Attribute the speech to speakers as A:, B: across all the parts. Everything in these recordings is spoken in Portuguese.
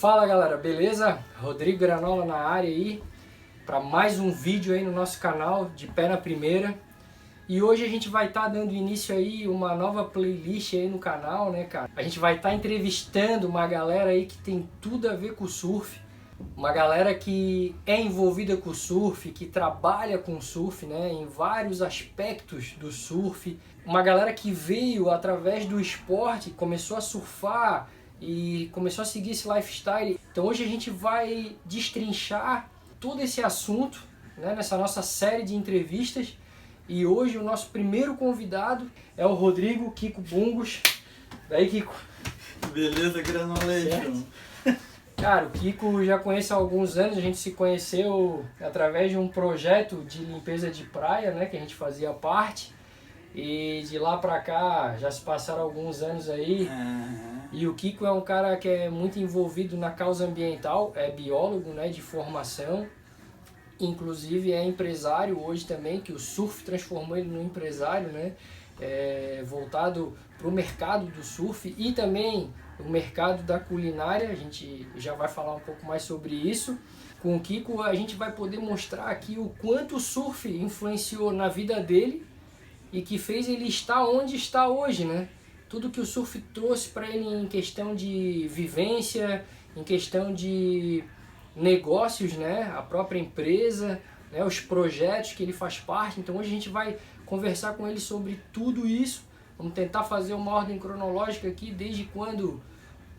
A: Fala galera, beleza? Rodrigo Granola na área aí para mais um vídeo aí no nosso canal de pé na primeira. E hoje a gente vai estar tá dando início aí uma nova playlist aí no canal, né, cara? A gente vai estar tá entrevistando uma galera aí que tem tudo a ver com o surf, uma galera que é envolvida com o surf, que trabalha com o surf, né, em vários aspectos do surf, uma galera que veio através do esporte, começou a surfar e começou a seguir esse lifestyle. Então hoje a gente vai destrinchar todo esse assunto né, nessa nossa série de entrevistas. E hoje o nosso primeiro convidado é o Rodrigo Kiko Bungos. Daí, Kiko.
B: Beleza, Granulation.
A: Cara, o Kiko já conhece há alguns anos, a gente se conheceu através de um projeto de limpeza de praia, né, que a gente fazia parte. E de lá pra cá já se passaram alguns anos aí. Uhum. E o Kiko é um cara que é muito envolvido na causa ambiental, é biólogo né, de formação. Inclusive é empresário hoje também, que o surf transformou ele num empresário, né? É, voltado para o mercado do surf e também o mercado da culinária. A gente já vai falar um pouco mais sobre isso. Com o Kiko, a gente vai poder mostrar aqui o quanto o surf influenciou na vida dele e que fez ele estar onde está hoje, né? Tudo que o surf trouxe para ele em questão de vivência, em questão de negócios, né? A própria empresa, né? os projetos que ele faz parte. Então hoje a gente vai conversar com ele sobre tudo isso. Vamos tentar fazer uma ordem cronológica aqui desde quando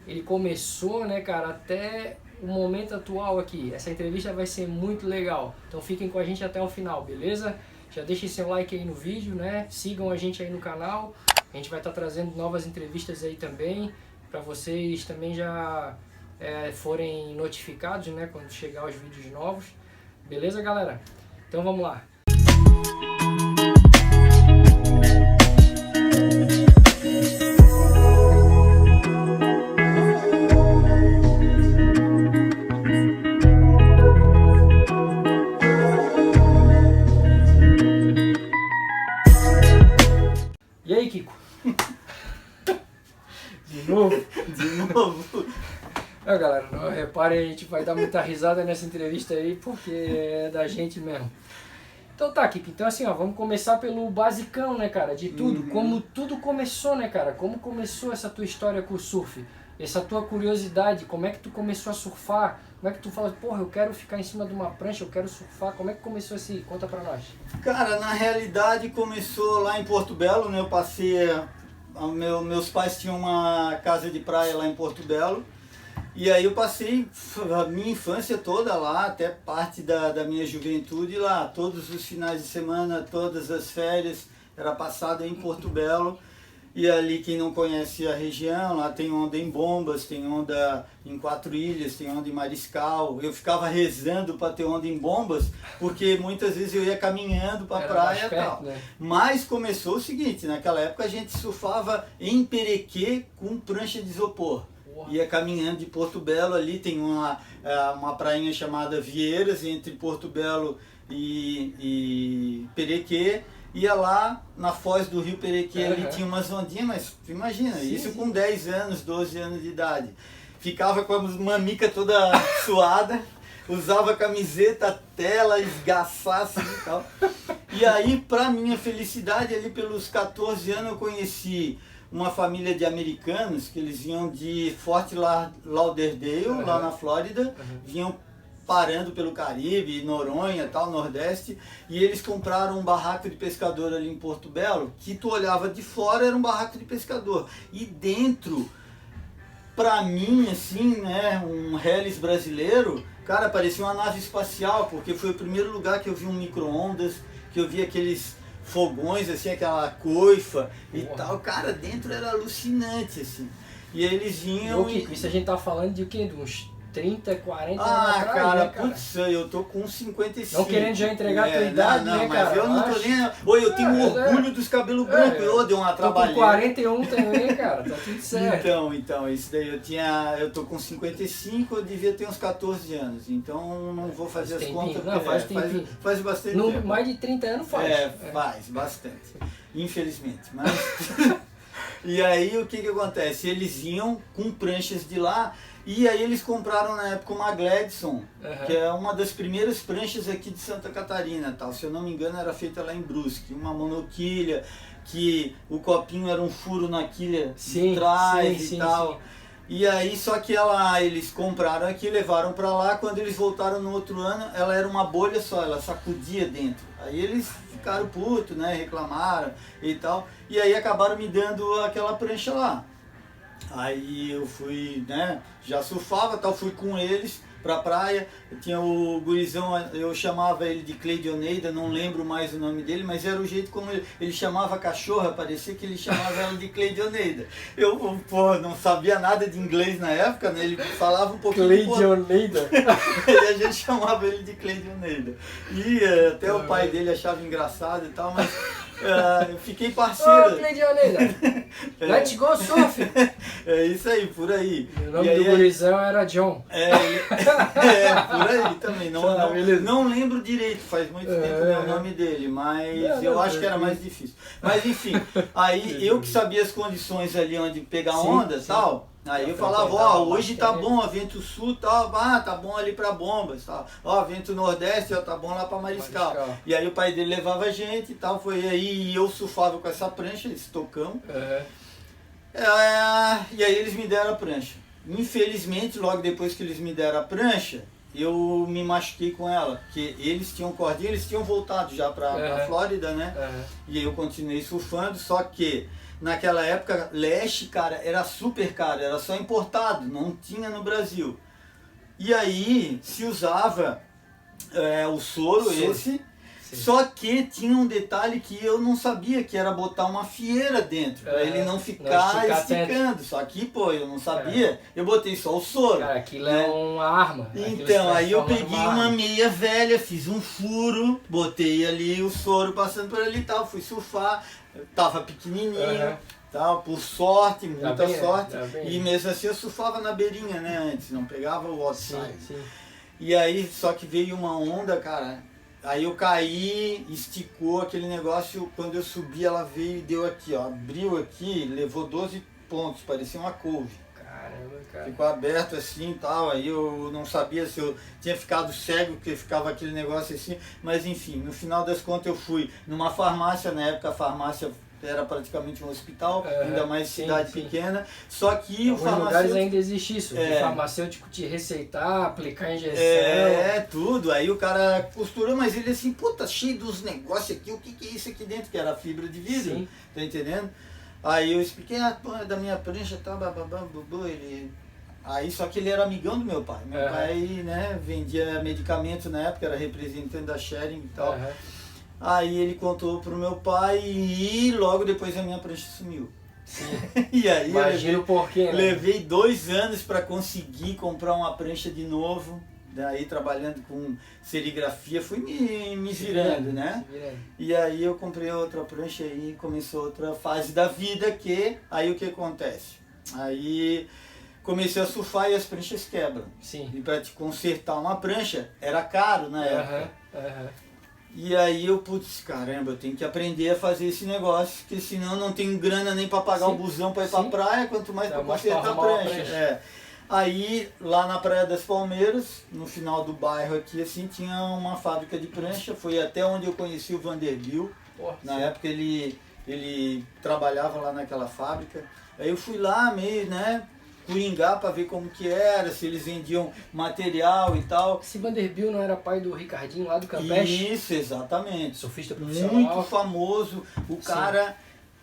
A: ele começou, né, cara, até o momento atual aqui. Essa entrevista vai ser muito legal. Então fiquem com a gente até o final, beleza? Já deixem seu like aí no vídeo, né? Sigam a gente aí no canal. A gente vai estar tá trazendo novas entrevistas aí também, para vocês também já é, forem notificados, né? Quando chegar os vídeos novos. Beleza, galera? Então vamos lá. Reparem, a gente vai dar muita risada nessa entrevista aí, porque é da gente mesmo. Então tá, Kiko, então assim, ó, vamos começar pelo basicão, né, cara, de tudo. Uhum. Como tudo começou, né, cara? Como começou essa tua história com o surf? Essa tua curiosidade, como é que tu começou a surfar? Como é que tu fala, porra, eu quero ficar em cima de uma prancha, eu quero surfar. Como é que começou esse? Conta pra nós.
B: Cara, na realidade começou lá em Porto Belo, né? Eu passei. Meu, meus pais tinham uma casa de praia lá em Porto Belo. E aí eu passei a minha infância toda lá, até parte da, da minha juventude lá. Todos os finais de semana, todas as férias, era passado em Porto Belo. E ali, quem não conhece a região, lá tem onda em Bombas, tem onda em Quatro Ilhas, tem onda em Mariscal. Eu ficava rezando para ter onda em Bombas, porque muitas vezes eu ia caminhando para a praia e tal. Né? Mas começou o seguinte, naquela época a gente surfava em Perequê com prancha de isopor ia caminhando de Porto Belo ali, tem uma, é, uma prainha chamada Vieiras, entre Porto Belo e, e Perequê, ia lá na foz do rio Perequê, uhum. ali tinha umas ondinhas, mas imagina, sim, isso sim. com 10 anos, 12 anos de idade. Ficava com a mamica toda suada, usava camiseta, tela, esgaçasse e tal. E aí, para minha felicidade, ali pelos 14 anos eu conheci uma família de americanos que eles vinham de Fort Lauderdale, uhum. lá na Flórida, uhum. vinham parando pelo Caribe, Noronha, tal, Nordeste, e eles compraram um barraco de pescador ali em Porto Belo, que tu olhava de fora era um barraco de pescador, e dentro, pra mim, assim, né, um Helles brasileiro, cara, parecia uma nave espacial, porque foi o primeiro lugar que eu vi um micro-ondas, que eu vi aqueles fogões, assim, aquela coifa e tal. Cara, dentro era alucinante, assim. E eles vinham.
A: E, Isso a gente tá falando de o quê? De uns 30, 40
B: ah,
A: anos atrás,
B: cara,
A: né,
B: cara? putz, eu tô com 55.
A: Não querendo já entregar é, a tua idade,
B: não,
A: né,
B: mas
A: cara?
B: eu não tô nem... Oi, eu tenho é, orgulho é, dos cabelos brancos, é, eu dei uma trabalhada.
A: Tô com 41 também, cara, tá tudo certo.
B: Então, então, isso daí eu tinha... Eu tô com 55, eu devia ter uns 14 anos, então não vou fazer faz as tempinho. contas.
A: Não, faz,
B: é, faz, faz bastante
A: no,
B: tempo.
A: Mais de 30 anos faz.
B: É, faz, bastante. Infelizmente, mas... E aí o que que acontece? Eles iam com pranchas de lá E aí eles compraram na época uma Gladson,
A: Aham.
B: que é uma das primeiras pranchas aqui de Santa Catarina, tal. Se eu não me engano, era feita lá em Brusque, uma monoquilha, que o copinho era um furo na quilha
A: Sim,
B: de trás
A: sim,
B: e
A: sim,
B: tal.
A: sim.
B: E aí, só que ela, eles compraram aqui, levaram pra lá. Quando eles voltaram no outro ano, ela era uma bolha só, ela sacudia dentro. Aí eles ficaram putos, né? Reclamaram e tal. E aí acabaram me dando aquela prancha lá. Aí eu fui, né? Já surfava, tal, fui com eles pra praia. Eu tinha o gurizão, eu chamava ele de Cleidioneida, não lembro mais o nome dele, mas era o jeito como ele, ele chamava a cachorra, parecia que ele chamava ela de Cleidioneida. Eu, pô, não sabia nada de inglês na época, né? Ele falava um pouquinho.
A: Cleidioneida.
B: e a gente chamava ele de Cleidioneida. E eh, até o pai dele achava engraçado e tal, mas eu fiquei
A: Ô,
B: parceiro.
A: Cleidioneida. Let's go, surf.
B: É isso aí, por aí.
A: O nome
B: E aí,
A: do gurizão era John.
B: É, ele- é, por aí também. Não,
A: Tá,
B: não, não lembro direito, faz muito
A: É,
B: tempo né,
A: é.
B: o nome dele, mas
A: Não,
B: eu
A: não,
B: acho que era mais difícil. Mas enfim, aí eu que sabia as condições ali onde pegar
A: Sim,
B: onda e
A: sim.
B: tal. Aí eu falava,
A: frequentava
B: ó, hoje tá bom, ó, vento sul tal, ah, tá bom ali pra bombas, tal. Ó, vento nordeste, ó, tá bom lá pra Mariscal.
A: Mariscal.
B: E aí o pai dele levava a gente e tal, foi aí e eu surfava com essa prancha, esse tocão.
A: Aham.
B: É, e aí eles me deram a prancha. Infelizmente, logo depois que eles me deram a prancha, eu me machuquei com ela, porque eles tinham cordinha, eles tinham voltado já pra, pra
A: Aham.
B: Flórida, né?
A: Aham.
B: E aí eu continuei surfando, só que naquela época, leste, cara, era super caro, era só importado, não tinha no Brasil. E aí se usava é, o soro,
A: Soro.
B: esse,
A: Sim.
B: só que tinha um detalhe que eu não sabia, que era botar uma fieira dentro, pra
A: É,
B: ele não
A: não
B: ficar
A: tanto.
B: esticando. Só que, pô, eu não sabia, eu botei só o soro.
A: Cara, aquilo
B: né?
A: é uma arma.
B: Então, aí eu peguei uma
A: arma.
B: meia velha, fiz um furo, botei ali o soro passando por ali e tal, fui surfar, tava pequenininho,
A: Aham.
B: tal, por sorte, muita
A: bem,
B: sorte.
A: tá.
B: E mesmo assim eu surfava na beirinha, né, antes, não pegava o
A: Sim,
B: outside.
A: sim.
B: E aí, só que veio uma onda, cara, aí eu caí, esticou aquele negócio, quando eu subi ela veio e deu aqui, ó, abriu aqui, levou 12 pontos, parecia uma couve.
A: Caramba, cara.
B: Ficou aberto assim e tal, aí eu não sabia se eu tinha ficado cego, porque ficava aquele negócio assim, mas enfim, no final das contas eu fui numa farmácia, na época a farmácia era praticamente um hospital,
A: Aham,
B: ainda mais
A: sim,
B: cidade
A: sim.
B: pequena, só que
A: Em
B: o
A: alguns lugares
B: farmacêutico...
A: ainda existe isso.
B: É.
A: De farmacêutico te receitar, aplicar injeção.
B: É, tudo. Aí o cara costurou, mas ele assim, puta, cheio dos negócios aqui, o que, que é isso aqui dentro? Que era fibra de vidro,
A: Sim.
B: tá entendendo? Aí eu expliquei, ah, pô, é da minha prancha, tá, bababá, bubu, ele... Aí só que ele era amigão do meu pai. Meu
A: Aham.
B: pai, né, vendia medicamento na época, era representante da Sharing e tal.
A: Aham.
B: Aí ele contou pro meu pai e logo depois a minha prancha sumiu.
A: Sim.
B: E aí eu levei,
A: Imagina o porquê, né?
B: levei dois anos para conseguir comprar uma prancha de novo. Daí trabalhando com serigrafia, fui me, me virando, né?
A: virando.
B: E aí eu comprei outra prancha e começou outra fase da vida que aí o que acontece? Aí comecei a surfar e as pranchas quebram.
A: Sim.
B: E para te consertar uma prancha era caro na época.
A: Aham, aham.
B: E aí eu, putz, caramba, eu tenho que aprender a fazer esse negócio, porque senão eu não tenho grana nem para pagar
A: Sim.
B: o busão para ir
A: Sim.
B: praia, quanto mais
A: Dá
B: para consertar a prancha.
A: prancha.
B: É. Aí, lá na Praia das Palmeiras, no final do bairro aqui, assim, tinha uma fábrica de prancha, foi até onde eu conheci o Vanderbilt.
A: Pô,
B: Na
A: sim.
B: época ele, ele trabalhava lá naquela fábrica. Aí eu fui lá meio, né, coringar para ver como que era, se eles vendiam material e tal.
A: Esse Vanderbilt não era pai do Ricardinho lá do Campeche?
B: Isso, exatamente.
A: Surfista
B: Muito
A: profissional.
B: famoso. O
A: Sim.
B: cara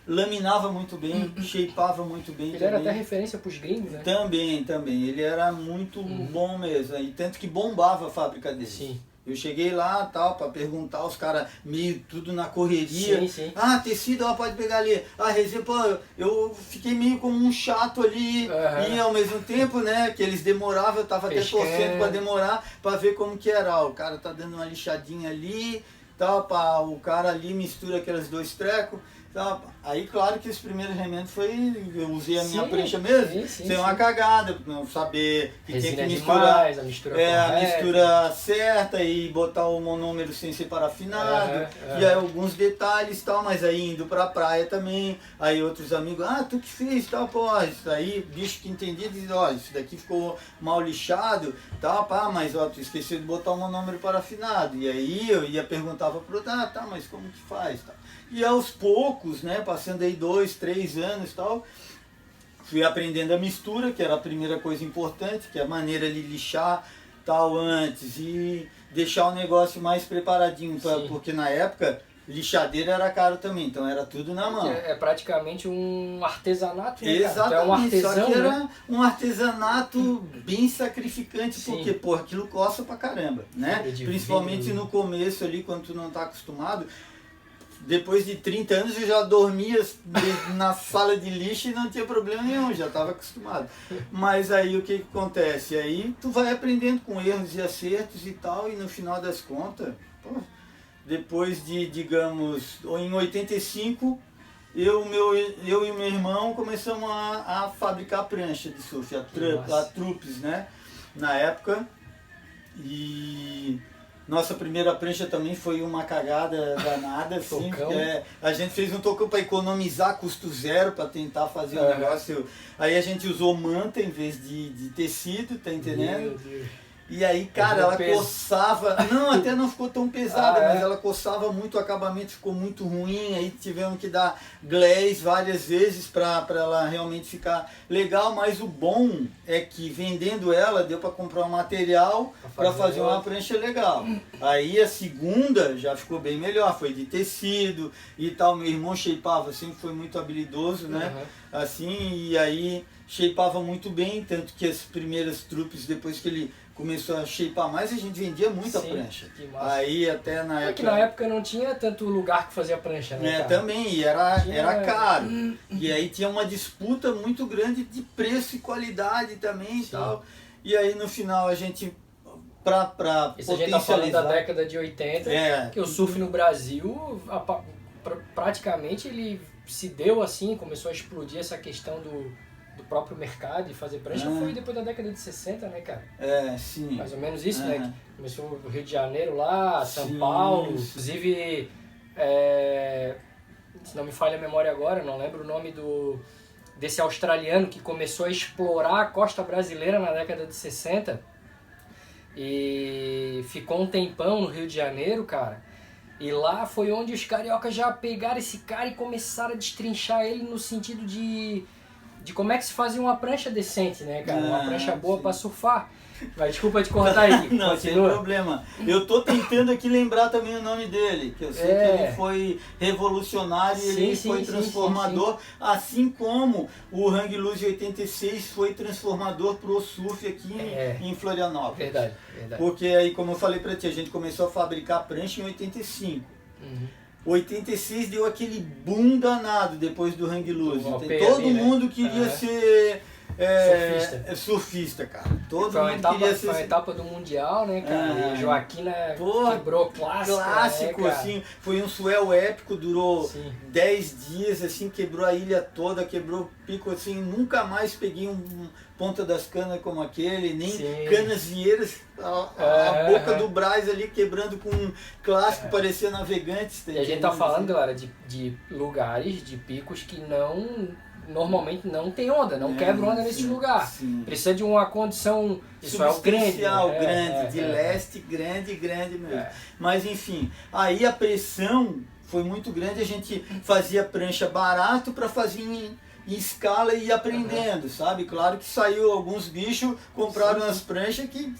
B: laminava muito bem, shapeava muito bem
A: Ele era até
B: também.
A: referência pros gringos, né?
B: Também, também. Ele era muito
A: Uhum.
B: bom mesmo. E tanto que bombava a fábrica dele.
A: Sim.
B: Eu cheguei lá, tal, para perguntar, os caras meio tudo na correria.
A: Sim, sim.
B: Ah, tecido, ó, pode pegar ali. Ah, resenha, pô, eu fiquei meio como um chato ali.
A: Aham.
B: E ao mesmo tempo, né, que eles demoravam, eu tava até torcendo pra demorar, pra ver como que era. Ó, o cara tá dando uma lixadinha ali, tal, pá, o cara ali mistura aqueles dois trecos. Tá, aí, claro que esse primeiro remendo foi. Eu usei a minha
A: Sim,
B: prancha mesmo.
A: sim, sim,
B: sem uma cagada, não saber que
A: Resina
B: tem que misturar.
A: demais, a mistura
B: É, a
A: correta.
B: mistura certa e botar o monômero sem ser parafinado. E aí alguns detalhes e tal, mas aí indo pra praia também. Aí outros amigos, ah, tu que fez tal, pô, isso aí, bicho que entendia, diz, ó, isso daqui ficou mal lixado, tal, pá, mas ó, tu esqueceu de botar o monômero parafinado. E aí eu ia perguntava pro outro, ah, tá, mas como que faz? Tal. E aos poucos, né, passando aí dois, três anos e tal, fui aprendendo a mistura, que era a primeira coisa importante, que é a maneira de lixar tal antes e deixar o negócio mais preparadinho, pra, porque na época lixadeira era caro também, então era tudo na mão.
A: É, é praticamente um artesanato, né, cara? Tu é um
B: Exatamente, só
A: artesão,
B: que era
A: né?
B: um artesanato bem sacrificante,
A: Sim.
B: porque, pô, aquilo coça pra caramba, né? Principalmente
A: vidro.
B: no começo ali, quando tu não tá acostumado. Depois de 30 anos eu já dormia na sala de lixo e não tinha problema nenhum, já estava acostumado. Mas aí o que, que acontece? Aí tu vai aprendendo com erros e acertos e tal, e no final das contas, pô, depois de, digamos, em 85, eu, meu, eu e o meu irmão começamos a, a fabricar prancha de surf, a, a Trupes, né? Na época. E nossa primeira prancha também foi uma cagada danada, assim. É, a gente fez um tocão para economizar custo zero, para tentar fazer o
A: Aham.
B: negócio. Aí a gente usou manta em vez de, de tecido, tá entendendo? E aí, cara, ela
A: peso.
B: coçava. Não, até não ficou tão pesada,
A: Ah, é?
B: mas ela coçava muito, o acabamento ficou muito ruim. Aí tivemos que dar glaze várias vezes para ela realmente ficar legal. Mas o bom é que vendendo ela, deu para comprar um material
A: Pra
B: para
A: fazer
B: uma prancha legal. Aí a segunda já ficou bem melhor, foi de tecido e tal. Meu irmão shapeava, sempre foi muito habilidoso, né?
A: Aham.
B: assim, e aí shapeava muito bem, tanto que as primeiras trupes, depois que ele começou a shapear mais, a gente vendia muita
A: Sim,
B: prancha. Aí até na
A: É
B: época.
A: que na época não tinha tanto lugar que fazia prancha, né?
B: É, também, e era,
A: Tinha-
B: era caro. E aí tinha uma disputa muito grande de preço e qualidade também e tal. E aí no final a gente, pra, pra
A: Isso a gente tá falando da década de 80,
B: É,
A: que o surf no Brasil, a pra- praticamente ele se deu assim, começou a explodir essa questão do, do próprio mercado e fazer prancha,
B: Ah.
A: foi depois da década de 60, né, cara?
B: é, sim.
A: Mais ou menos isso, né?
B: Aham.
A: Que começou no Rio de Janeiro lá, São
B: Sim,
A: Paulo,
B: sim.
A: inclusive, é, se não me falha a memória agora, não lembro o nome do desse australiano que começou a explorar a costa brasileira na década de 60 e ficou um tempão no Rio de Janeiro, cara. E lá foi onde os cariocas já pegaram esse cara e começaram a destrinchar ele no sentido de, de como é que se fazia uma prancha decente, né, cara? Uma
B: Ah,
A: prancha boa pra surfar. Mas desculpa te cortar aí,
B: Não, sem
A: continua.
B: problema. Eu tô tentando aqui lembrar também o nome dele, que eu sei
A: É.
B: que ele foi revolucionário e
A: Sim,
B: ele
A: sim,
B: foi
A: sim,
B: transformador, assim como o Hang Loose 86 foi transformador pro surf aqui em,
A: É.
B: em Florianópolis.
A: Verdade, verdade.
B: Porque aí, como eu falei pra ti, a gente começou a fabricar prancha em 85.
A: Uhum.
B: 86 deu aquele boom danado depois do Hang Loose. Todo
A: né?
B: mundo queria
A: Aham.
B: ser é,
A: Surfista.
B: é, surfista, cara. Todo
A: Foi uma,
B: mundo
A: etapa,
B: queria
A: foi uma
B: ser
A: etapa do Mundial, né, cara?
B: É.
A: A Joaquina
B: Pô,
A: quebrou clássico.
B: clássico,
A: né,
B: assim. Foi um swell épico, durou
A: Sim.
B: 10 dias, assim, quebrou a ilha toda, quebrou o pico, assim. Nunca mais peguei um, ponta das canas como aquele, nem
A: Sim.
B: canas vieiras, a, a
A: É,
B: boca
A: é.
B: do Braz ali quebrando com um clássico, parecia navegantes.
A: E a gente tá falando, galera, de, de lugares, de picos que não. Normalmente não tem onda, não
B: É,
A: quebra onda nesse
B: sim,
A: lugar.
B: sim.
A: Precisa de uma condição. Isso é o grande. Né?
B: grande,
A: É,
B: de
A: é, é.
B: leste, grande, grande mesmo.
A: É.
B: Mas enfim, aí a pressão foi muito grande, a gente fazia prancha barato para fazer em, em escala e ir aprendendo, sabe? Claro que saiu alguns bichos, compraram
A: Sim,
B: as pranchas que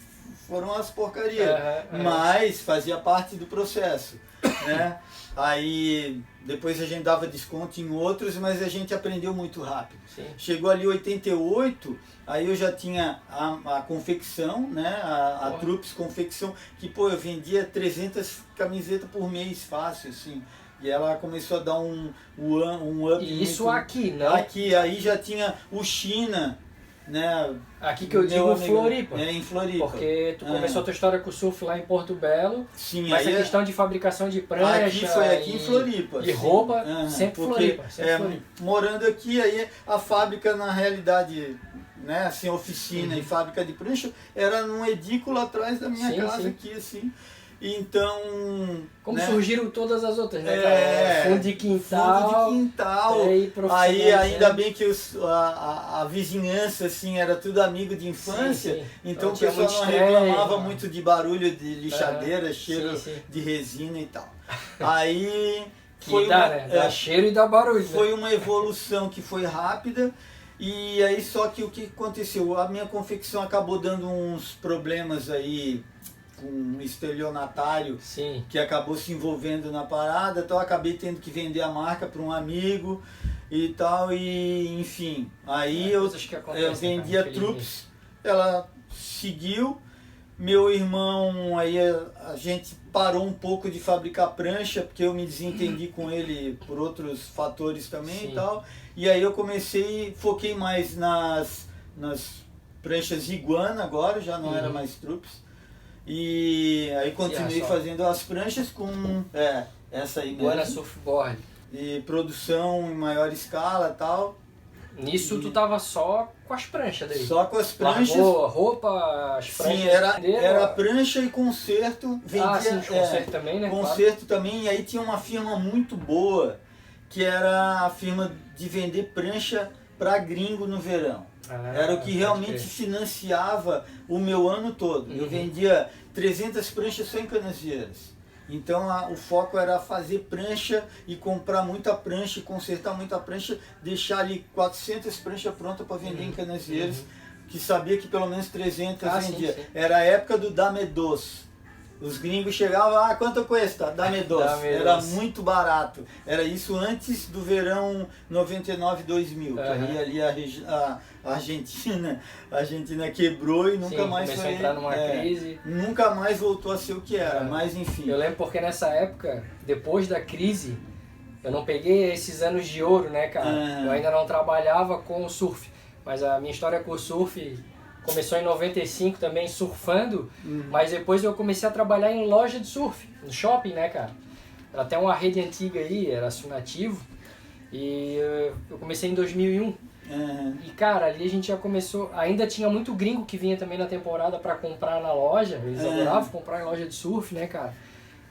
B: foram as porcarias.
A: Aham.
B: Mas fazia parte do processo, né? Aí depois a gente dava desconto em outros, mas a gente aprendeu muito rápido.
A: Sim.
B: Chegou ali 88, aí eu já tinha a, a confecção, né? A, a Confecção, que pô, eu vendia 300 camisetas por mês fácil, assim. E ela começou a dar um, um, um up
A: E isso
B: muito-
A: aqui, não.
B: Aqui, aí já tinha o China, né?
A: Aqui que eu digo
B: amigo-
A: Floripa.
B: É, em Floripa.
A: Porque tu
B: Ah.
A: começou a tua história com o surf lá em Porto Belo,
B: Sim,
A: mas a
B: é-
A: questão de fabricação de prancha
B: Aqui foi aqui
A: e,
B: em Floripa.
A: e roupa, sempre
B: porque,
A: Floripa. Sempre
B: é,
A: Floripa.
B: morando aqui, aí a fábrica, na realidade, né, assim, oficina e fábrica de prancha, era num edículo atrás da minha
A: Uhum. Sim,
B: casa
A: sim.
B: aqui, assim. Então.
A: Como
B: né,
A: surgiram todas as outras, né,
B: É?
A: Fundo de quintal.
B: Fundo de quintal.
A: é,
B: Aí
A: profissionalizando.
B: ainda bem que os- a, a, a vizinhança assim era tudo amigo de infância,
A: Sim, sim.
B: então
A: Não
B: o pessoal
A: muito
B: não reclamava
A: né?
B: muito de barulho de lixadeira, cheiro
A: sim,
B: de resina e tal. Aí
A: Que
B: foi
A: dá,
B: uma,
A: né? Dá
B: é,
A: cheiro e dá barulho. né?
B: foi uma evolução que foi rápida e aí só que o que aconteceu? A minha confecção acabou dando uns problemas aí um estelionatário
A: Sim.
B: que acabou se envolvendo na parada, então acabei tendo que vender a marca para um amigo e tal, e enfim. Aí
A: É,
B: eu, eu vendia
A: cara,
B: troops, ela seguiu. Meu irmão, aí a, a gente parou um pouco de fabricar prancha, porque eu me desentendi com ele por outros fatores também
A: Sim.
B: e tal. E aí eu comecei, foquei mais nas, nas pranchas iguana agora, já não era
A: Uhum.
B: mais troops. E aí continuei
A: só.
B: fazendo as pranchas com é, essa aí
A: Iguana
B: mesmo.
A: Surfboard.
B: E produção em maior escala e tal.
A: Nisso tu tava só com as pranchas daí.
B: Só com as pranchas.
A: Largou a roupa, as pranchas.
B: Sim, era,
A: venderam.
B: era prancha e conserto. Vendia,
A: Ah, sim, os
B: é,
A: também, né? Claro.
B: conserto também. E aí tinha uma firma muito boa, que era a firma de vender prancha para gringo no verão.
A: Ah,
B: Era o que realmente financiava o meu ano todo. Eu
A: Uhum.
B: vendia 300 pranchas só em Canasvieiras. Então a- o foco era fazer prancha e comprar muita prancha, e consertar muita prancha, deixar ali 400 pranchas prontas para vender em Canasvieiras, que sabia que pelo menos 300
A: Uhum. Ah, sim,
B: vendia.
A: sim.
B: Era a época do Dame Dos. Os gringos chegavam, ah, quanto custa? Dame Dos.
A: Dame
B: Era muito barato. Era isso antes do verão 99-2000, que
A: Aham.
B: aí ali a, a- Argentina, a Argentina quebrou e nunca
A: Sim,
B: mais foi.
A: entrar numa
B: é,
A: crise.
B: Nunca mais voltou a ser o que era,
A: É.
B: mas enfim.
A: Eu lembro porque nessa época, depois da crise, eu não peguei esses anos de ouro, né, cara?
B: Ah.
A: Eu ainda não trabalhava com o surf. Mas a minha história com o surf começou em 95 também, surfando.
B: Uhum.
A: Mas depois eu comecei a trabalhar em loja de surf, no shopping, né, cara? Era até uma rede antiga aí, era Sunativo. E eh, eu comecei em 2001.
B: É,
A: E cara, ali a gente já começou. Ainda tinha muito gringo que vinha também na temporada pra comprar na loja. Eles
B: É.
A: adoravam comprar em loja de surf, né, cara?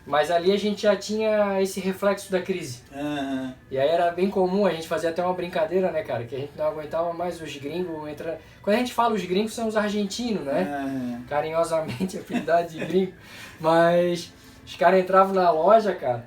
A: Mas ali a gente já tinha esse reflexo da crise.
B: é,
A: E aí era bem comum, a gente fazia até uma brincadeira, né, cara? Que a gente não aguentava mais os gringos entrando. Quando a gente fala os gringos, são os argentinos, né?
B: é.
A: carinhosamente apelidado de gringo, mas os caras entravam na loja, cara,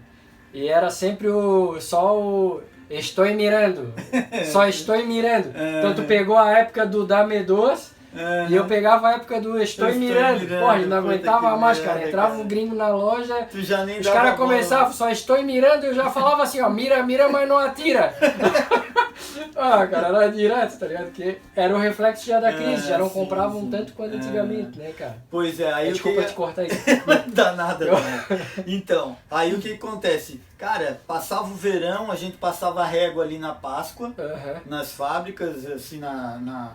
A: e era sempre o só o estou mirando, só estou mirando.
B: É.
A: Então tu pegou a época do Dame Dos
B: É,
A: e eu pegava a época do estou
B: Estou
A: mirando.
B: mirando,
A: Pô, a gente não aguentava mais, cara. Entrava
B: cara.
A: um gringo na loja, os caras começavam, só estou mirando, eu já falava assim, ó, mira, mira, mas não atira. ah, cara, era direto, tá ligado? Porque era o reflexo já da crise,
B: É,
A: já não
B: sim,
A: compravam
B: sim.
A: tanto quanto
B: É.
A: antigamente, né, cara?
B: Pois é, aí o
A: Desculpa
B: que...
A: te cortar aí.
B: Dá nada, não. Então, aí o que acontece? Cara, passava o verão, a gente passava régua ali na Páscoa,
A: Aham.
B: nas fábricas, assim, na, na,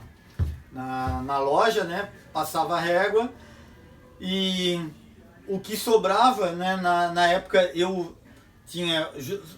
B: na, na loja, né? Passava régua e o que sobrava, né? Na, na época eu tinha,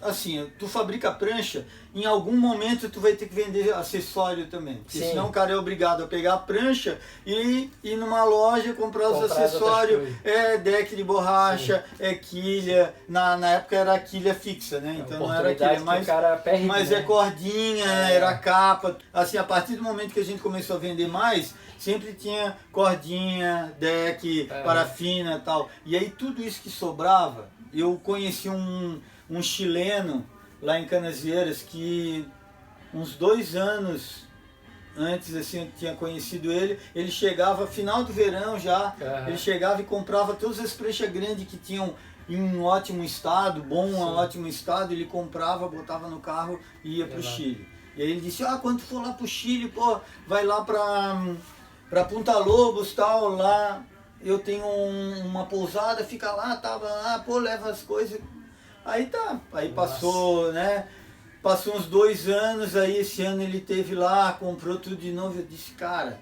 B: assim, tu fabrica prancha, em algum momento tu vai ter que vender acessório também. Porque
A: Sim.
B: senão o cara é obrigado a pegar a prancha e ir numa loja comprar os
A: Comprar outras
B: acessórios. É deck de borracha, é quilha. Na, na época era quilha fixa, né? Então não era quilha, mas
A: perde,
B: mas
A: né?
B: é cordinha,
A: É.
B: era capa. Assim, a partir do momento que a gente começou a vender mais, sempre tinha cordinha, deck,
A: É.
B: parafina e tal. E aí tudo isso que sobrava, eu conheci um, um chileno lá em Canasvieiras que uns dois anos antes assim eu tinha conhecido ele, ele chegava final do verão já,
A: Aham.
B: ele chegava e comprava todas as pranchas grandes que tinham em um ótimo estado, bom, um ótimo estado, ele comprava, botava no carro e ia pro
A: Levava.
B: Chile. E aí ele disse, ah, quando for lá pro Chile, pô, vai lá pra, pra Punta Lobos, tal, lá eu tenho um- uma pousada, fica lá, tava lá, pô, leva as coisas. Aí tá, aí
A: Nossa.
B: passou, né? Passou uns dois anos, aí esse ano ele teve lá, comprou tudo de novo. Eu disse, cara,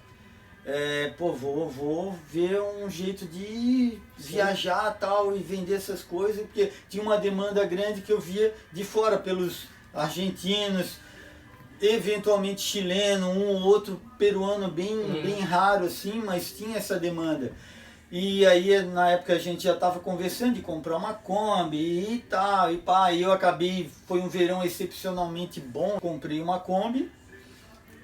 B: é, pô, vou, vou ver um jeito de Sim. viajar tal e vender essas coisas, porque tinha uma demanda grande que eu via de fora, pelos argentinos, eventualmente chileno, um ou outro peruano bem, hum. bem raro assim, mas tinha essa demanda. E aí na época a gente já estava conversando de comprar uma Kombi e tal, e pá, e eu acabei, foi um verão excepcionalmente bom, comprei uma Kombi,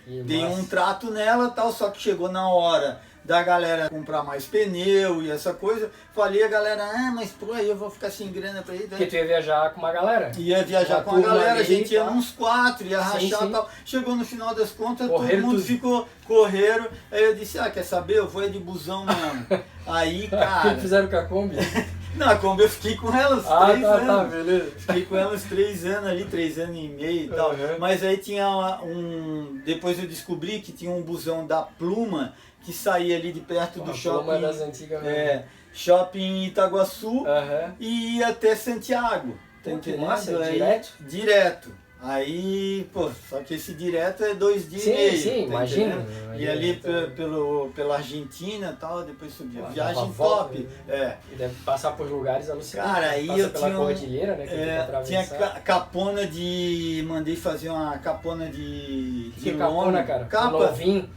B: que dei massa. um trato nela tal, só que chegou na hora da galera comprar mais pneu e essa coisa. Falei a galera, ah, mas pô, aí eu vou ficar sem grana pra ir.
A: Porque tu ia viajar com uma galera?
B: Ia viajar uma com a galera, a gente ia uns quatro, ia sim, rachar e tal. Chegou no final das contas, Correram todo mundo tudo. ficou correram. Aí eu disse, ah, quer saber? Eu vou é de busão mesmo. aí, cara.
A: O que fizeram com a Kombi?
B: Não, a Kombi eu fiquei com ela uns
A: ah,
B: três
A: tá, tá
B: anos.
A: Tá, beleza.
B: Fiquei com ela uns três anos ali, três anos e meio e tal. Uhum. Mas aí tinha um. Depois eu descobri que tinha um busão da Pluma que saía ali de perto Pô, do shopping.
A: Das antigas
B: é, shopping Itaguaçu
A: uhum.
B: e ia até Santiago. Tá entendendo?
A: Massa, aí, direto?
B: Direto. Aí, pô, só que esse direto é dois dias
A: sim,
B: e meio.
A: Sim, tá imagina.
B: E ali pelo, pela Argentina e tal, depois subia. Viagem top. Né? É.
A: E deve passar por lugares alucinantes.
B: Cara, aí eu
A: pela
B: tinha.
A: cordilheira, né? Que
B: é, tinha capona de. Mandei fazer uma capona de.
A: Que de capona, cara? Capa. Novinho.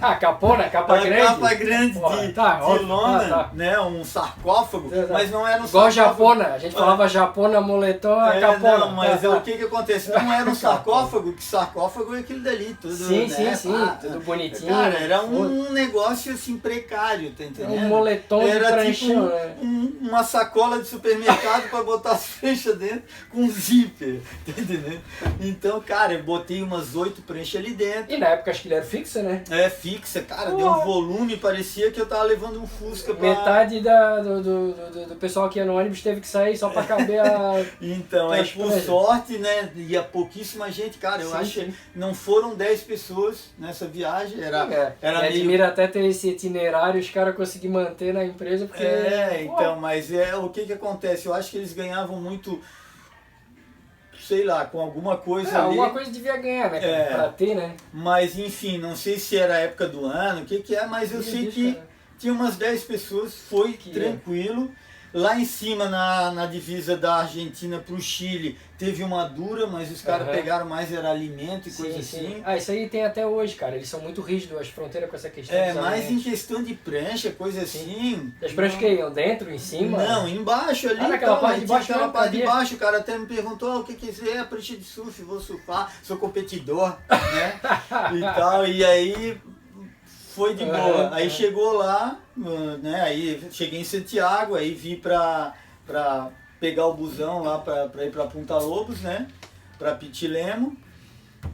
A: Ah, capona, capa grande.
B: Capa grande de, tá, de lona, ah, tá. né? Um sarcófago, tá, mas não era um
A: Igual japona, a gente falava ah. japona, moletom, é, capona.
B: Não, mas é, o que que acontece? Não era um sarcófago, que sarcófago é aquele dali, tudo,
A: sim,
B: né?
A: Sim, sim, ah, tudo bonitinho.
B: Cara, era um negócio assim precário, tá entendendo?
A: Um moletom
B: era
A: de
B: tipo um,
A: né?
B: um, uma sacola de supermercado para botar as fechas dentro com zíper, tá entendendo? Então, cara, eu botei umas oito pranchas ali dentro.
A: E na época acho que ele era fixa, né?
B: É, fixa, cara, deu um volume, parecia que eu tava levando um Fusca pra...
A: Metade da, do, do, do, do pessoal que ia no ônibus teve que sair só pra caber a...
B: então, aí por sorte, né, ia pouquíssima gente, cara, eu sim, acho que não foram 10 pessoas nessa viagem, era,
A: é,
B: era
A: meio... admira até ter esse itinerário, os caras conseguir manter na empresa, porque...
B: É, então, mas é, o que que acontece, eu acho que eles ganhavam muito sei lá, com alguma coisa é, ali.
A: Alguma coisa devia ganhar, né? É, pra ter, né?
B: Mas enfim, não sei se era a época do ano, o que que é, mas eu sei que cara. tinha umas 10 pessoas, foi que tranquilo. É. Lá em cima, na, na divisa da Argentina para o Chile, teve uma dura, mas os caras uhum. pegaram mais era alimento e sim, coisa sim. assim.
A: Ah, isso aí tem até hoje, cara. Eles são muito rígidos, as fronteiras com essa questão.
B: É, alimentos. em questão de prancha, coisa assim.
A: As pranchas que iam dentro, em cima?
B: Não, embaixo ali. Ah,
A: naquela então, parte de baixo.
B: Aquela parte de baixo, o cara até me perguntou ah, o que quiser, é prancha de surf, vou surfar, sou competidor, né? e tal. E aí foi de boa. Aí chegou lá, né? Aí cheguei em Santiago, aí vi pra, pra pegar o busão lá pra, pra ir pra Punta Lobos, né? Pra Pitilemo.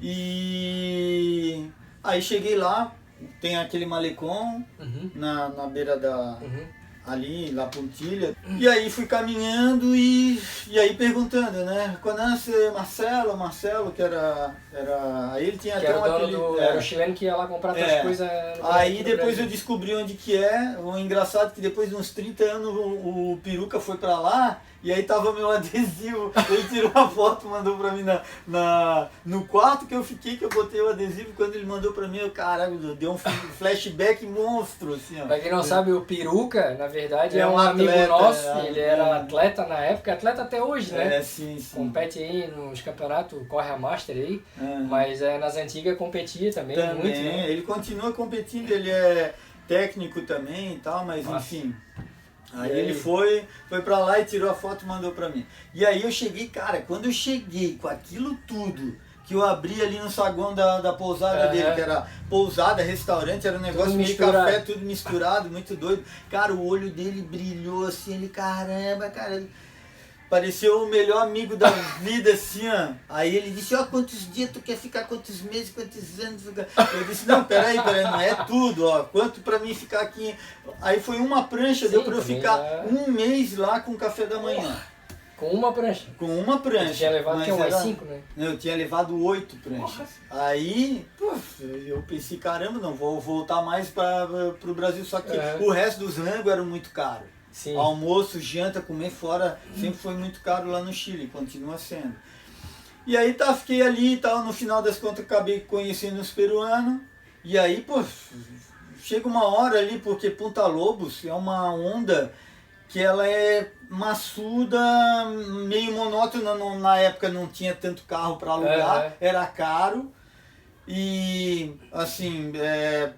B: E aí cheguei lá, tem aquele malecão uhum. na, na beira da. Uhum ali, La Pontilha. E aí fui caminhando e, e aí perguntando, né? Conhece Marcelo, Marcelo, que era. era aí ele tinha
A: que
B: até
A: um
B: aquele.
A: É, era o chileno que ia lá comprar é, coisas.
B: Aí depois eu descobri onde que é. O engraçado é que depois de uns 30 anos o, o peruca foi pra lá. E aí tava meu adesivo, ele tirou uma foto, mandou pra mim na, na, no quarto que eu fiquei, que eu botei o adesivo, quando ele mandou pra mim, eu, caralho, deu um flashback monstro, assim, ó.
A: Pra quem não sabe, o Peruca, na verdade, é, é um, um atleta, amigo nosso, é, ele era atleta na época, atleta até hoje, né?
B: É, sim, sim.
A: Compete aí nos campeonatos, corre a Master aí, mas é, nas antigas competia também, também muito, né?
B: ele continua competindo, ele é técnico também e tal, mas Nossa. enfim... Aí, aí, ele foi, foi pra lá e tirou a foto e mandou pra mim. E aí eu cheguei, cara, quando eu cheguei com aquilo tudo, que eu abri ali no saguão da, da pousada dele, que era pousada, restaurante, era um negócio meio café, tudo misturado, muito doido. Cara, o olho dele brilhou assim, ele, caramba, cara. Pareceu o melhor amigo da vida, assim, ó. Aí ele disse, ó, oh, quantos dias tu quer ficar, quantos meses, quantos anos. Eu disse, não, peraí, peraí, não é tudo, ó. Quanto pra mim ficar aqui. Aí foi uma prancha, Sim, deu pra eu ficar é... um mês lá com café da manhã.
A: Com uma prancha?
B: Com uma prancha. Você
A: tinha levado que umas cinco, né?
B: Eu tinha levado oito pranchas. Nossa. Aí, puf, eu pensei, caramba, não, vou voltar mais para o Brasil. Só que é. o resto dos rangos eram muito caros. Sim. Almoço, janta, comer fora, sempre foi muito caro lá no Chile, continua sendo. E aí tá, fiquei ali e tal, no final das contas acabei conhecendo os peruanos. E aí, pô, chega uma hora ali, porque Punta Lobos é uma onda que ela é maçuda, meio monótona, não, na época não tinha tanto carro para alugar,
A: É,
B: era caro. E assim, é,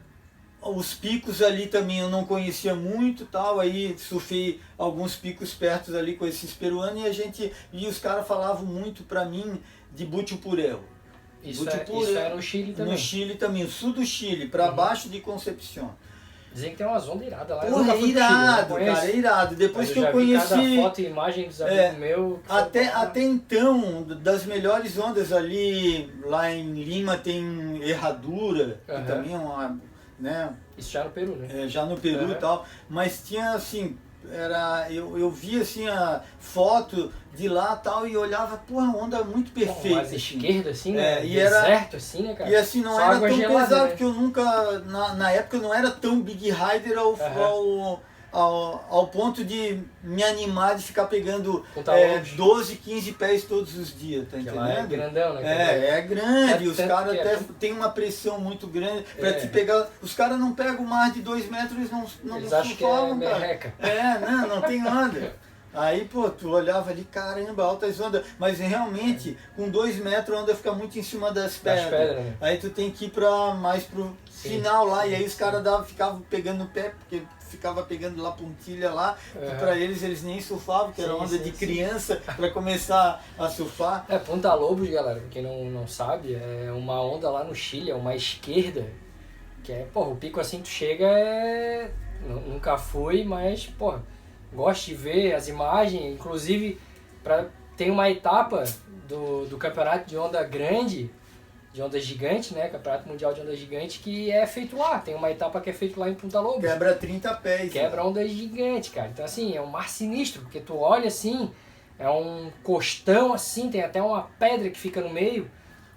B: os picos ali também eu não conhecia muito tal, aí surfei alguns picos perto ali com esses peruanos e a gente, e os caras falavam muito pra mim de Butiupureu.
A: Isso, é, isso é no Chile também.
B: No Chile também, o sul do Chile, pra
A: Uhum.
B: baixo de Concepción.
A: Dizem que tem umas ondas iradas lá.
B: Porra, é
A: Chile,
B: irado,
A: conheço.
B: cara, é irado. Depois que eu
A: vi cada
B: conheci.
A: foto e imagem dos
B: É,
A: que foi
B: Até,
A: pra-
B: até então, das melhores ondas ali, lá em Lima tem Herradura, que
A: Aham.
B: também é uma, né,
A: Isso já no Peru, né?
B: é, já no Peru e tal, mas tinha assim, era, eu, eu via assim a foto de lá tal e olhava, pô, a onda muito perfeita.
A: Mais
B: assim.
A: esquerda, assim,
B: É,
A: né?
B: e era-
A: Deserto, assim, né, cara?
B: E assim, não
A: Só
B: era tão
A: gelada,
B: pesado,
A: né?
B: porque eu nunca, na, na época não era tão big rider ao,
A: Aham.
B: ao, ao, ao ponto de me animar de ficar pegando é,
A: Lobos.
B: 12, 15 pés todos os dias, tá
A: lá é
B: entendendo?
A: grandão, né?
B: É, é grande,
A: É
B: os caras
A: que é-
B: até têm uma pressão muito grande pra
A: É.
B: te pegar. Os caras não pegam mais de dois metros, eles não, não
A: Eles acham que é merreca.
B: É, não, não tem onda. Aí, pô, tu olhava ali, caramba, altas ondas. Mas realmente, com dois metros a onda fica muito em cima das pedras.
A: pedras, né?
B: Aí tu tem que ir pra, mais pro
A: Sim,
B: final lá.
A: sim.
B: E aí os caras ficavam pegando no pé, porque ficava pegando lá pontilha lá.
A: Aham.
B: pra eles, eles nem surfavam, que era
A: Sim,
B: onda
A: sim,
B: de
A: sim.
B: criança, pra começar a surfar.
A: É, Punta Lobos, galera, quem não, não sabe, é uma onda lá no Chile, é uma esquerda, que é, porra, o pico assim tu chega é. nu- Nunca fui, mas, porra, gosto de ver as imagens, inclusive pra, tem uma etapa do, do campeonato de onda grande, de onda gigante, né? Campeonato Mundial de Onda Gigante, que é feito lá. Tem uma etapa que é feito lá em Punta Lobos.
B: Quebra 30 pés.
A: Quebra
B: né?
A: onda gigante, cara. Então, assim, é um mar sinistro, porque tu olha assim, é um costão assim, tem até uma pedra que fica no meio,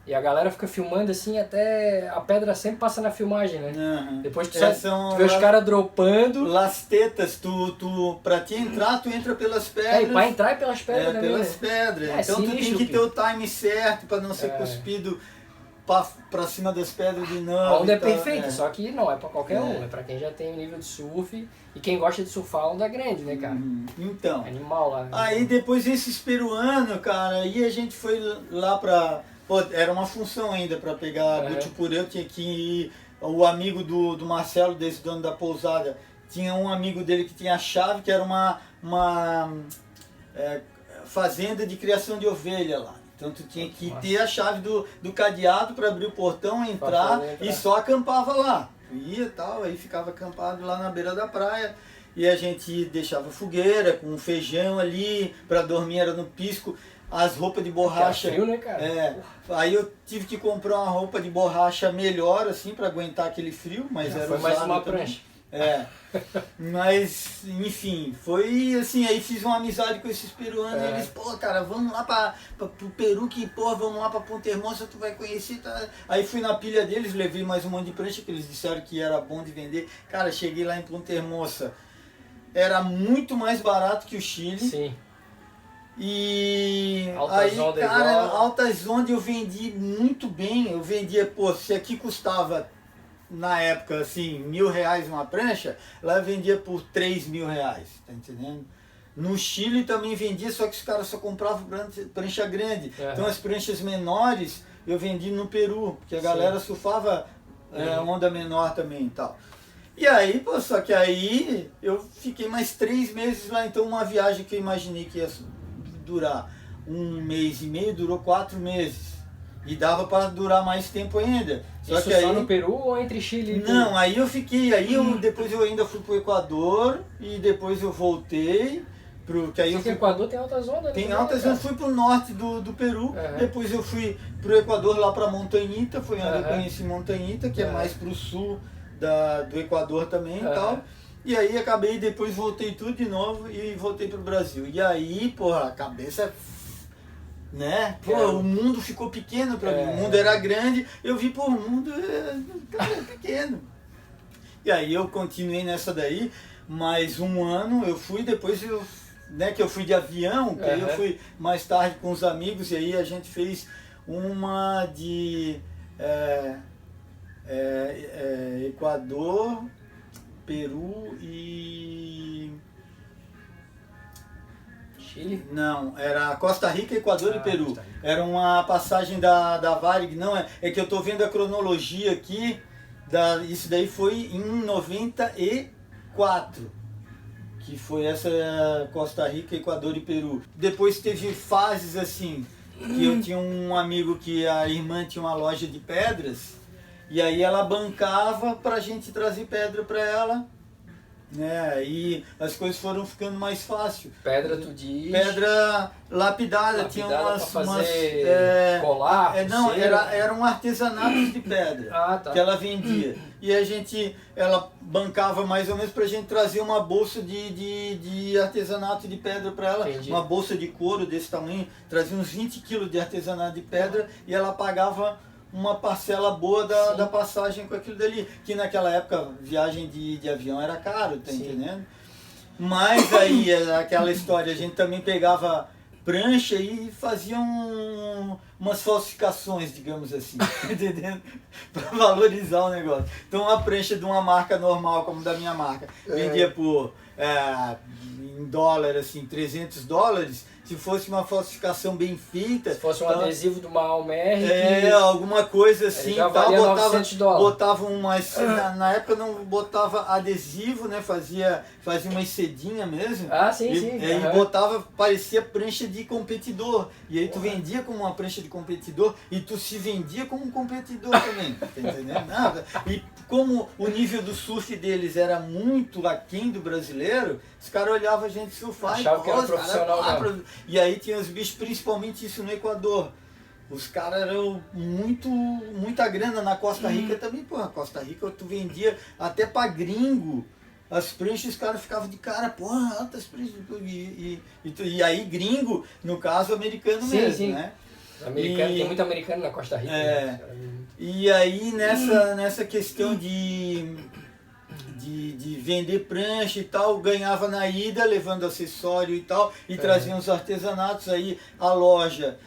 A: e a galera fica filmando assim, até a pedra sempre passa na filmagem, né?
B: Aham.
A: Depois tu,
B: É,
A: sai, tu vê os
B: lá-
A: caras dropando,
B: Las tetas, tu, tu, pra te entrar, tu entra pelas
A: é,
B: pedras.
A: e pra entrar é pelas pedras
B: É,
A: também,
B: pelas
A: né?
B: pedras.
A: É,
B: então tu tem
A: sinistro,
B: que ter o time certo pra não ser
A: É.
B: cuspido pra, pra cima das pedras.
A: A onda é perfeita,
B: é.
A: só que não é pra qualquer
B: É.
A: um, é pra quem já tem nível de surf e quem gosta de surfar onda grande, né, cara?
B: Uhum. Então,
A: Animal lá. né?
B: aí depois esses peruanos, cara, aí a gente foi lá pra. Pô, era uma função ainda pra pegar
A: Uhum.
B: Butipureu, tinha que ir. O amigo do, do Marcelo, desse dono da pousada, tinha um amigo dele que tinha a chave, que era uma, uma é, fazenda de criação de ovelha lá. Então tu tinha que
A: Nossa.
B: ter a chave do, do cadeado para abrir o portão, entrar,
A: entrar.
B: e só acampava lá. Tu ia e tal, aí ficava acampado lá na beira da praia. E a gente deixava fogueira com feijão ali, para dormir era no pisco, as roupas de
A: era
B: borracha.
A: frio, né, cara?
B: É, aí eu tive que comprar uma roupa de borracha melhor, assim, para aguentar aquele frio, mas
A: Já
B: era
A: foi mais uma
B: também.
A: prancha.
B: É. Mas, enfim, foi assim, aí fiz uma amizade com esses peruanos,
A: É.
B: eles, pô, cara, vamos lá pra, pra, pro Peru, que, pô, vamos lá pra Ponta Hermosa, tu vai conhecer. Tá? Aí fui na pilha deles, levei mais um monte de prancha, que eles disseram que era bom de vender. Cara, cheguei lá em Ponta Hermosa, era muito mais barato que o Chile.
A: Sim.
B: E
A: Altas
B: aí, cara,
A: igual.
B: altas ondas eu vendi muito bem. Eu vendia, pô, se aqui custava na época assim, mil reais uma prancha, lá vendia por três mil reais, tá entendendo? No Chile também vendia, só que os caras só compravam prancha, grande.
A: Aham.
B: Então as pranchas menores eu vendi no Peru, porque a
A: Sim.
B: galera surfava é,
A: Uhum.
B: onda menor também e tal. E aí, pô, só que aí eu fiquei mais três meses lá, então uma viagem que eu imaginei que ia durar um mês e meio, durou quatro meses. E dava para durar mais tempo ainda. Só
A: Isso
B: que
A: só
B: aí.
A: no Peru ou entre Chile e?
B: Não, aí eu fiquei, aí eu, depois eu ainda fui pro Equador e depois eu voltei pro. Que aí eu
A: o
B: fui
A: Equador tem altas ondas,
B: tem
A: né,
B: altas,
A: cara?
B: eu fui pro norte do, do Peru,
A: Uhum.
B: depois eu fui pro Equador lá pra Montanhita, foi onde eu
A: Uhum.
B: conheci Montanhita, que é
A: Uhum.
B: mais pro sul da, do Equador também e tal. E aí acabei, depois voltei tudo de novo e voltei pro Brasil. E aí, porra, a cabeça. Né? Pô,
A: É.
B: o mundo ficou pequeno pra
A: É.
B: mim. O mundo era grande, eu vi, pô, o mundo é, é pequeno. E aí eu continuei nessa daí, mais um ano eu fui, depois eu né, que eu fui de avião, que aí eu fui mais tarde com os amigos, e aí a gente fez uma de é, é, é, Equador, Peru e.
A: Chile?
B: Não, era Costa Rica, Equador e
A: Ah,
B: Peru.
A: Costa Rica.
B: Era uma passagem da, da Varig, não é? É que eu tô vendo a cronologia aqui. Da, isso daí foi em 94. Que foi essa Costa Rica, Equador e Peru. Depois teve fases assim, que eu tinha um amigo que a irmã tinha uma loja de pedras, e aí ela bancava pra gente trazer pedra pra ela. Né? E as coisas foram ficando mais fáceil.
A: Pedra, tu diz.
B: Pedra lapidada, tinha
A: Lapidada
B: umas.
A: pra fazer
B: umas é,
A: colar,
B: é, não,
A: pulseira.
B: era, eram artesanatos de pedra
A: Ah, tá.
B: que ela vendia. E a gente, ela bancava mais ou menos pra gente trazer uma bolsa de, de, de artesanato de pedra pra ela.
A: Entendi.
B: Uma bolsa de couro desse tamanho, trazia uns 20 quilos de artesanato de pedra e ela pagava uma parcela boa da,
A: Sim.
B: da passagem com aquilo dali. Que naquela época, viagem de, de avião era caro, tá
A: Sim.
B: entendendo? Mas aí, é aquela história, a gente também pegava prancha e fazia um- umas falsificações, digamos assim, entendendo? Para valorizar o negócio. Então, uma prancha de uma marca normal, como da minha marca, vendia por, é, em dólar, assim, 300 dólares. Se fosse uma falsificação bem feita,
A: Se fosse um
B: ela-
A: adesivo do Malmer,
B: é, alguma coisa assim, tal,
A: valia
B: botava,
A: 900 dólares.
B: botava umas, na, na época não botava adesivo, né, fazia, fazia uma sedinha mesmo,
A: Ah, sim,
B: e,
A: sim.
B: e aí
A: aham.
B: botava, parecia prancha de competidor, e aí tu vendia como uma prancha de competidor, e tu se vendia como um competidor também, tá entendendo? Nada. E como o nível do surf deles era muito aquém do brasileiro, os caras olhavam a gente surfar
A: Achavam
B: e
A: que era
B: "Pô, os caras
A: profissional mesmo."
B: pro- E aí tinha os bichos, principalmente isso no Equador. Os caras eram muito, muita grana na Costa Rica também, pô. Na Costa Rica tu vendia até pra gringo. As pranchas, os caras ficavam de cara, porra, altas pranchas. E, e, e, e aí, gringo, no caso, americano
A: Sim,
B: mesmo,
A: sim.
B: né?
A: Americano,
B: E-
A: tem muito americano na Costa Rica.
B: É.
A: né?
B: E aí nessa, nessa questão de, de, de vender prancha e tal, ganhava na ida, levando acessório e tal, e
A: É.
B: trazia uns artesanatos aí, a loja.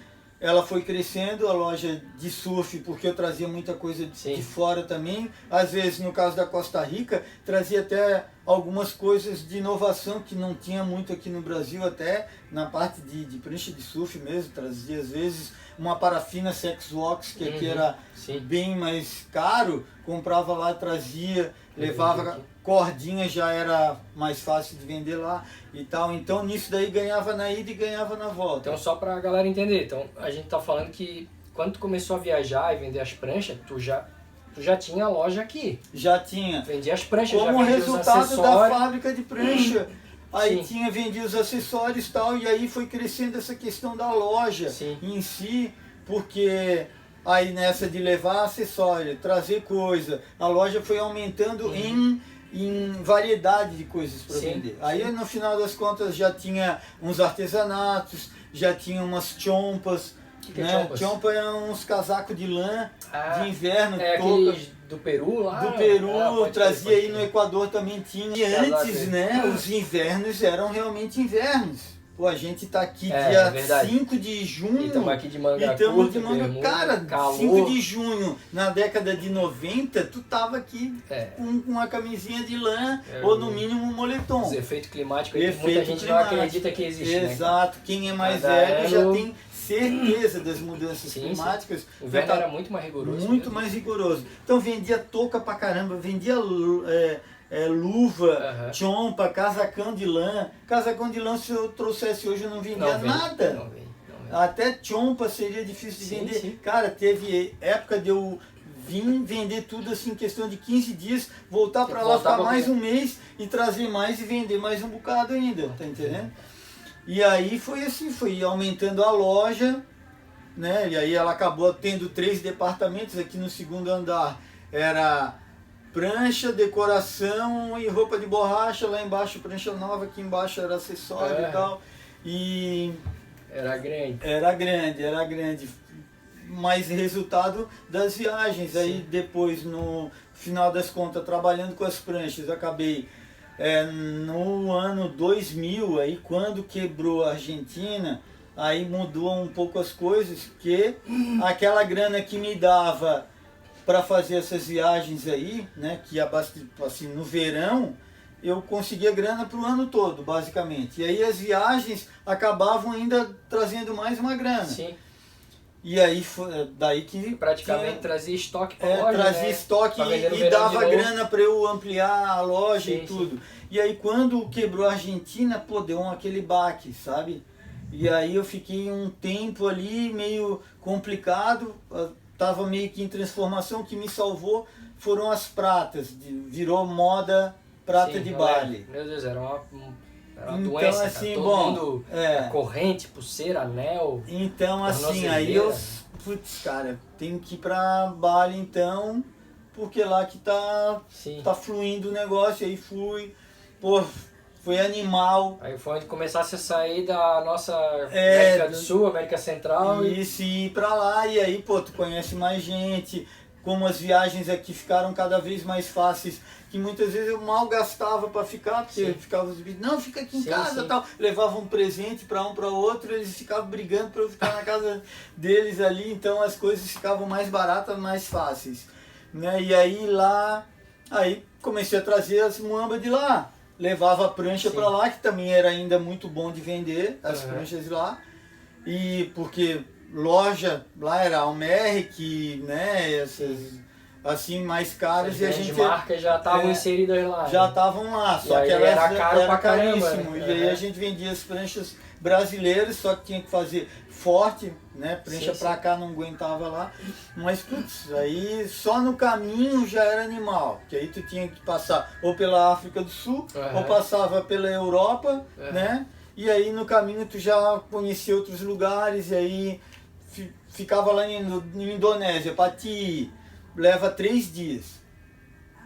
B: Ela foi crescendo, a loja de surf, porque eu trazia muita coisa de,
A: Sim.
B: de fora também. Às vezes, no caso da Costa Rica, trazia até algumas coisas de inovação que não tinha muito aqui no Brasil, até na parte de, de prancha de surf mesmo. Trazia, às vezes, uma parafina Sex Wax, que aqui
A: Uhum.
B: era
A: Sim.
B: bem mais caro, comprava lá, trazia, levava
A: aqui.
B: Cordinha, já era mais fácil de vender lá e tal. Então nisso daí ganhava na ida e ganhava na volta.
A: Então, só pra galera entender, então a gente tá falando que quando tu começou a viajar e vender as pranchas, tu já, tu já tinha a loja aqui.
B: Já tinha.
A: Vendia as pranchas,
B: Como resultado da fábrica de prancha. Aí
A: Sim.
B: tinha vendido os acessórios e tal, e aí foi crescendo essa questão da loja
A: Sim.
B: em si, porque aí nessa de levar acessório, trazer coisa, a loja foi aumentando em, em variedade de coisas para vender. Aí no final das contas já tinha uns artesanatos, já tinha umas chompas.
A: Que que é
B: né?
A: chompas?
B: Chompa é uns casacos de lã
A: Ah,
B: de inverno,
A: é do Peru lá?
B: do Peru,
A: Ah,
B: trazia aí no. Equador também tinha. E
A: Casaco
B: antes, né, os invernos eram realmente invernos. Pô, a gente tá aqui
A: É, é
B: dia
A: verdade.
B: 5 de junho.
A: E estamos aqui de manga
B: E tamo
A: curta,
B: de manga.
A: bermuda,
B: Cara,
A: calor.
B: 5 de junho, na década de 90, tu tava aqui
A: É,
B: com com uma camisinha de lã
A: É,
B: ou no mínimo um moletom.
A: os efeitos climáticos aí que muita
B: Efeito
A: gente
B: climático.
A: não acredita que existe, né?
B: Exato. Quem é mais
A: Cada
B: velho já tem certeza das mudanças
A: Sim, sim.
B: climáticas.
A: O inverno
B: tá-
A: era muito mais rigoroso.
B: muito
A: mesmo.
B: mais rigoroso. Então vendia touca pra caramba, vendia é, é, luva, chompa, casacão de lã. Casacão de lã, se eu trouxesse hoje, eu não vendia
A: Não vem,
B: nada.
A: Não vem, não vem.
B: Até chompa seria difícil de
A: Sim,
B: vender.
A: sim.
B: Cara, teve época de eu vir vender tudo assim em questão de 15 dias, voltar
A: que
B: lá, ficar mais um mês e trazer mais e vender mais um bocado ainda, tá entendendo? E aí foi assim, foi aumentando a loja, né? E aí ela acabou tendo três departamentos aqui no segundo andar. Era prancha, decoração e roupa de borracha, lá embaixo prancha nova, aqui embaixo era acessório
A: É.
B: e tal. E
A: Era grande.
B: era grande, era grande. Mas resultado das viagens. Aí
A: Sim.
B: depois, no final das contas, trabalhando com as pranchas, acabei é, no ano 2000, aí quando quebrou a Argentina, aí mudou um pouco as coisas, que aquela grana que me dava para fazer essas viagens aí, né, que assim, no verão, eu conseguia grana para o ano todo, basicamente. E aí as viagens acabavam ainda trazendo mais uma grana.
A: Sim.
B: E aí foi é, daí que.
A: Praticamente
B: tinha,
A: trazia estoque para
B: é,
A: loja.
B: Trazia
A: né?
B: estoque e, e dava grana para eu ampliar a loja
A: Sim,
B: e tudo. E aí quando quebrou a Argentina, pô, deu um aquele baque, sabe? E aí eu fiquei um tempo ali meio complicado, ah, tava meio que em transformação, o que me salvou foram as pratas, de- virou moda prata
A: Sim,
B: de baile.
A: Meu Deus, era uma, um- era uma
B: Então,
A: doença.
B: assim,
A: cara.
B: Bom,
A: mundo.
B: é.
A: Corrente, pulseira, anel.
B: Então, assim, aí eu, putz, cara, tenho que ir pra Bali então, porque lá que tá,
A: Sim.
B: tá fluindo o negócio, aí fui, pô, foi animal.
A: Aí foi onde começasse a sair da nossa
B: É,
A: América do Sul, América Central. E...
B: E se ir pra lá, e aí, pô, tu conhece mais gente, como as viagens aqui ficaram cada vez mais fáceis, que muitas vezes eu mal gastava pra ficar, porque
A: Sim.
B: ficava os não, fica aqui em
A: Sim,
B: casa
A: sim.
B: tal. Levava um presente pra um pra outro, eles ficavam brigando pra eu ficar na casa deles ali, então as coisas ficavam mais baratas, mais fáceis. Né? E aí lá, aí comecei a trazer as muambas de lá. Levava a prancha pra lá, que também era ainda muito bom de vender, as
A: Uhum.
B: pranchas lá. E porque loja lá era Almeric, né, essas assim mais caras
A: As
B: e a gente
A: marcas já estavam
B: é,
A: inseridas lá.
B: já
A: né?
B: estavam lá, só que elas
A: era caro
B: era
A: pra caramba,
B: caríssimo.
A: né?
B: E aí
A: Uhum.
B: a gente vendia as pranchas brasileiras, só que tinha que fazer forte, né? Prancha
A: sim.
B: cá não aguentava lá. Mas putz, aí só no caminho já era animal. Que aí tu tinha que passar ou pela África do Sul,
A: Uhum.
B: ou passava pela Europa,
A: Uhum.
B: né? E aí no caminho tu já conhecia outros lugares, e aí fi- ficava lá em Indonésia, Pati, leva três dias.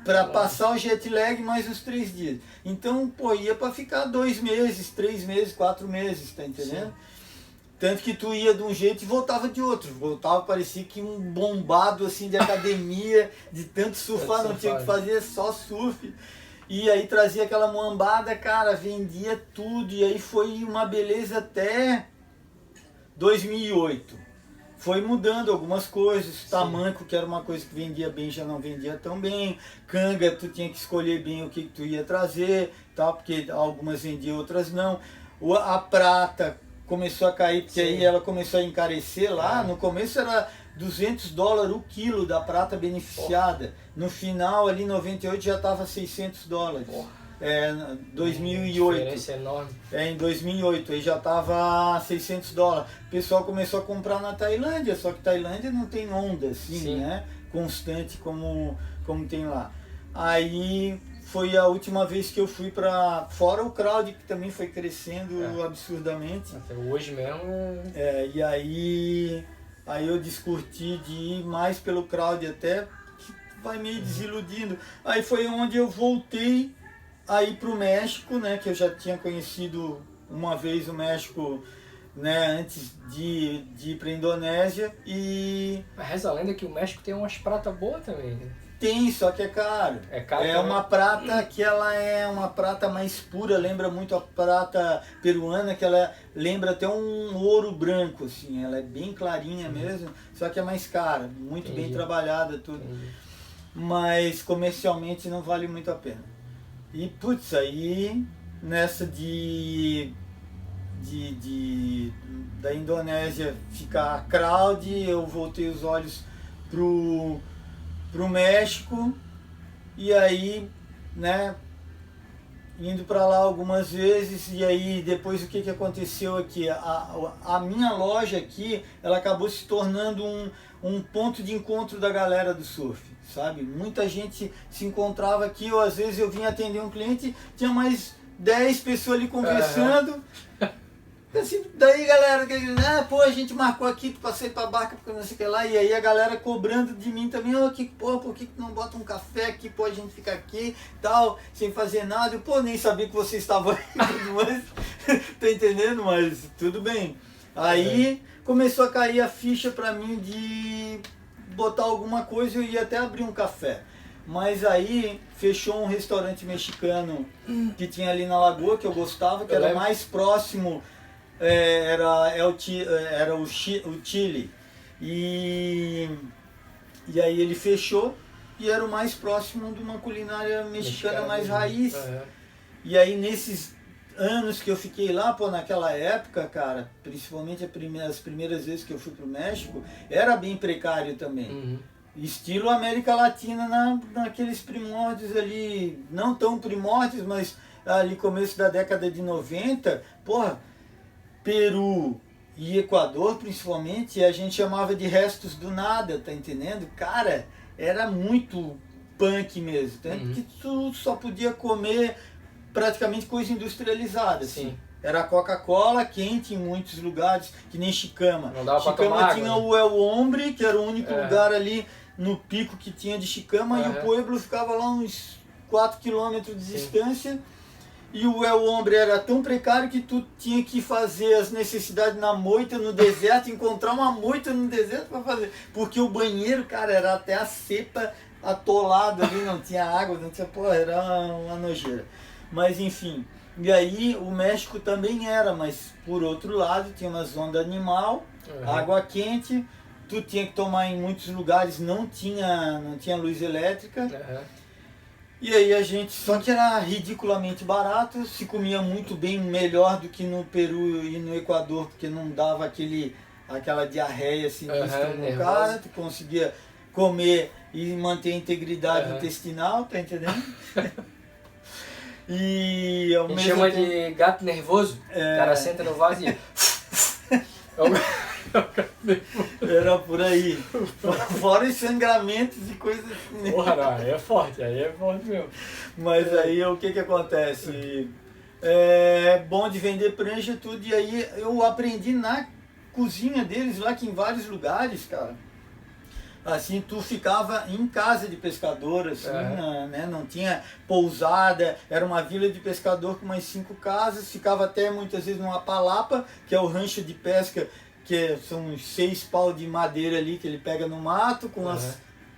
B: Pra
A: Nossa.
B: passar o jet lag mais uns três dias. Então, pô, ia pra ficar dois meses, três meses, quatro meses, tá entendendo? Tanto que tu ia de um jeito e voltava de outro. Voltava, parecia que um bombado assim de academia, de tanto surfar, não tinha o que
A: surfar,
B: fazer, só surf. E aí trazia aquela moambada, cara, vendia tudo. E aí foi uma beleza até 2008. Foi mudando algumas coisas. Tamanco, que era uma coisa que vendia bem, já não vendia tão bem. Canga, tu tinha que escolher bem o que, que tu ia trazer, tal, porque algumas vendiam, outras não. O- A prata começou a cair, porque
A: Sim.
B: aí ela começou a encarecer lá.
A: É.
B: No começo era 200 dólares o quilo da prata beneficiada. No final, ali, 98, já estava 600 dólares.
A: Porra.
B: É,
A: Uma
B: 2008.
A: Diferença enorme.
B: É, em 2008, aí já tava 600 dólares. O pessoal começou a comprar na Tailândia, só que Tailândia não tem onda assim,
A: Sim.
B: né? Constante como, como tem lá. Aí foi a última vez que eu fui pra. Fora o crowd, que também foi crescendo
A: É.
B: absurdamente.
A: Até hoje mesmo. é-
B: É, e aí, aí eu descurti de ir mais pelo crowd até que vai meio desiludindo. Aí foi onde eu voltei a ir pro México, né? Que eu já tinha conhecido uma vez o México, né? Antes de, de ir pra Indonésia. E
A: Mas reza a lenda que o México tem umas pratas boas também. né?
B: tem, só que é caro.
A: É caro
B: É
A: também?
B: uma prata que ela é uma prata mais pura, lembra muito a prata peruana, que ela lembra até um ouro branco, assim, ela é bem clarinha mesmo, só que é mais cara, muito bem
A: Entendi.
B: trabalhada tudo.
A: Entendi.
B: Mas comercialmente não vale muito a pena. E putz, aí nessa de, de, de da Indonésia ficar crowd, eu voltei os olhos pro, pro México e aí, né, indo para lá algumas vezes e aí depois o que, que aconteceu aqui? A, a minha loja aqui, ela acabou se tornando um, um ponto de encontro da galera do surf, sabe? Muita gente se encontrava aqui, ou às vezes eu vinha atender um cliente, tinha mais 10 pessoas ali conversando. Assim, daí galera, ah, pô, a gente marcou aqui, passei pra barca, porque não sei o que lá, e aí a galera cobrando de mim também, ó, que, pô, por que não bota um café aqui, pô, a gente fica aqui, tal, sem fazer nada, eu, pô, nem sabia que você estava aí, mais, tá entendendo? Mas tudo bem. Aí começou a cair a ficha pra mim de botar alguma coisa, eu ia até abrir um café. Mas aí fechou um restaurante mexicano que tinha ali na Lagoa, que eu gostava, que
A: Eu
B: era
A: lembro.
B: mais próximo, é, era, é o, era o, Chi- o Chile. E, e aí ele fechou e era o mais próximo de uma culinária mexicana mais raiz.
A: Aham.
B: E aí nesses anos que eu fiquei lá, pô, naquela época, cara, principalmente primeira- as primeiras vezes que eu fui pro México, era bem precário também.
A: Uhum.
B: Estilo América Latina na, naqueles primórdios ali, não tão primórdios, mas ali começo da década de 90, porra, Peru e Equador principalmente, a gente chamava de restos do nada, tá entendendo? Cara, era muito punk mesmo, tanto
A: Uhum.
B: que tu só podia comer praticamente coisa industrializada, assim.
A: Sim.
B: Era Coca-Cola quente em muitos lugares, que nem Chicama.
A: Não dava pra
B: Chicama
A: tomar
B: tinha
A: água, né?
B: o El Hombre, que era o único
A: É.
B: lugar ali no pico que tinha de Chicama, e
A: Aham.
B: o Pueblo ficava lá uns 4 quilômetros de
A: Sim.
B: distância. E o El Hombre era tão precário que tu tinha que fazer as necessidades na moita, no deserto, encontrar uma moita no deserto para fazer. Porque o banheiro, cara, era até a cepa atolado ali, não tinha água, não tinha, pô, era uma nojeira. Mas enfim, e aí o México também era, mas por outro lado tinha uma zona animal,
A: Uhum.
B: água quente, tu tinha que tomar em muitos lugares, não tinha, não tinha luz elétrica.
A: Aham.
B: E aí a gente, só que era ridiculamente barato, se comia muito bem, melhor do que no Peru e no Equador, porque não dava aquele, aquela diarreia sinistra
A: Aham,
B: no
A: nervosa.
B: cara, tu conseguia comer e manter a integridade
A: Aham.
B: intestinal, tá entendendo? e ao mesmo
A: chama
B: tempo,
A: de gato nervoso.
B: É.
A: O cara senta no vaso e. É o-
B: era por aí. Fora os sangramentos e coisas assim.
A: Porra, não, aí é forte, aí é forte mesmo.
B: Mas aí o que que acontece? É bom de vender prancha e tudo, e aí eu aprendi na cozinha deles lá que em vários lugares, cara. Assim, tu ficava em casa de pescador, assim, na- né? Não tinha pousada, era uma vila de pescador com umas cinco casas, ficava até muitas vezes numa palapa, que é o rancho de pesca, que são uns seis pau de madeira ali que ele pega no mato, com as
A: Aham.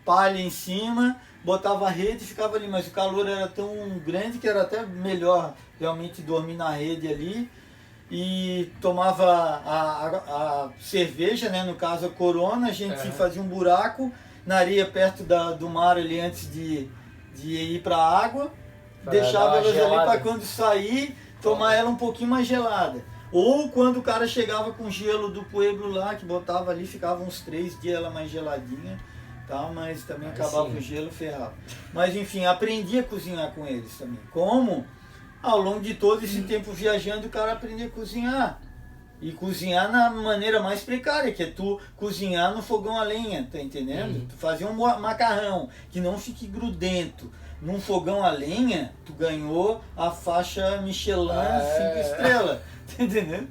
B: palha em cima, botava a rede e ficava ali, mas o calor era tão grande que era até melhor realmente dormir na rede ali. E tomava a, a, a cerveja, né? no caso a corona, a gente
A: Aham.
B: fazia um buraco na areia perto da, do mar ali antes de, de ir para a água,
A: Pra
B: deixava elas ali
A: gelada.
B: para quando sair, tomar ela um pouquinho mais gelada. Ou quando o cara chegava com gelo do pueblo lá, que botava ali, ficava uns três dias ela mais geladinha, tal, mas também
A: Aí
B: acabava
A: sim.
B: o gelo, ferrava. Mas enfim, aprendi a cozinhar com eles também. Como? Ao longo de todo esse tempo viajando, o cara aprendia a cozinhar. E cozinhar na maneira mais precária, que é tu cozinhar no fogão a lenha, tá entendendo?
A: Uhum.
B: Tu fazer um ma- macarrão que não fique grudento. Num fogão a lenha, tu ganhou a faixa Michelin
A: É.
B: 5 estrelas, tá entendendo?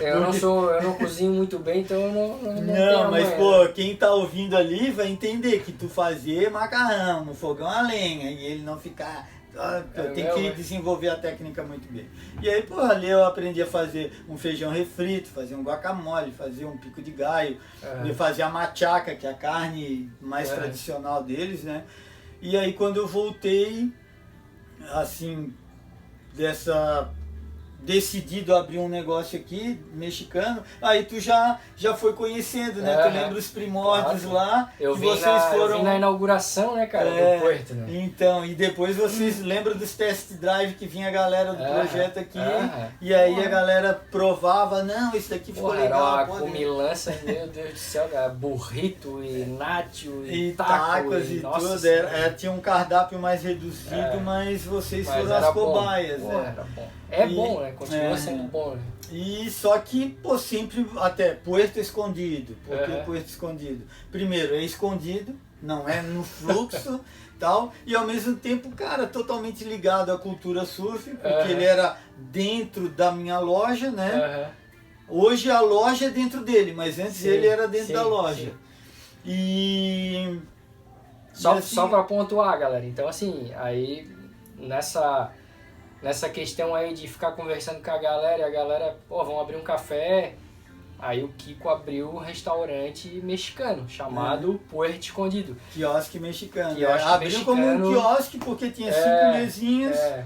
A: Eu não sou, eu não cozinho muito bem, então eu não. Não, não,
B: mas pô, quem tá ouvindo ali vai entender que tu fazer macarrão no fogão a lenha e ele não ficar. Ah,
A: É
B: tem que
A: né?
B: desenvolver a técnica muito bem. E aí, pô, ali eu aprendi a fazer um feijão refrito, fazer um guacamole, fazer um pico de gaio, e fazer a machaca, que é a carne mais
A: É.
B: tradicional deles, né? E aí quando eu voltei, assim, dessa decidido a abrir um negócio aqui, mexicano, aí tu já, já foi conhecendo, né? Tu
A: Aham.
B: lembra os primórdios
A: Claro.
B: lá,
A: Eu vim,
B: vocês
A: na, eu
B: foram...
A: na inauguração, né, cara,
B: É,
A: do Puerto, né?
B: Então, e depois vocês lembram dos test drive que vinha a galera do
A: Aham,
B: projeto aqui,
A: aham.
B: e aí a galera provava, não, isso daqui ficou
A: Porra, era
B: legal,
A: uma
B: pode-
A: comilança, meu Deus do céu, cara, burrito e nacho e,
B: E
A: taco
B: tacos e
A: nossa
B: tudo,
A: senhora.
B: era, é, tinha um cardápio mais reduzido,
A: É.
B: mas vocês
A: Mas
B: foram
A: era
B: as
A: bom.
B: cobaias.
A: Porra,
B: né?
A: era bom. É
B: E-
A: bom, né? Continua
B: é.
A: sendo bom, né?
B: E só que, pô, sempre até Puerto Escondido. Por que. Puerto Escondido? Primeiro, é escondido, não é no fluxo tal, e ao mesmo tempo, cara, totalmente ligado à cultura surf, porque ele era dentro da minha loja, né? Hoje a loja é dentro dele, mas antes
A: Sim,
B: ele era dentro
A: sim,
B: da loja.
A: sim.
B: E.
A: Só,
B: assim-
A: só pra pontuar, galera. Então, assim, aí nessa, nessa questão aí de ficar conversando com a galera, e a galera, pô, vamos abrir um café. Aí o Kiko abriu um restaurante mexicano chamado Puerto Escondido.
B: Quiosque mexicano.
A: Quiosque
B: abriu
A: mexicano.
B: como um quiosque porque tinha
A: É,
B: cinco mesinhas.
A: É,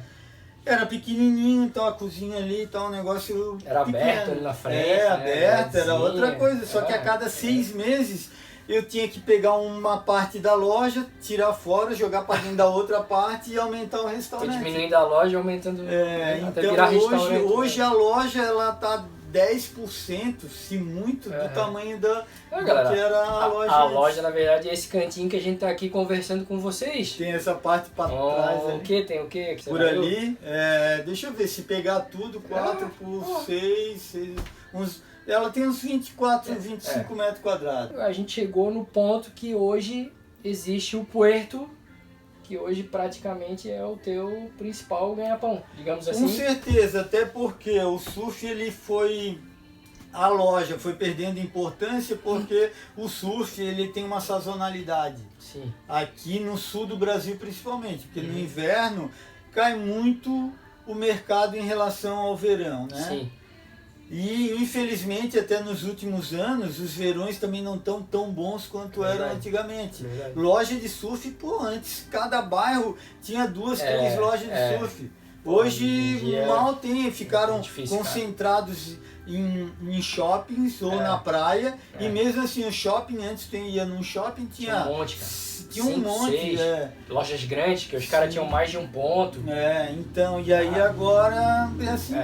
B: Era pequenininho, então a cozinha ali, então um negócio
A: Era
B: pequeno.
A: aberto ali na frente,
B: É,
A: né,
B: aberto, era
A: gradezinha.
B: outra coisa. Só que a
A: É,
B: cada
A: é.
B: seis meses eu tinha que pegar uma parte da loja, tirar fora, jogar para dentro da outra parte e aumentar o restaurante.
A: diminuindo a loja, aumentando
B: É,
A: até
B: então
A: virar
B: hoje,
A: restaurante.
B: hoje
A: né?
B: a loja ela tá 10%, se muito, do tamanho da
A: É,
B: do
A: galera,
B: que era a, loja.
A: a loja, na verdade, é esse cantinho que a gente tá aqui conversando com vocês.
B: Tem essa parte para
A: Oh,
B: trás
A: o
B: ali.
A: que? Tem o que? que
B: Por ali, é, deixa eu ver, se pegar tudo, 4
A: Ah,
B: por
A: ah.
B: 6, uns, ela tem uns 24,
A: É,
B: 25 metros quadrados.
A: A gente chegou no ponto que hoje existe o Puerto, que hoje praticamente é o teu principal ganha-pão, digamos
B: Com
A: assim.
B: certeza, até porque o surf ele foi a loja foi perdendo importância porque o surf ele tem uma sazonalidade.
A: Sim,
B: aqui no sul do Brasil principalmente, porque no
A: Uhum.
B: inverno cai muito o mercado em relação ao verão, né?
A: sim.
B: E infelizmente até nos últimos anos os verões também não estão tão bons quanto eram
A: Verdade.
B: antigamente.
A: Verdade.
B: Loja de surf, pô, antes cada bairro tinha duas,
A: É,
B: três lojas de
A: é.
B: surf.
A: Hoje dia
B: mal tem, ficaram
A: é difícil,
B: concentrados em, em shoppings ou
A: É.
B: na praia.
A: É.
B: E mesmo assim, o shopping, antes tu ia num shopping,
A: Tinha
B: tinha,
A: um monte, cara.
B: tinha um monte.
A: seis.
B: É.
A: Lojas grandes, que os caras tinham mais de um ponto.
B: É, então, e aí agora, é assim,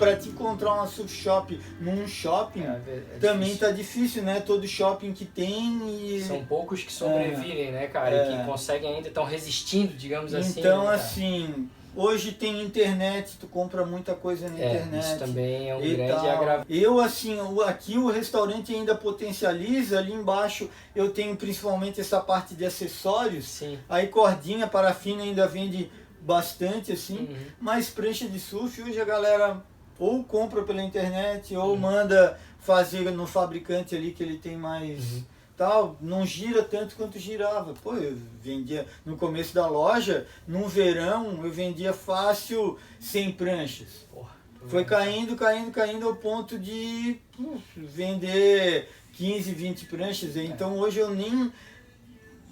A: É,
B: pra te encontrar uma surf shop num shopping,
A: é, é
B: também tá difícil, né? Todo shopping que tem e...
A: São poucos que sobrevivem, né, cara?
B: É.
A: E que conseguem ainda, estão resistindo, digamos assim.
B: Então,
A: né,
B: assim, hoje tem internet, tu compra muita coisa na
A: É,
B: internet.
A: isso também é um grande
B: tal.
A: agravante.
B: Eu, assim, aqui o restaurante ainda potencializa, ali embaixo eu tenho principalmente essa parte de acessórios,
A: Sim.
B: aí cordinha, parafina ainda vende bastante, assim,
A: Uhum.
B: mas prancha de surf hoje a galera ou compra pela internet ou
A: Uhum.
B: manda fazer no fabricante ali que ele tem mais
A: Uhum.
B: tal, não gira tanto quanto girava. Pô, eu vendia no começo da loja, no verão eu vendia fácil 100 pranchas.
A: Porra,
B: Foi caindo, caindo, caindo ao ponto de puf, vender 15, 20 pranchas. Então hoje eu nem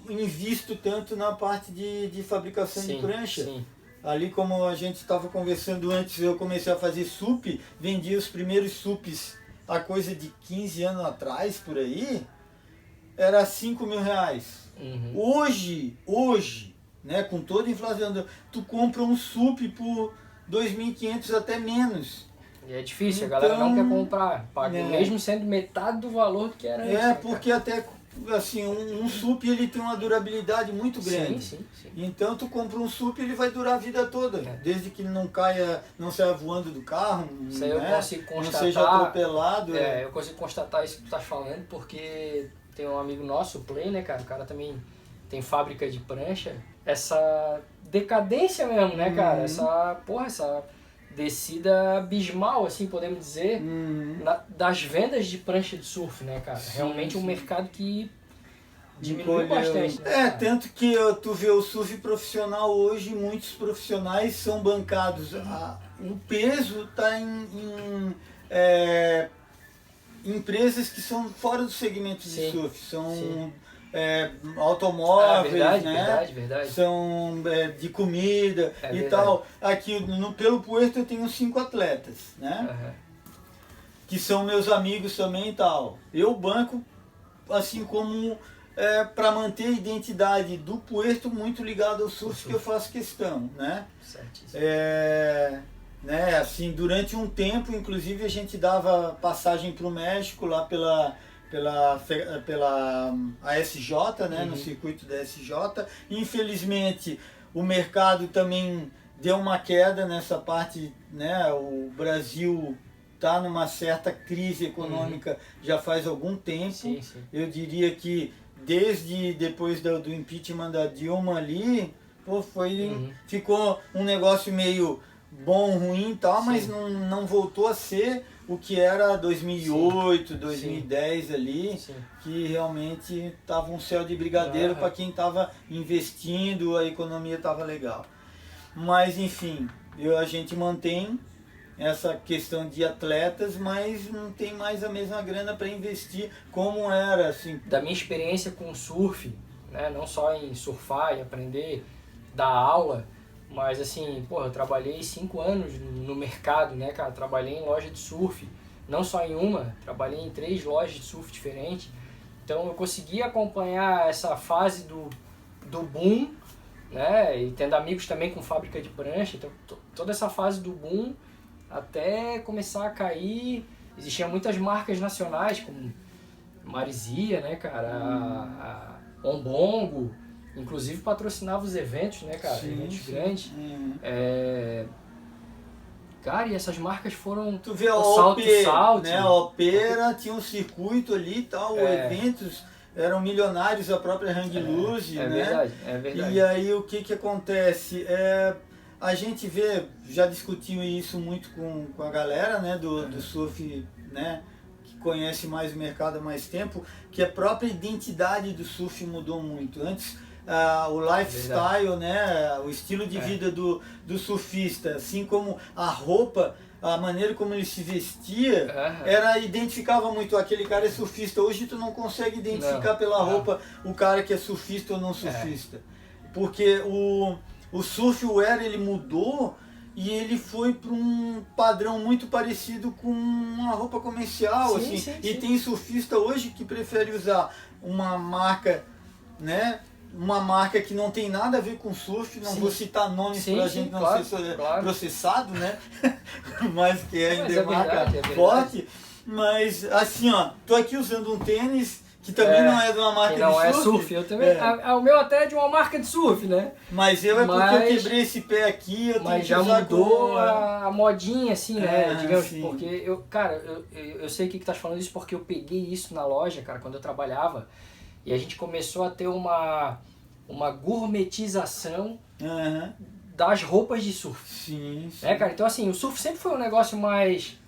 B: invisto tanto na parte de, de fabricação de
A: Sim,
B: prancha.
A: sim.
B: Ali como a gente estava conversando antes, eu comecei a fazer sup, vendia os primeiros supes a coisa de 15 anos atrás, por aí, era 5 mil reais.
A: Uhum.
B: Hoje, hoje, né, com toda a inflação, tu compra um sup por 2.500 até menos.
A: E é difícil, a galera não
B: Então,
A: quer comprar. Paga,
B: é.
A: mesmo sendo metade do valor que era.
B: É,
A: né,
B: porque até assim, um, um sup ele tem uma durabilidade muito grande.
A: Sim, sim, sim.
B: Então tu compra um sup ele vai durar a vida toda,
A: É.
B: desde que ele não caia, não saia voando do carro,
A: Isso aí eu
B: né?
A: consigo
B: não
A: constatar.
B: seja atropelado.
A: É, eu consigo constatar isso que tu tá falando, porque tem um amigo nosso, o Play, né, cara? O cara também tem fábrica de prancha. Essa decadência mesmo, né, cara?
B: Uhum.
A: Essa, porra, essa descida abismal, assim, podemos dizer,
B: Uhum.
A: na- das vendas de prancha de surf, né, cara?
B: Sim,
A: Realmente um
B: sim.
A: mercado que diminuiu
B: Encolheu.
A: bastante, né?
B: É, tanto que tu vê o surf profissional hoje, muitos profissionais são bancados. A- o peso está em, em, é, empresas que são fora do segmento de
A: Sim,
B: surf. São é,
A: Ah,
B: automóveis,
A: verdade,
B: né?
A: verdade, verdade.
B: São é, de comida
A: É
B: e
A: verdade.
B: tal. Aqui no, pelo Puerto eu tenho cinco atletas, né?
A: Aham.
B: que são meus amigos também e tal. Eu banco, assim como é, para manter a identidade do Puerto muito ligado ao surf que eu faço questão, né?
A: Certíssimo.
B: É, né, assim, durante um tempo, inclusive, a gente dava passagem para o México lá pela, pela, fe- pela hum, ASJ, né, no
A: Uhum.
B: circuito da SJ. Infelizmente, o mercado também deu uma queda nessa parte, né, o Brasil está numa certa crise econômica já faz algum tempo.
A: Sim, sim.
B: Eu diria que desde depois do, do impeachment da Dilma ali, pô, foi,
A: Uhum.
B: ficou um negócio meio bom, ruim e tal, mas
A: Sim.
B: não, não voltou a ser o que era 2008, 2010 ali,
A: Sim.
B: que realmente tava um céu de brigadeiro
A: Aham.
B: para quem estava investindo, a economia estava legal. Mas enfim, eu, a gente mantém essa questão de atletas, mas não tem mais a mesma grana para investir como era assim.
A: Da minha experiência com surf, né, não só em surfar e aprender, dar aula, mas assim, porra, eu trabalhei cinco anos no mercado, né, cara? Trabalhei em loja de surf, não só em uma, trabalhei em três lojas de surf diferentes. Então eu consegui acompanhar essa fase do, do boom, né? E tendo amigos também com fábrica de prancha, então toda essa fase do boom até começar a cair. Existiam muitas marcas nacionais, como Marizia, né, cara? A, a Ombongo, inclusive patrocinava os eventos, né, cara? Sim, eventos sim. grandes. Uhum. É... Cara, e essas marcas foram.
B: Tu vê a OP, Salt, né? A Opera tinha um circuito ali e tal, é. eventos eram milionários, a própria Hang
A: é, é
B: né?
A: Verdade, é verdade.
B: E aí o que que acontece? É, a gente vê, já discutiu isso muito com, com a galera, né, do, do surf, né, que conhece mais o mercado há mais tempo, que a própria identidade do surf mudou muito. Antes uh, o lifestyle, né, o estilo de é. vida do, do surfista, assim como a roupa, a maneira como ele se vestia, uhum. era identificava muito aquele cara é surfista. Hoje tu não consegue identificar não, pela não. roupa o cara que é surfista ou não é. surfista. É. Porque o, o surfwear ele mudou e ele foi para um padrão muito parecido com uma roupa comercial, sim, assim. Sim, sim. E tem surfista hoje que prefere usar uma marca, né? Uma marca que não tem nada a ver com surf, não sim. vou citar nomes para a gente não claro, ser claro. processado, né? mas que é ainda é marca verdade, é forte. Mas assim, ó, tô aqui usando um tênis que também é, não é de uma marca
A: que não
B: de
A: é surf. Eu também, é. A, a, o meu até é de uma marca de surf, né?
B: Mas eu é mas, porque eu quebrei esse pé aqui, eu
A: Mas já mudou a, a, modinha, assim, né? É, Digamos, sim. porque eu, cara, eu, eu, eu sei o que, que tá falando isso porque eu peguei isso na loja, cara, quando eu trabalhava. E a gente começou a ter uma, uma gourmetização uhum. das roupas de surf.
B: Sim, sim.
A: É, cara? Então, assim, o surf sempre foi um negócio mais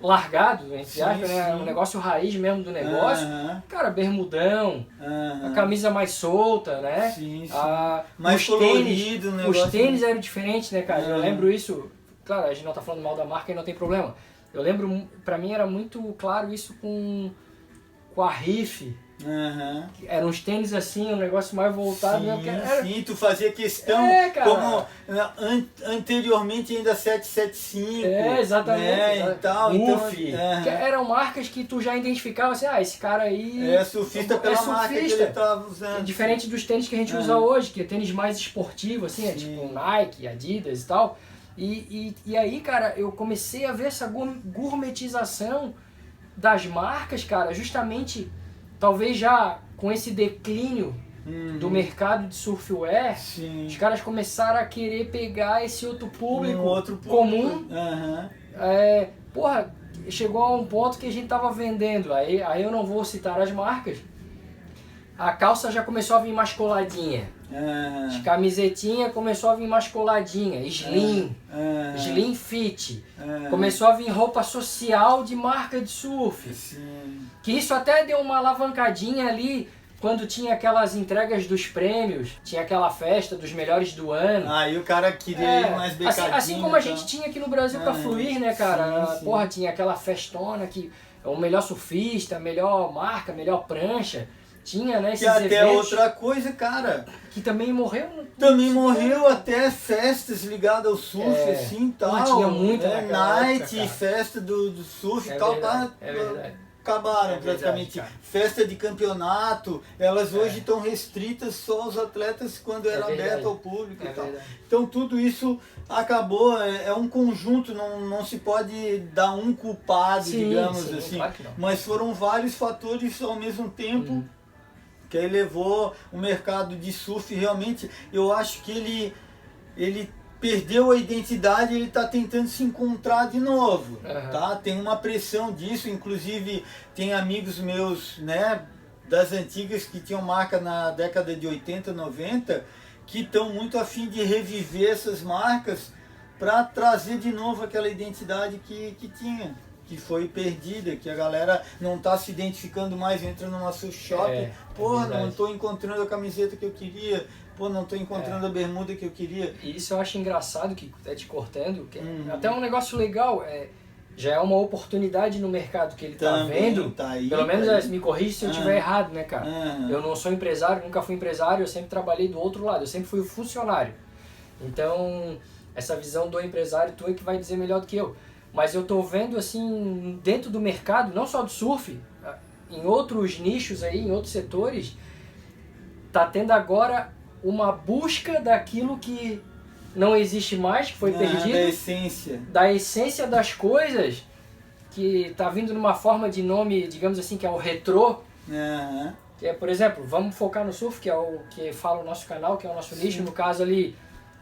A: largado, entre aspas, né? Um negócio raiz mesmo do negócio. Uhum. Cara, bermudão, uhum. a camisa mais solta, né?
B: Sim, sim.
A: A, mais os colorido, tênis, Os tênis eram diferentes, né, cara? Eu lembro isso. Claro, a gente não tá falando mal da marca e não tem problema. Eu lembro, pra mim era muito claro isso com, com a Riff
B: Uhum.
A: Eram uns tênis assim, um negócio mais voltado.
B: Sim,
A: né?
B: era... sim tu fazia questão é, como an anteriormente ainda 775.
A: É, exatamente.
B: Né,
A: exatamente.
B: E tal, então,
A: uhum. eram marcas que tu já identificava assim, ah, esse cara aí.
B: É surfista pela é surfista. marca que ele tava usando.
A: Diferente dos tênis que a gente uhum. usa hoje, que é tênis mais esportivo, assim, é tipo Nike, Adidas e tal. E, e, e aí, cara, eu comecei a ver essa gourmetização das marcas, cara, justamente talvez já com esse declínio uhum. do mercado de surfwear, Sim. os caras começaram a querer pegar esse outro público,
B: um outro
A: público. comum.
B: Uhum.
A: É, porra, chegou a um ponto que a gente tava vendendo, aí, aí eu não vou citar as marcas, a calça já começou a vir mais coladinha.
B: Uhum.
A: As camisetinhas começou a vir mais coladinha, slim,
B: uhum.
A: slim fit. Uhum. Começou a vir roupa social de marca de surf.
B: Sim.
A: Que isso até deu uma alavancadinha ali quando tinha aquelas entregas dos prêmios, tinha aquela festa dos melhores do ano.
B: Aí o cara queria é, ir mais becadinho.
A: Assim, assim como a gente tinha aqui no Brasil pra fluir, né, cara? Sim, sim. Porra, tinha aquela festona que é o melhor surfista, melhor marca, melhor prancha. Tinha, né?
B: Esses que até outra coisa, cara.
A: Que também morreu.
B: Também morreu até festas ligadas ao surf, é, assim tal.
A: Tinha muito, né?
B: Night,
A: época,
B: festa do, do surf
A: e
B: é tal.
A: Verdade, tá, é verdade.
B: Acabaram é praticamente. Verdade, Festa de campeonato, elas é. hoje estão restritas só aos atletas quando era é aberto ao público e tal. Verdade. Então tudo isso acabou, é, um conjunto, não, não se pode dar um culpado,
A: sim,
B: digamos
A: sim,
B: assim.
A: Claro
B: mas foram vários fatores ao mesmo tempo. Hum que aí levou o mercado de surf realmente, eu acho que ele, ele perdeu a identidade ele está tentando se encontrar de novo, uhum. tá? Tem uma pressão disso, inclusive tem amigos meus, né, das antigas que tinham marca na década de 80, 90, que estão muito afim de reviver essas marcas para trazer de novo aquela identidade que, que tinha que foi perdida, que a galera não está se identificando mais, entra no nosso shopping, é, porra, é não estou encontrando a camiseta que eu queria, pô, não estou encontrando
A: É.
B: a bermuda que eu queria.
A: E isso eu acho engraçado que é te cortando, que é
B: Uhum.
A: até um negócio legal, é, já é uma oportunidade no mercado que ele tá vendo.
B: tá aí,
A: Pelo menos
B: tá
A: é, me corrige se eu
B: Ah.
A: estiver errado, né, cara?
B: Ah.
A: Eu não sou empresário, nunca fui empresário, eu sempre trabalhei do outro lado, eu sempre fui o funcionário. Então, essa visão do empresário tu é que vai dizer melhor do que eu. Mas eu tô vendo assim, dentro do mercado, não só do surf, em outros nichos aí, em outros setores, tá tendo agora uma busca daquilo que não existe mais, que foi
B: Ah,
A: perdido
B: Da essência.
A: da essência das coisas, que tá vindo numa forma de nome, digamos assim, que é o retrô, que é, por exemplo, vamos focar no surf, que é o que fala o nosso canal, que é o nosso nicho, no caso ali,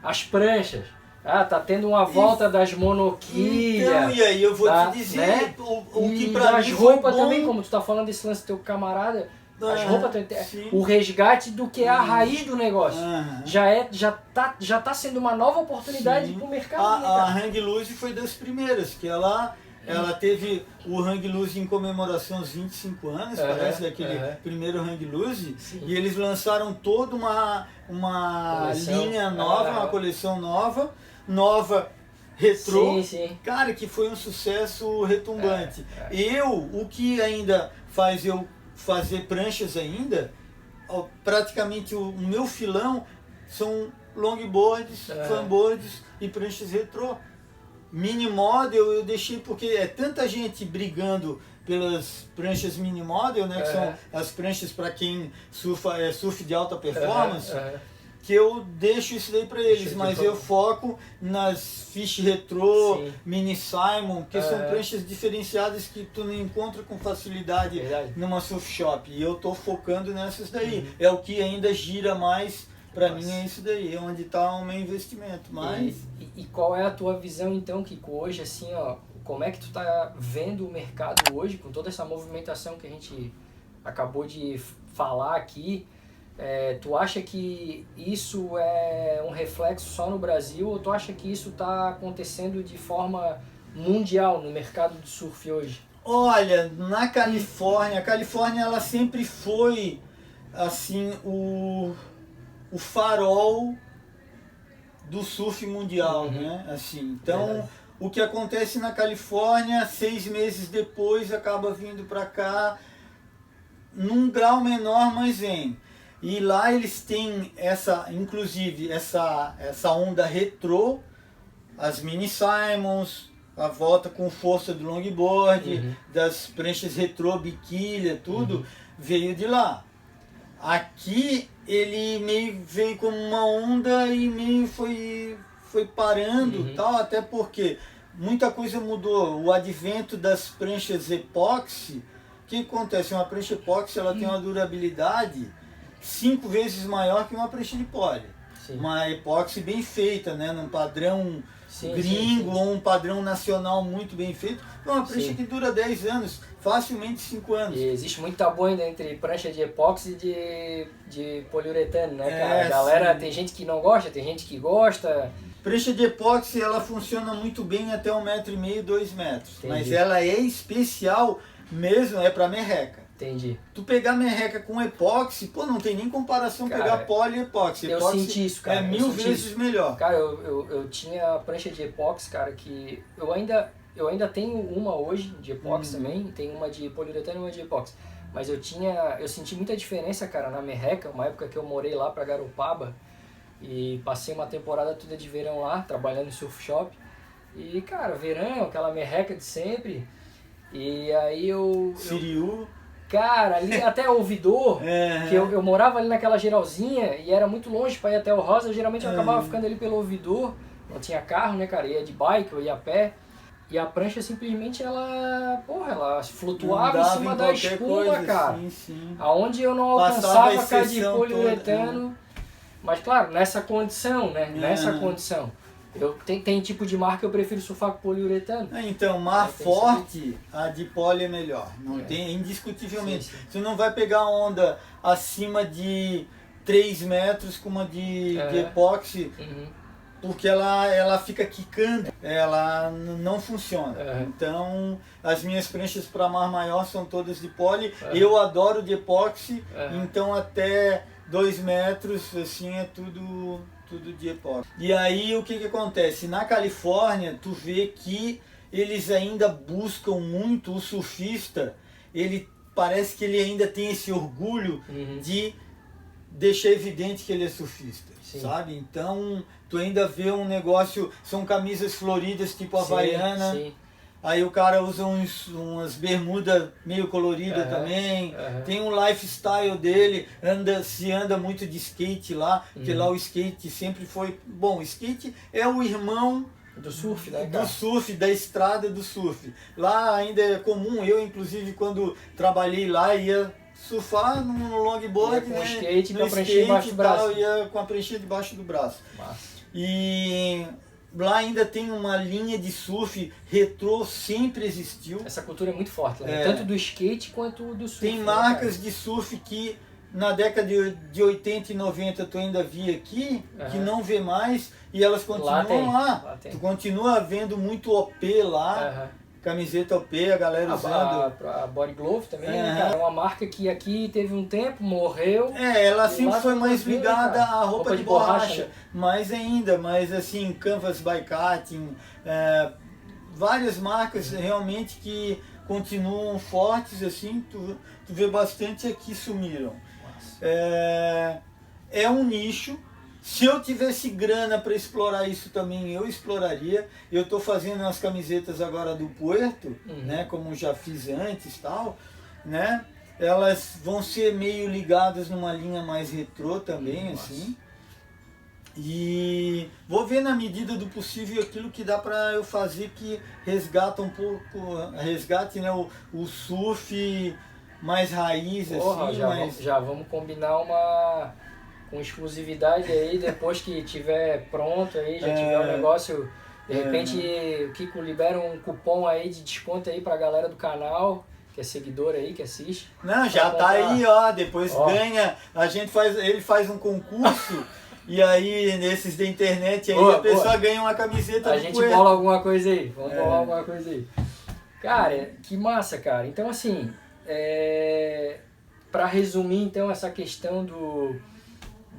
A: as pranchas. Ah, tá tendo uma volta das monoquilhas.
B: Então, e aí eu vou
A: tá,
B: te dizer,
A: né?
B: o, o que
A: e
B: pra
A: das
B: mim
A: roupas também, como tu tá falando desse lance do teu camarada, as
B: Ah,
A: roupas,
B: sim.
A: o resgate do que é a raiz do negócio.
B: Aham.
A: Já, é, já, tá, já tá sendo uma nova oportunidade
B: Sim.
A: pro mercado. né,
B: A, a
A: cara?
B: Hang Loose foi das primeiras, que ela, ela teve o Hang Loose em comemoração aos 25 anos,
A: Aham,
B: parece, daquele
A: aham.
B: primeiro Hang Loose,
A: Sim.
B: e eles lançaram toda uma, uma
A: Coleção.
B: linha nova,
A: Aham.
B: uma coleção nova, nova, retrô,
A: Sim, sim.
B: Cara, que foi um sucesso retumbante.
A: É,
B: Eu, o que ainda faz eu fazer pranchas ainda, praticamente o, meu filão são longboards,
A: É.
B: fanboards e pranchas retrô. Mini model eu deixei porque é tanta gente brigando pelas pranchas mini model, né, que
A: É.
B: são as pranchas para quem surfa, é, surf de alta performance,
A: Aham, aham.
B: Que eu deixo isso daí para eles, mas eu foco nas Fish Retro,
A: Sim.
B: Mini Simon, que são
A: É.
B: pranchas diferenciadas que tu não encontra com facilidade
A: Verdade.
B: numa surf shop. E eu tô focando nessas daí. É o que ainda gira mais para
A: Uhum.
B: Mim é isso daí, é onde está o meu investimento. Mas
A: E, e- qual é a tua visão então, Kiko, hoje assim, ó, como é que tu tá vendo o mercado hoje, com toda essa movimentação que a gente acabou de falar aqui, é, tu acha que isso é um reflexo só no Brasil ou tu acha que isso está acontecendo de forma mundial no mercado do surf hoje?
B: Olha, na Califórnia, a Califórnia ela sempre foi assim o, o farol do surf mundial,
A: Uhum.
B: né? Assim, então
A: Verdade.
B: o que acontece na Califórnia, seis meses depois acaba vindo para cá num grau menor, mas vem. E lá eles têm essa, inclusive essa essa onda retrô, as mini Simons, a volta com força do longboard,
A: Uhum.
B: das pranchas retrô, biquília, tudo, veio de lá. Aqui ele meio veio como uma onda e meio foi, foi parando
A: Uhum.
B: tal, até porque muita coisa mudou. O advento das pranchas epóxi, o que acontece? Uma prancha epóxi ela tem uma durabilidade cinco vezes maior que uma prancha de pole.
A: Sim.
B: Uma epóxi bem feita, né? num padrão
A: Sim,
B: gringo
A: sim, sim.
B: ou um padrão nacional muito bem feito. É uma prancha que dura 10 anos, facilmente 5 anos.
A: E existe muito tabu ainda entre prancha de epóxi e de, de poliuretano, né,
B: É,
A: cara? a galera, tem gente que não gosta, tem gente que gosta.
B: Prancha de epóxi ela funciona muito bem até um metro e meio, dois metros.
A: Entendi.
B: Mas ela é especial mesmo, é para merreca.
A: Entendi.
B: Tu pegar merreca com epóxi, pô, não tem nem comparação
A: Cara,
B: pegar poli e epóxi.
A: eu
B: Epóxi
A: senti isso, cara,
B: É
A: eu
B: mil vezes
A: isso.
B: melhor.
A: Cara, eu, eu, eu tinha prancha de epóxi, cara, que eu ainda, eu ainda tenho uma hoje de epóxi
B: Uhum.
A: também, tem uma de poliuretano e uma de epóxi. Mas eu tinha, eu senti muita diferença, cara, na merreca, uma época que eu morei lá pra Garopaba e passei uma temporada toda de verão lá, trabalhando em surf shop. E, cara, verão, aquela merreca de sempre. E aí eu, eu
B: Siriu.
A: Cara, ali até o ouvidor,
B: É.
A: que eu, eu morava ali naquela geralzinha e era muito longe pra ir até o Rosa, geralmente eu
B: É.
A: acabava ficando ali pelo ouvidor, não tinha carro, né, cara, ia de bike, eu ia a pé. E a prancha simplesmente ela, porra, ela flutuava em
B: Andava
A: cima
B: em
A: da espuma,
B: coisa,
A: cara.
B: Sim, sim.
A: Aonde eu não
B: a
A: alcançava cara de poliuretano. Mas claro, nessa condição, né?
B: É.
A: Nessa condição. Eu, tem, tem tipo de marca que eu prefiro surfar com poliuretano.
B: É, Então, mar
A: É,
B: forte, a de pole é melhor. Não
A: É.
B: tem, indiscutivelmente.
A: Sim, sim.
B: Você não vai pegar onda acima de 3 metros com uma de,
A: É.
B: de epóxi,
A: Uhum.
B: porque ela, ela fica quicando, ela não funciona.
A: É.
B: Então, as minhas pranchas para mar maior são todas de pole.
A: É.
B: Eu adoro de epóxi,
A: É.
B: então até dois metros, assim, é tudo, tudo de epóxi. E aí o que, que acontece? Na Califórnia, tu vê que eles ainda buscam muito o surfista, ele parece que ele ainda tem esse orgulho
A: Uhum.
B: de deixar evidente que ele é surfista,
A: Sim.
B: sabe? Então, tu ainda vê um negócio, são camisas floridas tipo havaiana,
A: sim.
B: Aí o cara usa uns, umas bermudas meio coloridas
A: Aham,
B: também,
A: aham.
B: tem um lifestyle dele, anda, se anda muito de skate lá, porque
A: Uhum.
B: lá o skate sempre foi, bom, o skate é o irmão
A: Do surf, né,
B: do surf, da estrada do surf. Lá ainda é comum, eu inclusive quando trabalhei lá ia surfar no longboard,
A: Ia com
B: né?
A: skate com
B: no
A: a pranchinha embaixo do
B: e tal, ia com a pranchinha debaixo do braço.
A: Massa.
B: E lá ainda tem uma linha de surf retrô, sempre existiu.
A: Essa cultura é muito forte, né?
B: É.
A: tanto do skate quanto do surf.
B: Tem
A: né,
B: marcas de surf que na década de, de 80 e 90 tu ainda via aqui, que
A: Aham.
B: não vê mais, e elas continuam
A: Lá
B: lá.
A: lá.
B: Tu continua vendo muito OP lá,
A: cara?
B: Camiseta OP, a galera
A: A,
B: usando.
A: a, a Body Glove também, né? É uma marca que aqui teve um tempo, morreu.
B: É, ela sempre foi mais ligada
A: cara,
B: à roupa,
A: roupa
B: de,
A: de
B: borracha,
A: borracha, né?
B: mais ainda, mas assim, Canvas by Cutting, é, várias marcas realmente que continuam fortes, assim, tu, tu vê bastante aqui sumiram.
A: Massa.
B: É, é um nicho. Se eu tivesse grana para explorar isso também, eu exploraria. Eu estou fazendo umas camisetas agora do Puerto,
A: Uhum.
B: né, como já fiz antes tal, né? Elas vão ser meio ligadas numa linha mais retrô também,
A: Nossa.
B: assim. E vou ver na medida do possível aquilo que dá para eu fazer que resgata um pouco, resgate né, o, o surf mais raiz,
A: Porra,
B: assim,
A: já,
B: mas
A: vamos, já vamos combinar uma com exclusividade aí, depois que tiver pronto aí, já
B: É.
A: tiver o negócio, de
B: É.
A: repente o Kiko libera um cupom aí de desconto aí pra galera do canal, que é seguidor aí, que assiste.
B: Não, já tá aí, ó. Depois
A: Ó.
B: ganha. A gente faz, ele faz um concurso e aí nesses da internet aí
A: Boa,
B: a pessoa
A: boa.
B: ganha uma camiseta
A: A gente
B: Coelho.
A: bola alguma coisa aí, vamos
B: É.
A: bolar alguma coisa aí. Cara, que massa, cara. Então, assim, é... para resumir, então, essa questão do,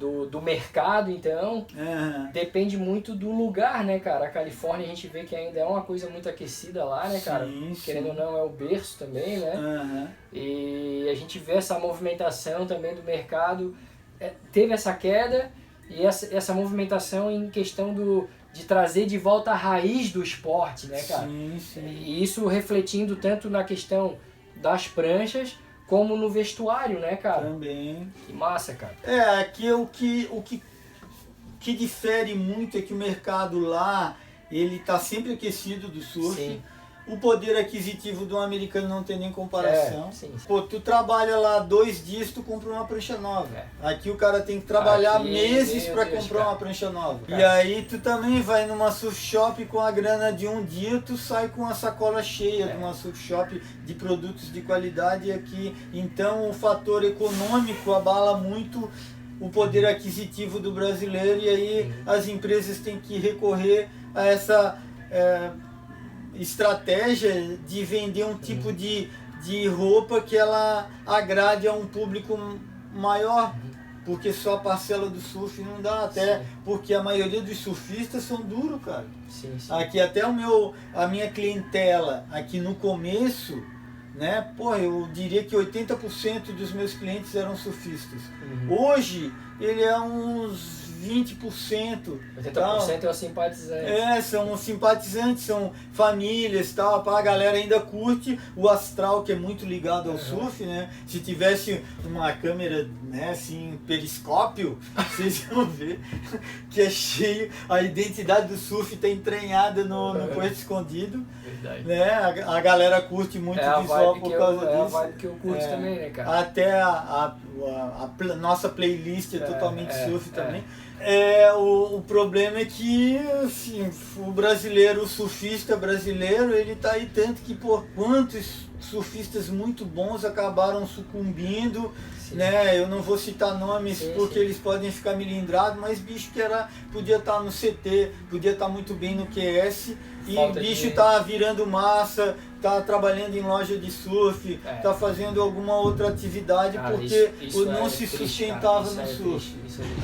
A: do, do mercado, então,
B: Aham.
A: depende muito do lugar, né, cara? A Califórnia a gente vê que ainda é uma coisa muito aquecida lá, né, cara?
B: Sim,
A: Querendo ou
B: sim.
A: não, é o berço também, né?
B: Aham.
A: E a gente vê essa movimentação também do mercado. É, teve essa queda e essa, essa movimentação em questão do, de trazer de volta a raiz do esporte, né, cara?
B: Sim, sim.
A: E isso refletindo tanto na questão das pranchas como no vestuário, né, cara?
B: Também.
A: Que massa, cara.
B: É, aqui o que, o que, que difere muito é que o mercado lá, ele tá sempre aquecido do surf.
A: Sim.
B: O poder aquisitivo do americano não tem nem comparação.
A: É, sim, sim.
B: Pô, tu trabalha lá dois dias, tu compra uma prancha nova.
A: É.
B: Aqui o cara tem que trabalhar
A: Aqui,
B: meses para comprar
A: cara.
B: uma prancha nova. E
A: Cara.
B: aí tu também vai numa surf shop com a grana de um dia, tu sai com a sacola cheia
A: É.
B: de uma surf shop de produtos de qualidade aqui. Então o fator econômico abala muito o poder aquisitivo do brasileiro e aí as empresas têm que recorrer a essa é, estratégia de vender um tipo
A: Uhum.
B: de, de roupa que ela agrade a um público maior, porque só a parcela do surf não dá, até
A: Sim.
B: porque a maioria dos surfistas são duros, cara.
A: Sim, sim.
B: Aqui até o meu, a minha clientela aqui no começo, né? Pô, eu diria que 80% dos meus clientes eram surfistas.
A: Uhum.
B: Hoje ele é uns 20%.
A: 80% é o simpatizante.
B: É, são simpatizantes, são famílias tal, pá, a galera ainda curte o astral que é muito ligado ao
A: Uhum.
B: surf, né? Se tivesse uma câmera, né, assim, periscópio, vocês iam ver que é cheio, a identidade do surf tá entranhada no, no
A: Uhum.
B: Porto Escondido,
A: Verdade.
B: né? A, a galera curte muito
A: É
B: visual por
A: que eu,
B: causa
A: é a
B: disso.
A: vibe que eu curto
B: É.
A: também, né, cara?
B: Até a, a, a- a nossa playlist é,
A: É,
B: totalmente
A: é,
B: surf
A: é.
B: também. É, o, o problema é que assim, o brasileiro, o surfista brasileiro, ele tá aí tanto que por quantos surfistas muito bons acabaram sucumbindo,
A: Sim.
B: né? Eu não vou citar nomes
A: Sim,
B: porque
A: sim.
B: eles podem ficar melindrados, mas bicho que era podia estar no CT, podia estar muito bem no QS e
A: Falta
B: bicho
A: de-
B: tá virando massa, tá trabalhando em loja de surf,
A: É.
B: tá fazendo alguma outra atividade
A: Cara,
B: porque
A: isso- isso
B: não
A: é
B: se
A: triste,
B: sustentava
A: cara.
B: no
A: é
B: surf.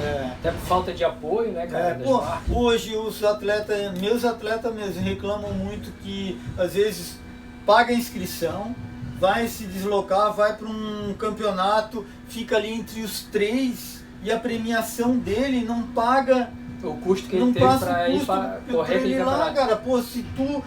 A: é.
B: É.
A: Até por falta de apoio, né, cara?
B: É, pô, hoje os atletas, meus atletas mesmo, reclamam muito que às vezes paga a inscrição, vai se deslocar, vai para um campeonato, fica ali entre os três e a premiação dele não paga,
A: O custo que
B: não
A: ele teve pra
B: o
A: ir pra correr
B: ele lá, cara. Pô, se tu.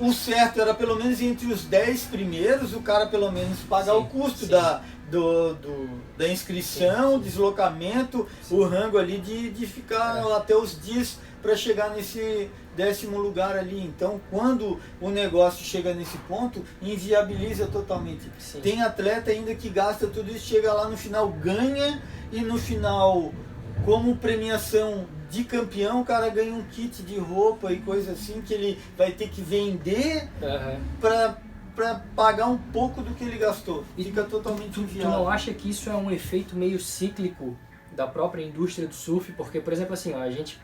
B: O certo era pelo menos entre os 10 primeiros, o cara pelo menos pagar
A: Sim,
B: o custo
A: sim.
B: da, do, do- da inscrição, o deslocamento, o rango ali de, de ficar
A: É.
B: até os dias para chegar nesse décimo lugar ali. Então, quando o negócio chega nesse ponto, inviabiliza totalmente.
A: Sim.
B: Tem atleta ainda que gasta tudo isso, chega lá no final, ganha e no final, como premiação de campeão, o cara ganha um kit de roupa e coisa assim que ele vai ter que vender
A: Aham.
B: para para pagar um pouco do que ele gastou.
A: E
B: Fica totalmente
A: Tu, tu
B: inviável.
A: não acha que isso é um efeito meio cíclico da própria indústria do surf? Porque, por exemplo, assim, ó, a gente,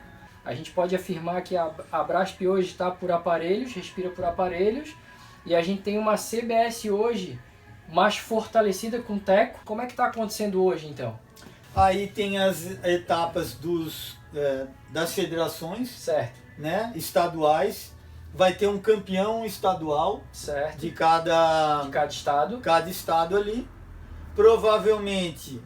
A: a gente pode afirmar que a, a Brasp hoje está por aparelhos, respira por aparelhos, e a gente tem uma CBS hoje mais fortalecida com teco. Como é que está acontecendo hoje, então?
B: Aí tem as etapas dos, é, das federações
A: Certo,
B: né, estaduais. Vai ter um campeão estadual
A: certo.
B: de cada,
A: De cada estado.
B: cada estado ali. Provavelmente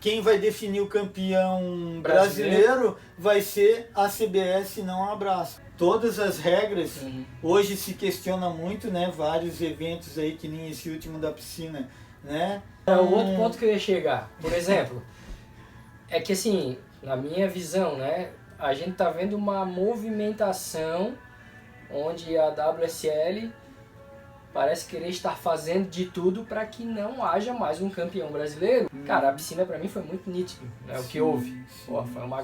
B: quem vai definir o campeão
A: Brasileiro.
B: brasileiro vai ser a CBS, não a Brasco. Todas as regras
A: Uhum.
B: Hoje se questiona muito, né? Vários eventos aí, que nem esse último da piscina, né?
A: É o outro ponto que eu ia chegar. Por exemplo, é que assim, na minha visão, né, a gente tá vendo uma movimentação onde a WSL parece querer estar fazendo de tudo para que não haja mais um campeão brasileiro. Cara, a piscina para mim foi muito nítido, né, o que houve. Pô, foi uma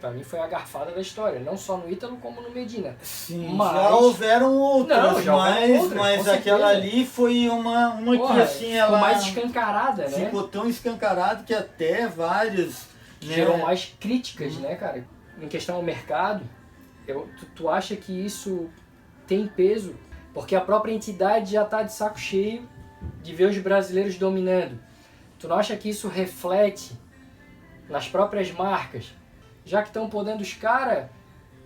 A: para mim foi a garfada da história, não só no Ítalo como no Medina.
B: Sim,
A: Mas-
B: já houveram outras,
A: Não, já houveram
B: mas,
A: outras,
B: mas aquela ali foi uma, uma que
A: Porra,
B: assim,
A: ficou
B: ela
A: mais escancarada, né?
B: ficou tão escancarado que até várias.
A: que
B: né,
A: gerou mais críticas, né, cara? Em questão ao mercado, eu, tu, tu acha que isso tem peso? Porque a própria entidade já está de saco cheio de ver os brasileiros dominando. Tu não acha que isso reflete nas próprias marcas? Já que estão podendo os caras,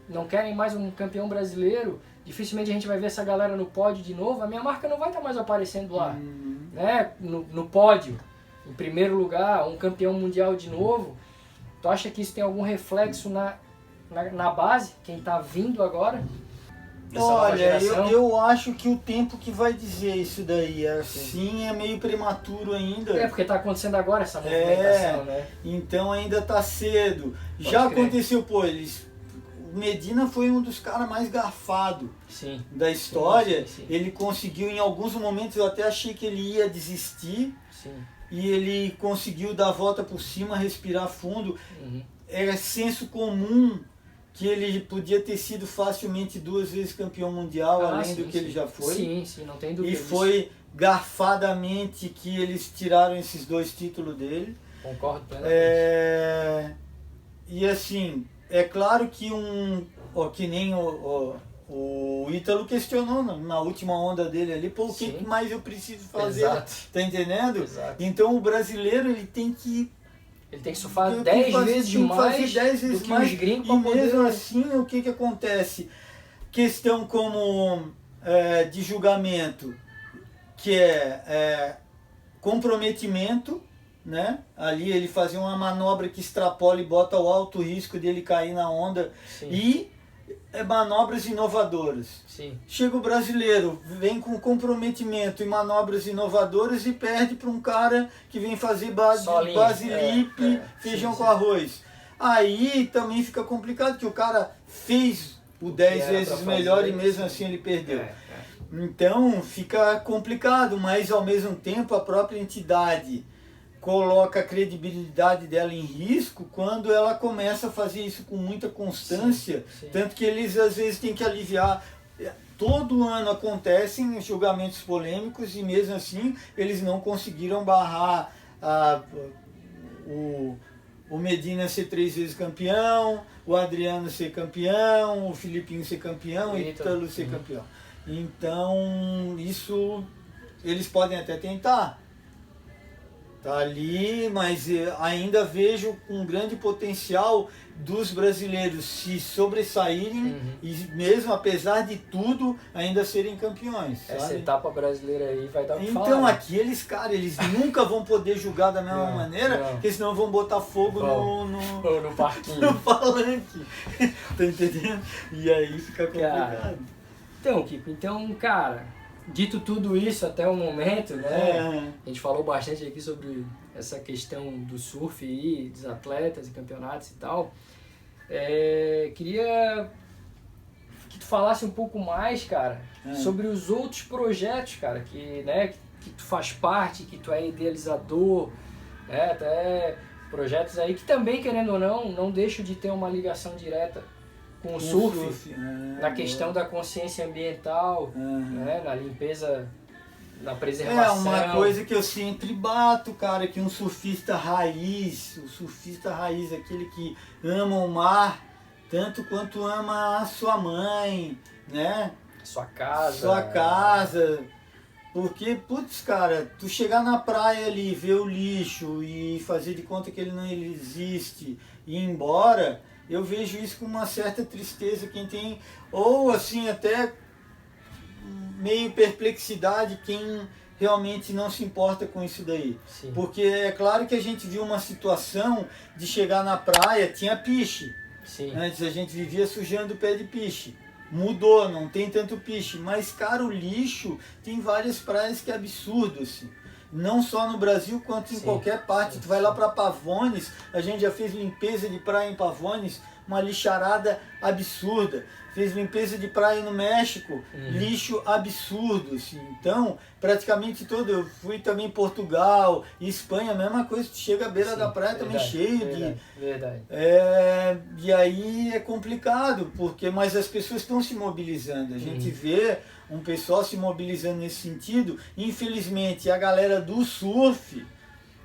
A: não querem mais um campeão brasileiro, dificilmente a gente vai ver essa galera no pódio de novo, a minha marca não vai estar mais aparecendo lá
B: Hum,
A: né, no, no pódio, em primeiro lugar, um campeão mundial de novo, tu acha que isso tem algum reflexo na, na, na base, quem está vindo agora?
B: Olha, eu, eu acho que o tempo que vai dizer isso daí, assim, é meio prematuro ainda.
A: É, porque está acontecendo agora essa movimentação,
B: É.
A: né?
B: Então ainda tá cedo.
A: Pode
B: Já
A: crer.
B: aconteceu, pô, eles. O Medina foi um dos caras mais garfados
A: Sim,
B: da história.
A: sim, sim.
B: Ele conseguiu, em alguns momentos, eu até achei que ele ia desistir. E ele conseguiu dar a volta por cima, respirar fundo.
A: Uhum.
B: É senso comum que ele podia ter sido facilmente duas vezes campeão mundial,
A: Ah,
B: além
A: sim,
B: do que
A: sim.
B: ele já foi.
A: Sim, sim, não tem dúvida
B: E foi garfadamente que eles tiraram esses dois títulos dele.
A: Concordo plenamente.
B: É, e assim, é claro que um. Ó, que nem o, o, o Ítalo questionou na, última onda dele ali, pô, o que mais eu preciso fazer?
A: Exato.
B: Tá entendendo?
A: Exato.
B: Então o brasileiro ele tem que.
A: Ele tem que surfar
B: tem que
A: 10
B: fazer-
A: vezes
B: tem
A: mais
B: 10 vezes
A: do que
B: mais,
A: os gringos
B: E mesmo assim, o que, que acontece? Questão como é, de julgamento, que é, é, comprometimento, né? Ali ele fazer uma manobra que extrapola e bota o alto risco dele cair na onda
A: Sim,
B: e manobras inovadoras.
A: sim.
B: Chega o brasileiro, vem com comprometimento e manobras inovadoras e perde para um cara que vem fazer base,
A: linha,
B: basilipe,
A: é, é,
B: feijão
A: sim,
B: com
A: sim.
B: arroz. Aí também fica complicado, que o cara fez o 10
A: era
B: vezes melhor e mesmo
A: sim.
B: assim ele perdeu.
A: É, é.
B: Então fica complicado, mas ao mesmo tempo a própria entidade coloca a credibilidade dela em risco quando ela começa a fazer isso com muita constância,
A: Sim, sim.
B: tanto que eles às vezes têm que aliviar. Todo ano acontecem julgamentos polêmicos e mesmo assim eles não conseguiram barrar a, o, o Medina ser três vezes campeão, o Adriano ser campeão, o Filipinho ser campeão, o
A: Ítalo.
B: Ser
A: Uhum.
B: campeão. Então, isso eles podem até tentar. Tá ali, mas eh, ainda vejo um grande potencial dos brasileiros se sobressaírem uhum. e mesmo apesar de tudo ainda serem campeões.
A: Essa sabe? etapa brasileira aí vai dar o
B: Então
A: falar, né?
B: aqueles caras, eles nunca vão poder julgar da mesma não, maneira, não. porque senão vão botar fogo no,
A: no, no parquinho.
B: no palanque. tá entendendo? E aí fica complicado. Cara,
A: então, Kiko, então, cara, dito tudo isso até o momento, né? É. A gente falou bastante aqui sobre essa questão do surf e dos atletas e campeonatos e tal. É, queria que tu falasse um pouco mais, cara, é. sobre os outros projetos, cara, que, né, que, tu faz parte, que tu é idealizador, né, até projetos aí que também, querendo ou não, não deixam de ter uma ligação direta com o surf, surf é, na questão da consciência ambiental, né, na limpeza, na preservação.
B: É uma coisa que eu sempre bato, cara, que um surfista raiz, o surfista raiz, aquele que ama o mar tanto quanto ama a sua mãe, né?
A: Sua casa.
B: Sua casa. Porque, putz, cara, tu chegar na praia ali, ver o lixo e fazer de conta que ele não existe e ir embora, eu vejo isso com uma certa tristeza quem tem, ou assim até meio perplexidade quem realmente não se importa com isso daí. Sim. Porque é claro que a gente viu uma situação de chegar na praia, tinha piche. Sim. Antes a gente vivia sujando o pé de piche. Mudou, não tem tanto piche. Mas, cara, o lixo tem várias praias que é absurdo, assim não só no Brasil quanto em sim, qualquer parte. Sim, tu vai lá para Pavones, a gente já fez limpeza de praia em Pavones, uma lixarada absurda. Fez limpeza de praia no México, uhum. lixo absurdo. Assim. Então, praticamente todo. Eu fui também em Portugal, Espanha, a mesma coisa. Tu chega à beira Sim, da praia verdade, também cheio
A: verdade, de. Verdade.
B: É, e aí é complicado, porque mas as pessoas estão se mobilizando. A gente uhum. vê um pessoal se mobilizando nesse sentido. Infelizmente, a galera do surf,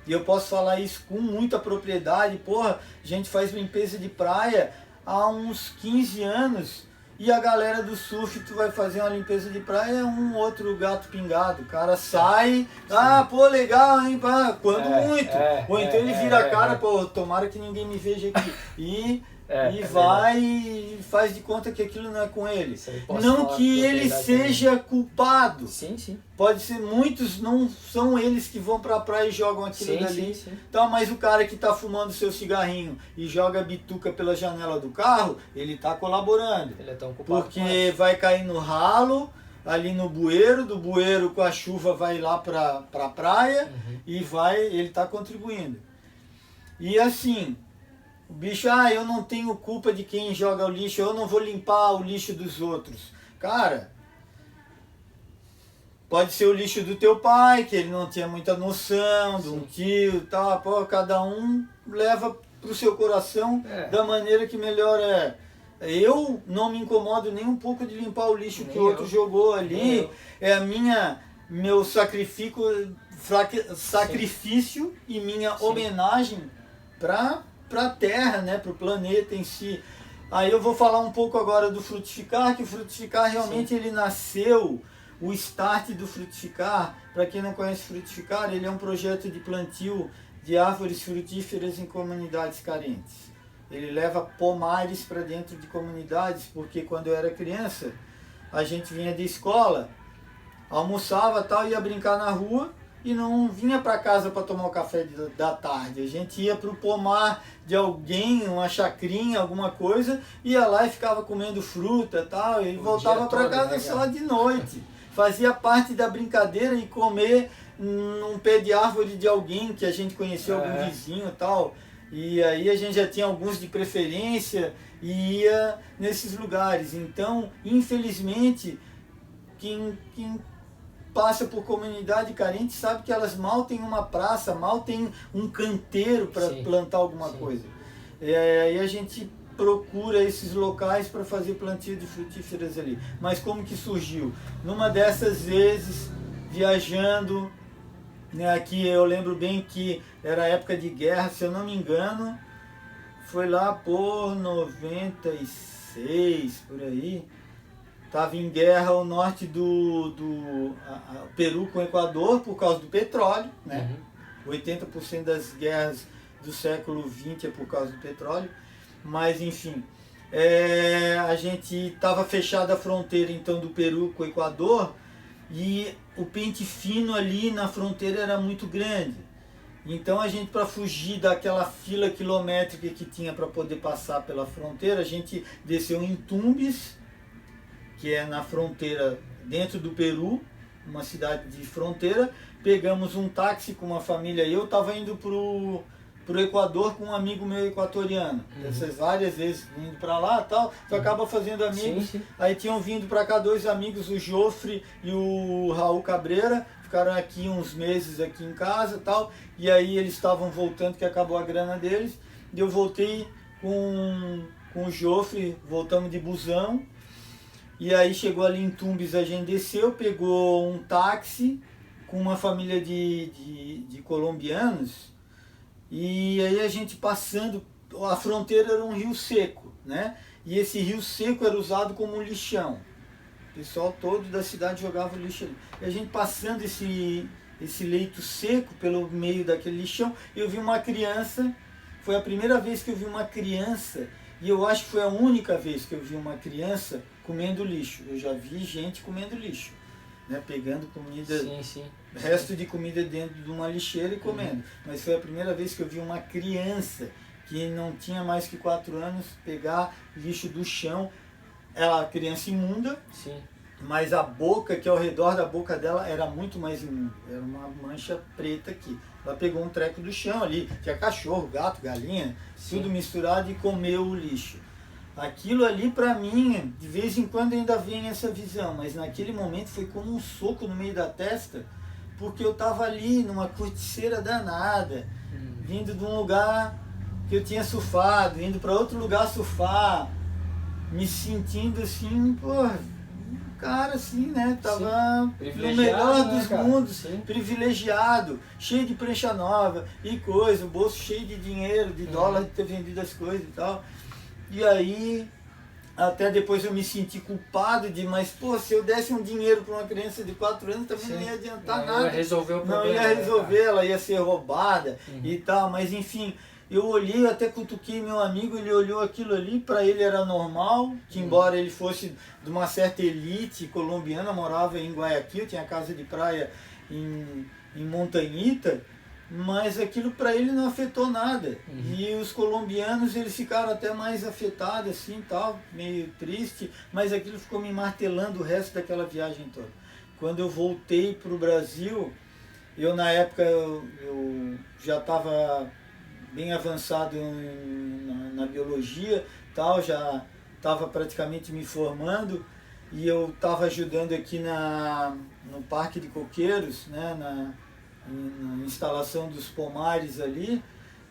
B: e eu posso falar isso com muita propriedade, porra, a gente faz limpeza de praia há uns 15 anos. E a galera do surf, tu vai fazer uma limpeza de praia, é um outro gato pingado. O cara sai, ah, pô, legal, hein, pá, quando é, muito. É, Ou então é, ele vira a é, cara, é. pô, tomara que ninguém me veja aqui. E é, e é vai e faz de conta que aquilo não é com ele. Não que ele seja culpado.
A: Sim, sim.
B: Pode ser, muitos não são eles que vão pra praia e jogam aquilo sim, dali. Sim, sim. Então, mas o cara que tá fumando seu cigarrinho e joga bituca pela janela do carro, ele tá colaborando.
A: Ele é tão culpado.
B: Porque vai cair no ralo, ali no bueiro, do bueiro com a chuva vai lá pra, pra praia uhum. e vai, ele tá contribuindo. E assim, bicho, ah, eu não tenho culpa de quem joga o lixo, eu não vou limpar o lixo dos outros. Cara, pode ser o lixo do teu pai, que ele não tinha muita noção, de um tio e tal. Pô, cada um leva pro seu coração é. da maneira que melhor é. Eu não me incomodo nem um pouco de limpar o lixo nem que o outro jogou ali. É a minha, meu sacrifício, sacrifício Sim. e minha Sim. homenagem para para a Terra, né, para o planeta em si. Aí eu vou falar um pouco agora do frutificar, que o frutificar realmente Sim. ele nasceu, o start do frutificar, para quem não conhece frutificar, ele é um projeto de plantio de árvores frutíferas em comunidades carentes. Ele leva pomares para dentro de comunidades, porque quando eu era criança, a gente vinha de escola, almoçava tal, ia brincar na rua, e não vinha para casa para tomar o café da tarde. A gente ia para o pomar de alguém, uma chacrinha, alguma coisa, ia lá e ficava comendo fruta tal, e o voltava para casa né, só de noite. Fazia parte da brincadeira e comer num pé de árvore de alguém que a gente conheceu, é. algum vizinho tal. E aí a gente já tinha alguns de preferência e ia nesses lugares. Então, infelizmente, quem, quem passa por comunidade carente sabe que elas mal têm uma praça, mal têm um canteiro para plantar alguma sim. coisa. É, e a gente procura esses locais para fazer plantio de frutíferas ali. Mas como que surgiu? Numa dessas vezes, viajando, né, aqui eu lembro bem que era época de guerra, se eu não me engano, foi lá por 96, por aí. Estava em guerra o norte do, do a, a, Peru com o Equador por causa do petróleo, né? Uhum. 80% das guerras do século XX é por causa do petróleo, mas enfim, é, a gente estava fechada a fronteira então do Peru com o Equador e o pente fino ali na fronteira era muito grande. Então a gente para fugir daquela fila quilométrica que tinha para poder passar pela fronteira, a gente desceu em Tumbes, que é na fronteira dentro do Peru, uma cidade de fronteira. Pegamos um táxi com uma família e eu estava indo pro pro Equador com um amigo meu equatoriano. Uhum. Essas várias vezes indo para lá tal, tu uhum. acaba fazendo amigos. Sim, sim. Aí tinham vindo para cá dois amigos, o Jofre e o Raul Cabreira, ficaram aqui uns meses aqui em casa tal, e aí eles estavam voltando que acabou a grana deles. E eu voltei com, com o Jofre, voltamos de busão. E aí chegou ali em Tumbes, a gente desceu, pegou um táxi com uma família de, de, de colombianos e aí a gente passando, a fronteira era um rio seco, né? E esse rio seco era usado como um lixão. O pessoal todo da cidade jogava lixo ali. E a gente passando esse, esse leito seco pelo meio daquele lixão, eu vi uma criança, foi a primeira vez que eu vi uma criança, e eu acho que foi a única vez que eu vi uma criança comendo lixo. Eu já vi gente comendo lixo né, pegando comida,
A: sim, sim.
B: resto de comida dentro de uma lixeira e comendo. Uhum. Mas foi a primeira vez que eu vi uma criança que não tinha mais que quatro anos pegar lixo do chão. Ela, criança imunda,
A: sim.
B: mas a boca, que ao redor da boca dela era muito mais imunda. Era uma mancha preta aqui. Ela pegou um treco do chão ali, tinha cachorro, gato, galinha, sim. tudo misturado e comeu o lixo. Aquilo ali para mim, de vez em quando ainda vem essa visão, mas naquele momento foi como um soco no meio da testa, porque eu estava ali numa corticeira danada, uhum. vindo de um lugar que eu tinha surfado, indo para outro lugar surfar, me sentindo assim, pô, cara assim, né? Tava no melhor né, dos cara? mundos, Sim. privilegiado, cheio de prancha nova e coisa, o bolso cheio de dinheiro, de uhum. dólar de ter vendido as coisas e tal. E aí, até depois eu me senti culpado de, mas pô, se eu desse um dinheiro para uma criança de 4 anos também Sim. não ia adiantar
A: não,
B: nada.
A: Ia resolver o problema.
B: Não ia né, resolver, ela ia ser roubada uhum. e tal, mas enfim. Eu olhei, até cutuquei meu amigo, ele olhou aquilo ali, para ele era normal, que uhum. embora ele fosse de uma certa elite colombiana, morava em Guayaquil, tinha casa de praia em, em Montanhita, mas aquilo para ele não afetou nada. Uhum. E os colombianos eles ficaram até mais afetados assim, tal, meio triste, mas aquilo ficou me martelando o resto daquela viagem toda. Quando eu voltei para o Brasil, eu na época eu, eu já estava bem avançado em, na, na, biologia, tal, já estava praticamente me formando e eu estava ajudando aqui na, no Parque de Coqueiros, né, na, na instalação dos pomares ali,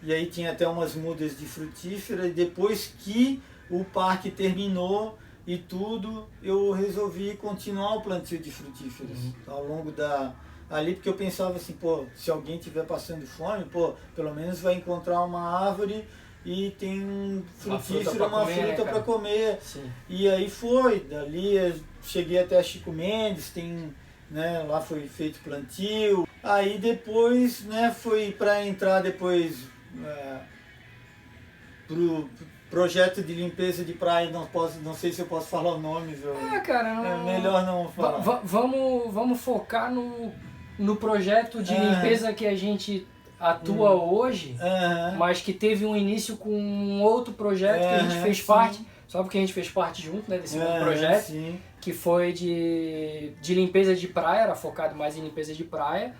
B: e aí tinha até umas mudas de frutífera, e depois que o parque terminou e tudo, eu resolvi continuar o plantio de frutíferas uhum. ao longo da ali porque eu pensava assim, pô, se alguém estiver passando fome, pô, pelo menos vai encontrar uma árvore e tem um frutífero, uma fruta para comer. Né,
A: Sim.
B: E aí foi, dali cheguei até Chico Mendes, tem, né, lá foi feito plantio, Aí depois, né, foi para entrar depois é, pro projeto de limpeza de praia, não posso, não sei se eu posso falar nomes. Eu,
A: é, cara, não,
B: é melhor não falar.
A: vamos, vamos focar no, no projeto de limpeza que a gente atua hum. hoje, mas que teve um início com um outro projeto que a gente fez sim. parte, só porque a gente fez parte junto né, desse projeto,
B: sim.
A: Que foi de, de limpeza de praia, era focado mais em limpeza de praia.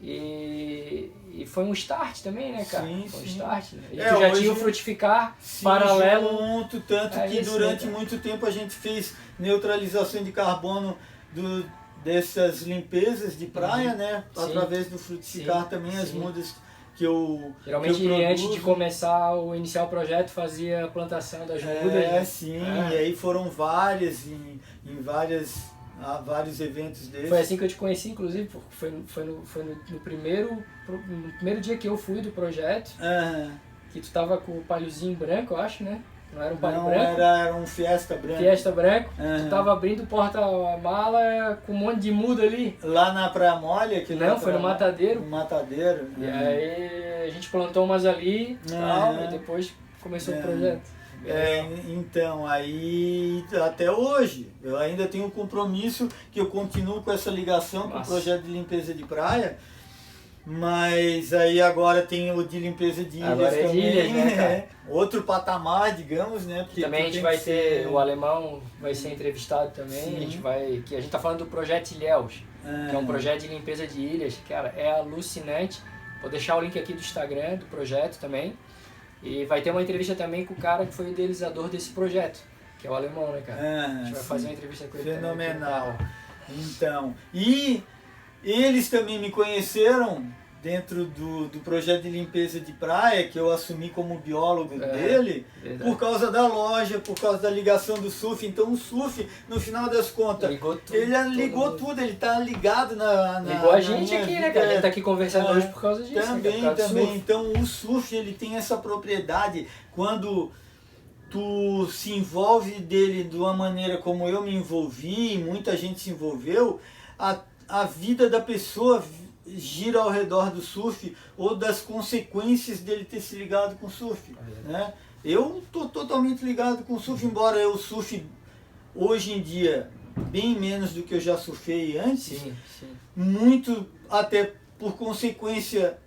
A: E, e foi um start também, né, cara?
B: Sim,
A: foi um
B: sim.
A: start. Né? E
B: é,
A: tu já tinha o frutificar sim, paralelo.
B: Junto, tanto é que isso, durante
A: né,
B: muito tempo a gente fez neutralização de carbono do, dessas limpezas de praia, uhum. né? Sim. Através do frutificar sim, também as mudas que eu
A: Geralmente
B: que eu
A: antes de começar o iniciar o projeto fazia a plantação das mudas. É,
B: né? sim, é. e aí foram várias em, em várias Há vários eventos desses.
A: Foi assim que eu te conheci, inclusive, foi, foi, no, foi no, no primeiro, no primeiro dia que eu fui do projeto.
B: Uhum.
A: Que tu tava com o palhozinho branco, eu acho, né? Não era um palio
B: Não,
A: branco?
B: era, era um Fiesta branco.
A: Fiesta branco.
B: Aham.
A: Tu tava abrindo o porta-mala com um monte de muda ali.
B: Lá na Praia Mole, aquele
A: Não, foi no Matadeiro.
B: No Matadeiro.
A: E
B: Aham.
A: aí a gente plantou umas ali e tal, e depois começou
B: É.
A: o projeto.
B: É, então, aí até hoje, eu ainda tenho um compromisso que eu continuo com essa ligação com o projeto de limpeza de praia, mas aí agora tem o de limpeza de ilhas
A: Agora é de
B: também,
A: ilhas, né,
B: é. Outro patamar, digamos, né? Porque
A: Também a gente vai ter,
B: ser-
A: o alemão vai ser entrevistado também,
B: Sim.
A: a gente vai, que a gente tá falando do projeto Ilhéus, que é um
B: Ah,
A: projeto de limpeza de ilhas, cara, é alucinante. Vou deixar o link aqui do Instagram do projeto também. E vai ter uma entrevista também com o cara que foi o idealizador desse projeto, que é o alemão, né, cara?
B: ah,
A: A gente vai
B: sim.
A: fazer uma entrevista com ele também,
B: Fenomenal. Então, e eles também me conheceram dentro do, do projeto de limpeza de praia, que eu assumi como biólogo
A: É,
B: dele,
A: Verdade.
B: por causa da loja, por causa da ligação do surf. Então o surf, no final das contas,
A: Ligou tudo.
B: ele
A: todo
B: ligou
A: mundo.
B: tudo, ele tá ligado na. na
A: Ligou a gente aqui, né,
B: vida.
A: cara? A gente tá aqui conversando
B: É,
A: hoje por causa disso. né?
B: Também,
A: do
B: também.
A: surf.
B: Então o surf ele tem essa propriedade quando tu se envolve dele de uma maneira como eu me envolvi, muita gente se envolveu, a, a vida da pessoa gira ao redor do surf ou das consequências dele ter se ligado com o surf. Né? Eu tô totalmente ligado com o surf, embora eu surfe hoje em dia bem menos do que eu já surfei antes
A: Sim, sim.
B: muito até por consequência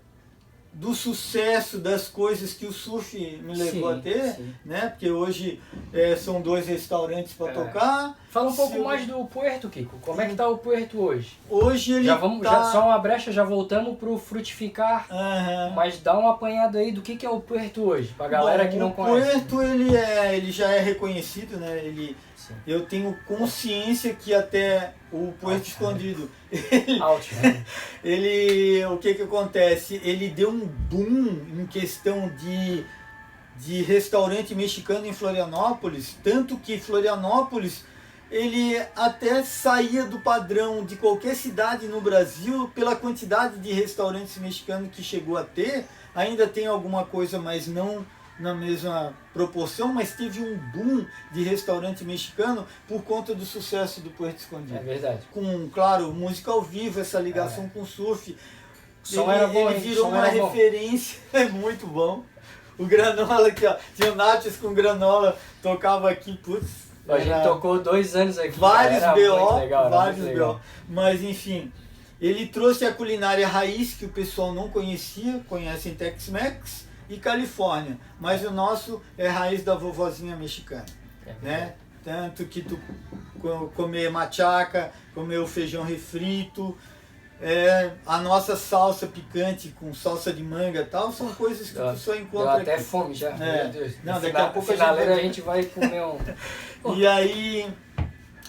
B: do sucesso das coisas que o surf me levou
A: Sim,
B: a ter,
A: sim.
B: né? Porque hoje é, são dois restaurantes para
A: É.
B: tocar.
A: Fala um pouco
B: Se eu-
A: mais do Puerto, Kiko. Como é que tá o Puerto hoje?
B: Hoje ele
A: Já vamos,
B: tá...
A: já, só uma brecha, já voltamos pro frutificar.
B: Aham.
A: Mas dá um apanhado aí do que, que é o Puerto hoje, pra galera
B: Bom,
A: que não
B: o
A: conhece.
B: Puerto ele é, ele já é reconhecido, né? Ele,
A: Sim.
B: eu tenho consciência que até o Puerto
A: Ah,
B: Escondido.
A: Out, né?
B: ele o que que acontece? Ele deu um boom em questão de de restaurante mexicano em Florianópolis tanto que Florianópolis ele até saía do padrão de qualquer cidade no Brasil pela quantidade de restaurantes mexicanos que chegou a ter. Ainda tem alguma coisa mas não na mesma proporção mas teve um boom de restaurante mexicano por conta do sucesso do Puerto Escondido
A: É verdade.
B: com, claro, música ao vivo, essa ligação com o surf.
A: Som
B: ele,
A: era bom,
B: ele virou uma referência, é muito bom. O granola aqui, ó. Tinha Nachos com granola, tocava aqui, putz.
A: A gente
B: era
A: tocou dois anos aqui.
B: vários BO,
A: legal,
B: vários. BO. Mas enfim, ele trouxe a culinária raiz que o pessoal não conhecia, conhecem Tex-Mex e Califórnia. Mas o nosso é raiz da vovozinha mexicana
A: É
B: né? Tanto que tu co- comer machaca, comer o feijão refrito, é, a nossa salsa picante com salsa de manga e tal, são coisas que
A: Deu-
B: tu só
A: Deu
B: encontra
A: até
B: aqui.
A: fome já,
B: É.
A: meu Deus.
B: Não,
A: No
B: daqui
A: final-
B: a pouco a gente vai-
A: a gente vai comer um...
B: E aí,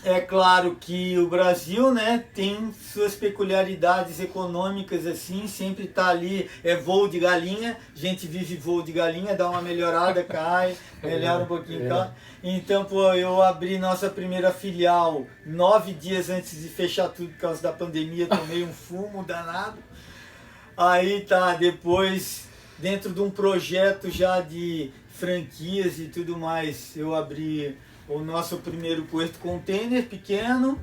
B: é claro que o Brasil, né, tem suas peculiaridades econômicas assim, sempre tá ali, é voo de galinha, a gente vive voo de galinha, dá uma melhorada, cai, melhora um pouquinho,
A: É.
B: cai. Então, pô, eu abri nossa primeira filial nove dias antes de fechar tudo por causa da pandemia, tomei um fumo danado. Aí tá, depois, dentro de um projeto já de franquias e tudo mais, eu abri o nosso primeiro puerto container pequeno,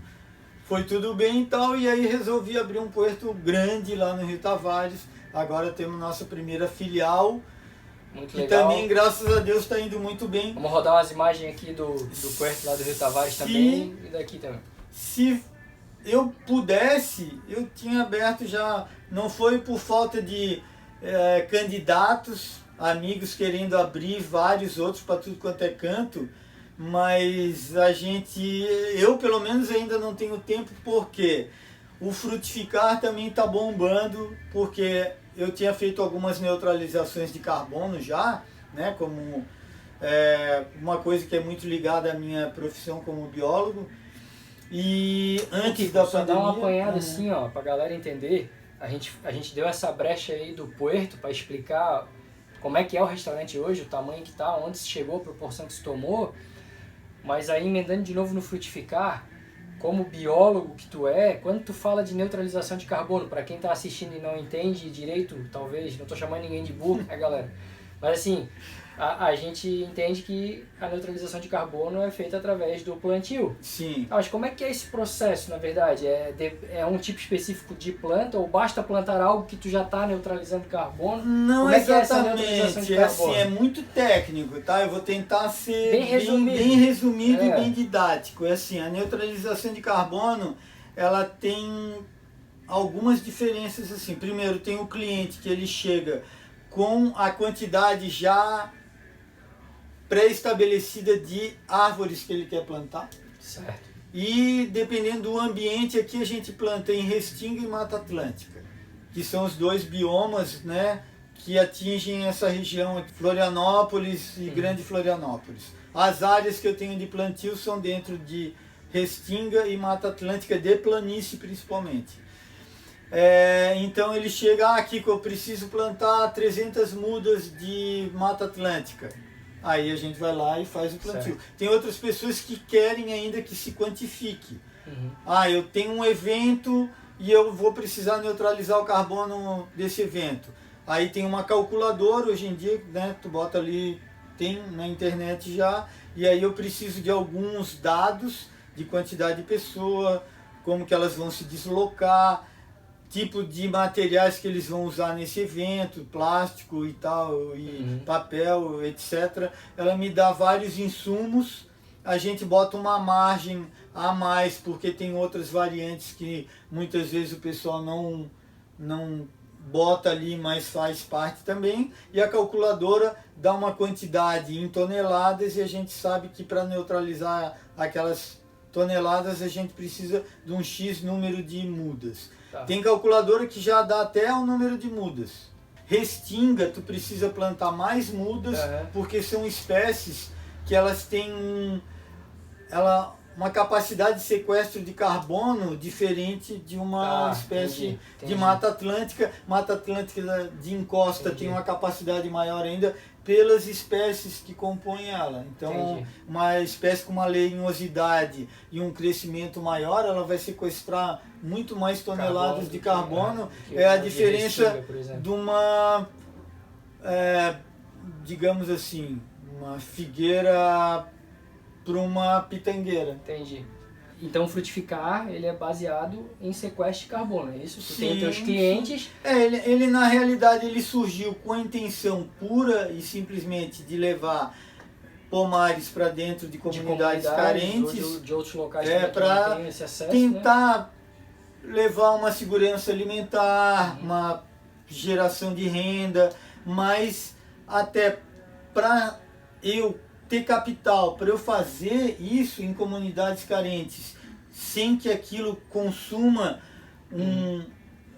B: foi tudo bem e tal, e aí resolvi abrir um puerto grande lá no Rio Tavares. Agora temos nossa primeira filial,
A: Muito
B: que
A: legal.
B: também, graças a Deus, está indo muito bem.
A: Vamos rodar umas imagens aqui do, do Puerto lá do Rio Tavares
B: Sim.
A: também e daqui também.
B: se eu pudesse, eu tinha aberto já. Não foi por falta de eh, candidatos, amigos querendo abrir vários outros para tudo quanto é canto, mas a gente, eu pelo menos ainda não tenho tempo porque o frutificar também está bombando, porque eu tinha feito algumas neutralizações de carbono já, né, como é, uma coisa que é muito ligada à minha profissão como biólogo. E antes da
A: só
B: pandemia.
A: dar uma apanhada
B: Uhum.
A: assim, ó, pra galera entender. A gente, a gente deu essa brecha aí do Puerto para explicar como é que é o restaurante hoje, o tamanho que tá, onde se chegou, a proporção que se tomou. Mas aí emendando de novo no frutificar, como biólogo que tu é, quando tu fala de neutralização de carbono, para quem tá assistindo e não entende direito, talvez, não tô chamando ninguém de burro, é galera. Mas assim, a, a gente entende que a neutralização de carbono é feita através do plantio.
B: Sim.
A: Mas como é que é esse processo, na verdade? É, de, é um tipo específico de planta ou basta plantar algo que tu já está neutralizando carbono?
B: Não
A: Como é que é
B: exatamente, é assim, é muito técnico, tá? Eu vou tentar ser
A: Bem resumido.
B: bem, resumido
A: É.
B: e bem didático. É assim, a neutralização de carbono, ela tem algumas diferenças assim. Primeiro, tem o cliente que ele chega com a quantidade já pré-estabelecida de árvores que ele quer plantar.
A: Certo.
B: E dependendo do ambiente, aqui a gente planta em Restinga e Mata Atlântica, que são os dois biomas né, que atingem essa região, Florianópolis e. Grande Florianópolis. As áreas que eu tenho de plantio são dentro de Restinga e Mata Atlântica, de planície principalmente. É, então ele chega ah, aqui que eu preciso plantar 300 mudas de Mata Atlântica. Aí a gente vai lá e faz o plantio.
A: Certo.
B: Tem outras pessoas que querem ainda que se quantifique.
A: Uhum.
B: Ah, eu tenho um evento e eu vou precisar neutralizar o carbono desse evento. Aí tem uma calculadora hoje em dia, né? Tu bota ali, tem na internet já, e aí eu preciso de alguns dados de quantidade de pessoa, como que elas vão se deslocar, tipo de materiais que eles vão usar nesse evento, plástico e tal, e
A: Uhum.
B: papel, etc. Ela me dá vários insumos, a gente bota uma margem a mais, porque tem outras variantes que muitas vezes o pessoal não, não bota ali, mas faz parte também. E a calculadora dá uma quantidade em toneladas e a gente sabe que para neutralizar aquelas toneladas a gente precisa de um X número de mudas.
A: Tá.
B: Tem calculadora que já dá até o número de mudas. Restinga, tu precisa plantar mais mudas,
A: Aham.
B: porque são espécies que elas têm um, ela, uma capacidade de sequestro de carbono diferente de uma
A: Tá,
B: espécie
A: entendi,
B: de
A: entendi.
B: Mata Atlântica. Mata Atlântica de encosta
A: Entendi.
B: tem uma capacidade maior ainda pelas espécies que compõem ela. Então,
A: Entendi.
B: uma espécie com uma lenhosidade e um crescimento maior, ela vai sequestrar muito mais toneladas
A: Carbono
B: de carbono.
A: que
B: É a
A: de
B: diferença de uma, é, digamos assim, uma figueira para uma pitangueira.
A: Entendi. Então frutificar, ele é baseado em sequestro de carbono, é isso? Tu tem
B: Sim,
A: teus
B: sim.
A: clientes,
B: É, ele, ele na realidade ele surgiu com a intenção pura e simplesmente de levar pomares para dentro de
A: de
B: comunidades,
A: comunidades
B: carentes,
A: ou de, de outros locais
B: É,
A: acesso, né?
B: tentar levar uma segurança alimentar, uma geração de renda, mas até para eu ter capital, para eu fazer isso em comunidades carentes, sem que aquilo consuma um,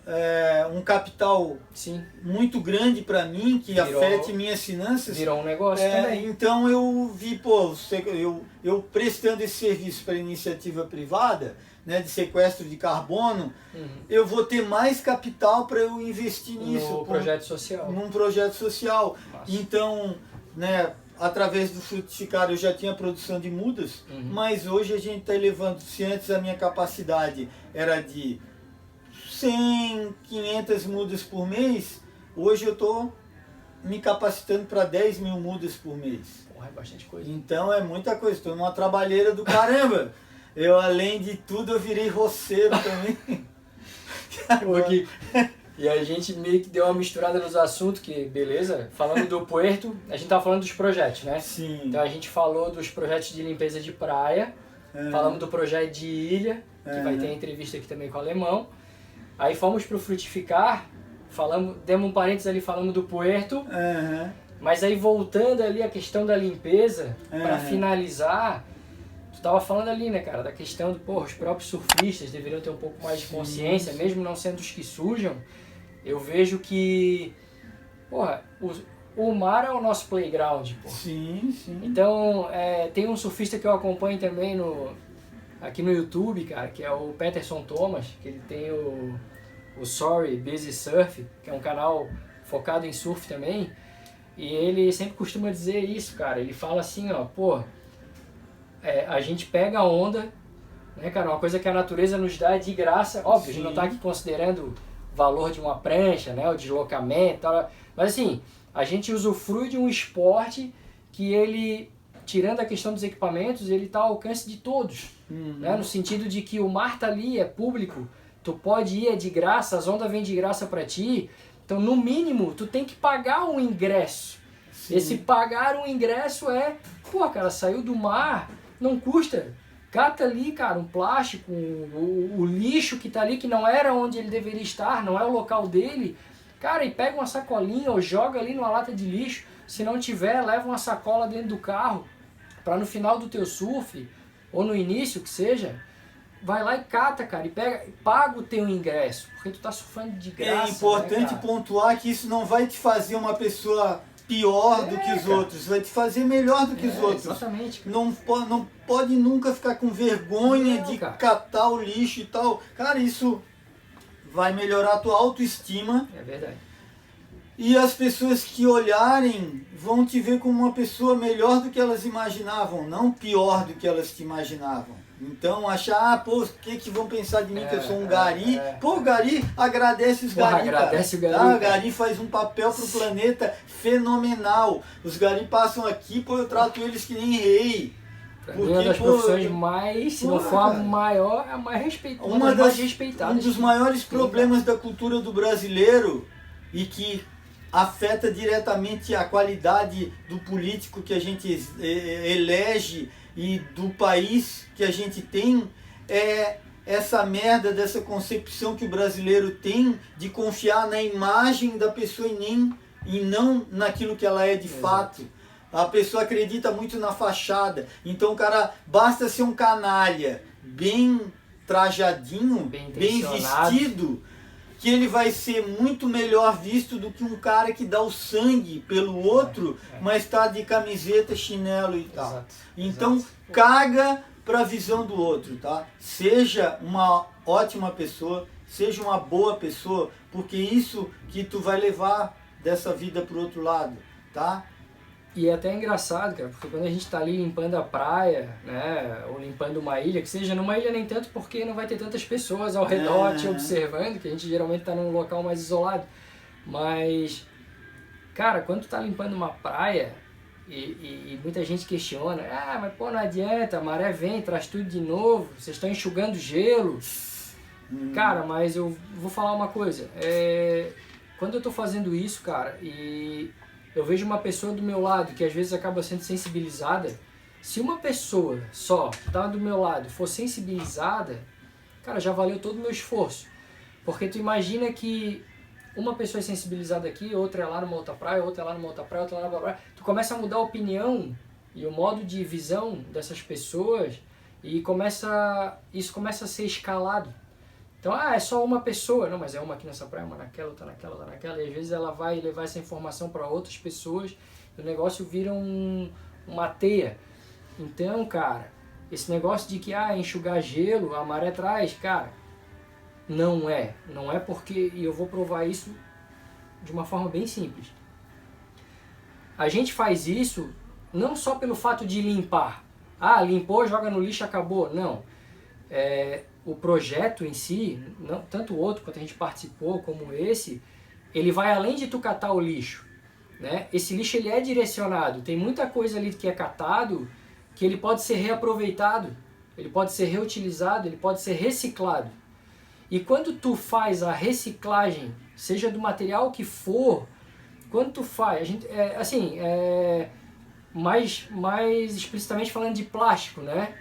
B: é, um capital
A: Sim,
B: muito grande para mim, que
A: Virou-
B: afete minhas finanças,
A: virou um negócio
B: é,
A: também.
B: então eu vi, pô, eu, eu prestando esse serviço para iniciativa privada, né, de sequestro de carbono,
A: Uhum.
B: eu vou ter mais capital para eu investir nisso,
A: No
B: por-
A: projeto social.
B: num projeto social.
A: Massa.
B: Então, né, através do frutificário eu já tinha produção de mudas,
A: Uhum.
B: mas hoje a gente está elevando, se antes a minha capacidade era de 100, 500 mudas por mês, hoje eu estou me capacitando para 10 mil mudas por mês.
A: Porra, é bastante coisa.
B: Então é muita coisa, estou numa trabalheira do caramba. Eu, além de tudo, eu virei roceiro também.
A: Porque- E a gente meio que deu uma misturada nos assuntos, que beleza, falando do Puerto, a gente tava falando dos projetos, né?
B: Sim.
A: Então a gente falou dos projetos de limpeza de praia,
B: É.
A: falamos do projeto de ilha, que
B: É.
A: vai ter entrevista aqui também com o alemão. Aí fomos pro frutificar, falamos, demos um parênteses ali falando do Puerto, mas aí voltando ali a questão da limpeza, para finalizar, tu tava falando ali, né, cara, da questão do, pô, os próprios surfistas deveriam ter um pouco mais de consciência,
B: sim.
A: mesmo não sendo os que sujam. Eu vejo que, porra, o, o mar é o nosso playground, pô.
B: Sim, sim.
A: Então, é, tem um surfista que eu acompanho também no, aqui no YouTube, cara, que é o Peterson Thomas, que ele tem o, o Sorry Busy Surf, que é um canal focado em surf também. E ele sempre costuma dizer isso, cara. Ele fala assim, ó, pô, é, a gente pega a onda, né, cara? Uma coisa que a natureza nos dá de graça. Óbvio, a gente não tá
B: Sim.
A: aqui considerando valor de uma prancha, né? O deslocamento, tal. mas assim, a gente usufrui de um esporte que ele, tirando a questão dos equipamentos, ele está ao alcance de todos, uhum. né? No sentido de que o mar tá ali, é público, tu pode ir é de graça, as ondas vêm de graça para ti, então no mínimo tu tem que pagar um ingresso. Sim. Esse pagar um ingresso é, pô, cara, saiu do mar, não custa Cata ali, cara, um plástico, o, o, lixo que tá ali, que não era onde ele deveria estar, não é o local dele. Cara, e pega uma sacolinha ou joga ali numa lata de lixo. Se não tiver, leva uma sacola dentro do carro para no final do teu surf, ou no início que seja, vai lá e cata, cara, e pega, paga o teu ingresso, porque tu tá surfando de graça.
B: É importante
A: né,
B: pontuar que isso não vai te fazer uma pessoa pior é, do que os cara. outros, vai te fazer melhor do que é, os outros.
A: Exatamente.
B: Cara. Não, não pode nunca ficar com vergonha não, de cara. catar o lixo e tal. Cara, isso vai melhorar a tua autoestima.
A: É verdade.
B: E as pessoas que olharem vão te ver como uma pessoa melhor do que elas imaginavam, não pior do que elas te imaginavam. Então, achar, ah, pô, o que, que vão pensar de mim é, que eu sou um é, gari? É, é. Pô, o gari agradece os Porra, gari,
A: agradece
B: cara.
A: o gari.
B: Tá? O gari faz um papel pro planeta fenomenal. Os gari passam aqui, pô, eu trato eles que nem rei.
A: Porque, uma das pô, profissões mais, se não for a maior, é a mais respeitada. Uma, das, respeitadas.
B: Um dos maiores problemas da cultura do brasileiro e que afeta diretamente a qualidade do político que a gente elege e do país que a gente tem é essa merda dessa concepção que o brasileiro tem de confiar na imagem da pessoa e nem e não naquilo que ela é de Exato. fato. A pessoa acredita muito na fachada. Então cara basta ser um canalha, bem trajadinho, bem, bem vestido, que ele vai ser muito melhor visto do que um cara que dá o sangue pelo outro, é, é. mas está de camiseta, chinelo e tal. Exato, então, exato. caga para a visão do outro, tá? Seja uma ótima pessoa, seja uma boa pessoa, porque isso que tu vai levar dessa vida pro outro lado, tá?
A: E é até engraçado, cara, porque quando a gente está ali limpando a praia, né, ou limpando uma ilha, que seja numa ilha nem tanto porque não vai ter tantas pessoas ao redor é. te observando, que a gente geralmente está num local mais isolado. Mas, cara, quando tu tá limpando uma praia e, e, e, muita gente questiona, ah, mas pô, não adianta, a maré vem, traz tudo de novo, vocês estão enxugando gelo. Hum. Cara, mas eu vou falar uma coisa, é, quando eu tô fazendo isso, cara, e eu vejo uma pessoa do meu lado que às vezes acaba sendo sensibilizada. Se uma pessoa só que está do meu lado for sensibilizada, cara, já valeu todo o meu esforço. Porque tu imagina que uma pessoa é sensibilizada aqui, outra é lá numa outra praia, outra é lá numa outra praia, outra é lá numa praia. Tu começa a mudar a opinião e o modo de visão dessas pessoas e começa isso começa a ser escalado. Então, ah, é só uma pessoa. Não, mas é uma aqui nessa praia, uma naquela, outra naquela, outra naquela. E às vezes ela vai levar essa informação para outras pessoas e o negócio vira um, uma teia. Então, cara, esse negócio de que, ah, enxugar gelo, a maré traz, cara, não é. Não é porque, e eu vou provar isso de uma forma bem simples. A gente faz isso não só pelo fato de limpar. Ah, limpou, joga no lixo, acabou. Não. É, o projeto em si, não, tanto o outro quanto a gente participou, como esse, ele vai além de tu catar o lixo. Né? Esse lixo ele é direcionado, tem muita coisa ali que é catado que ele pode ser reaproveitado, ele pode ser reutilizado, ele pode ser reciclado. E quando tu faz a reciclagem, seja do material que for, quando tu faz, a gente, é, assim, é, mais, mais explicitamente falando de plástico, né?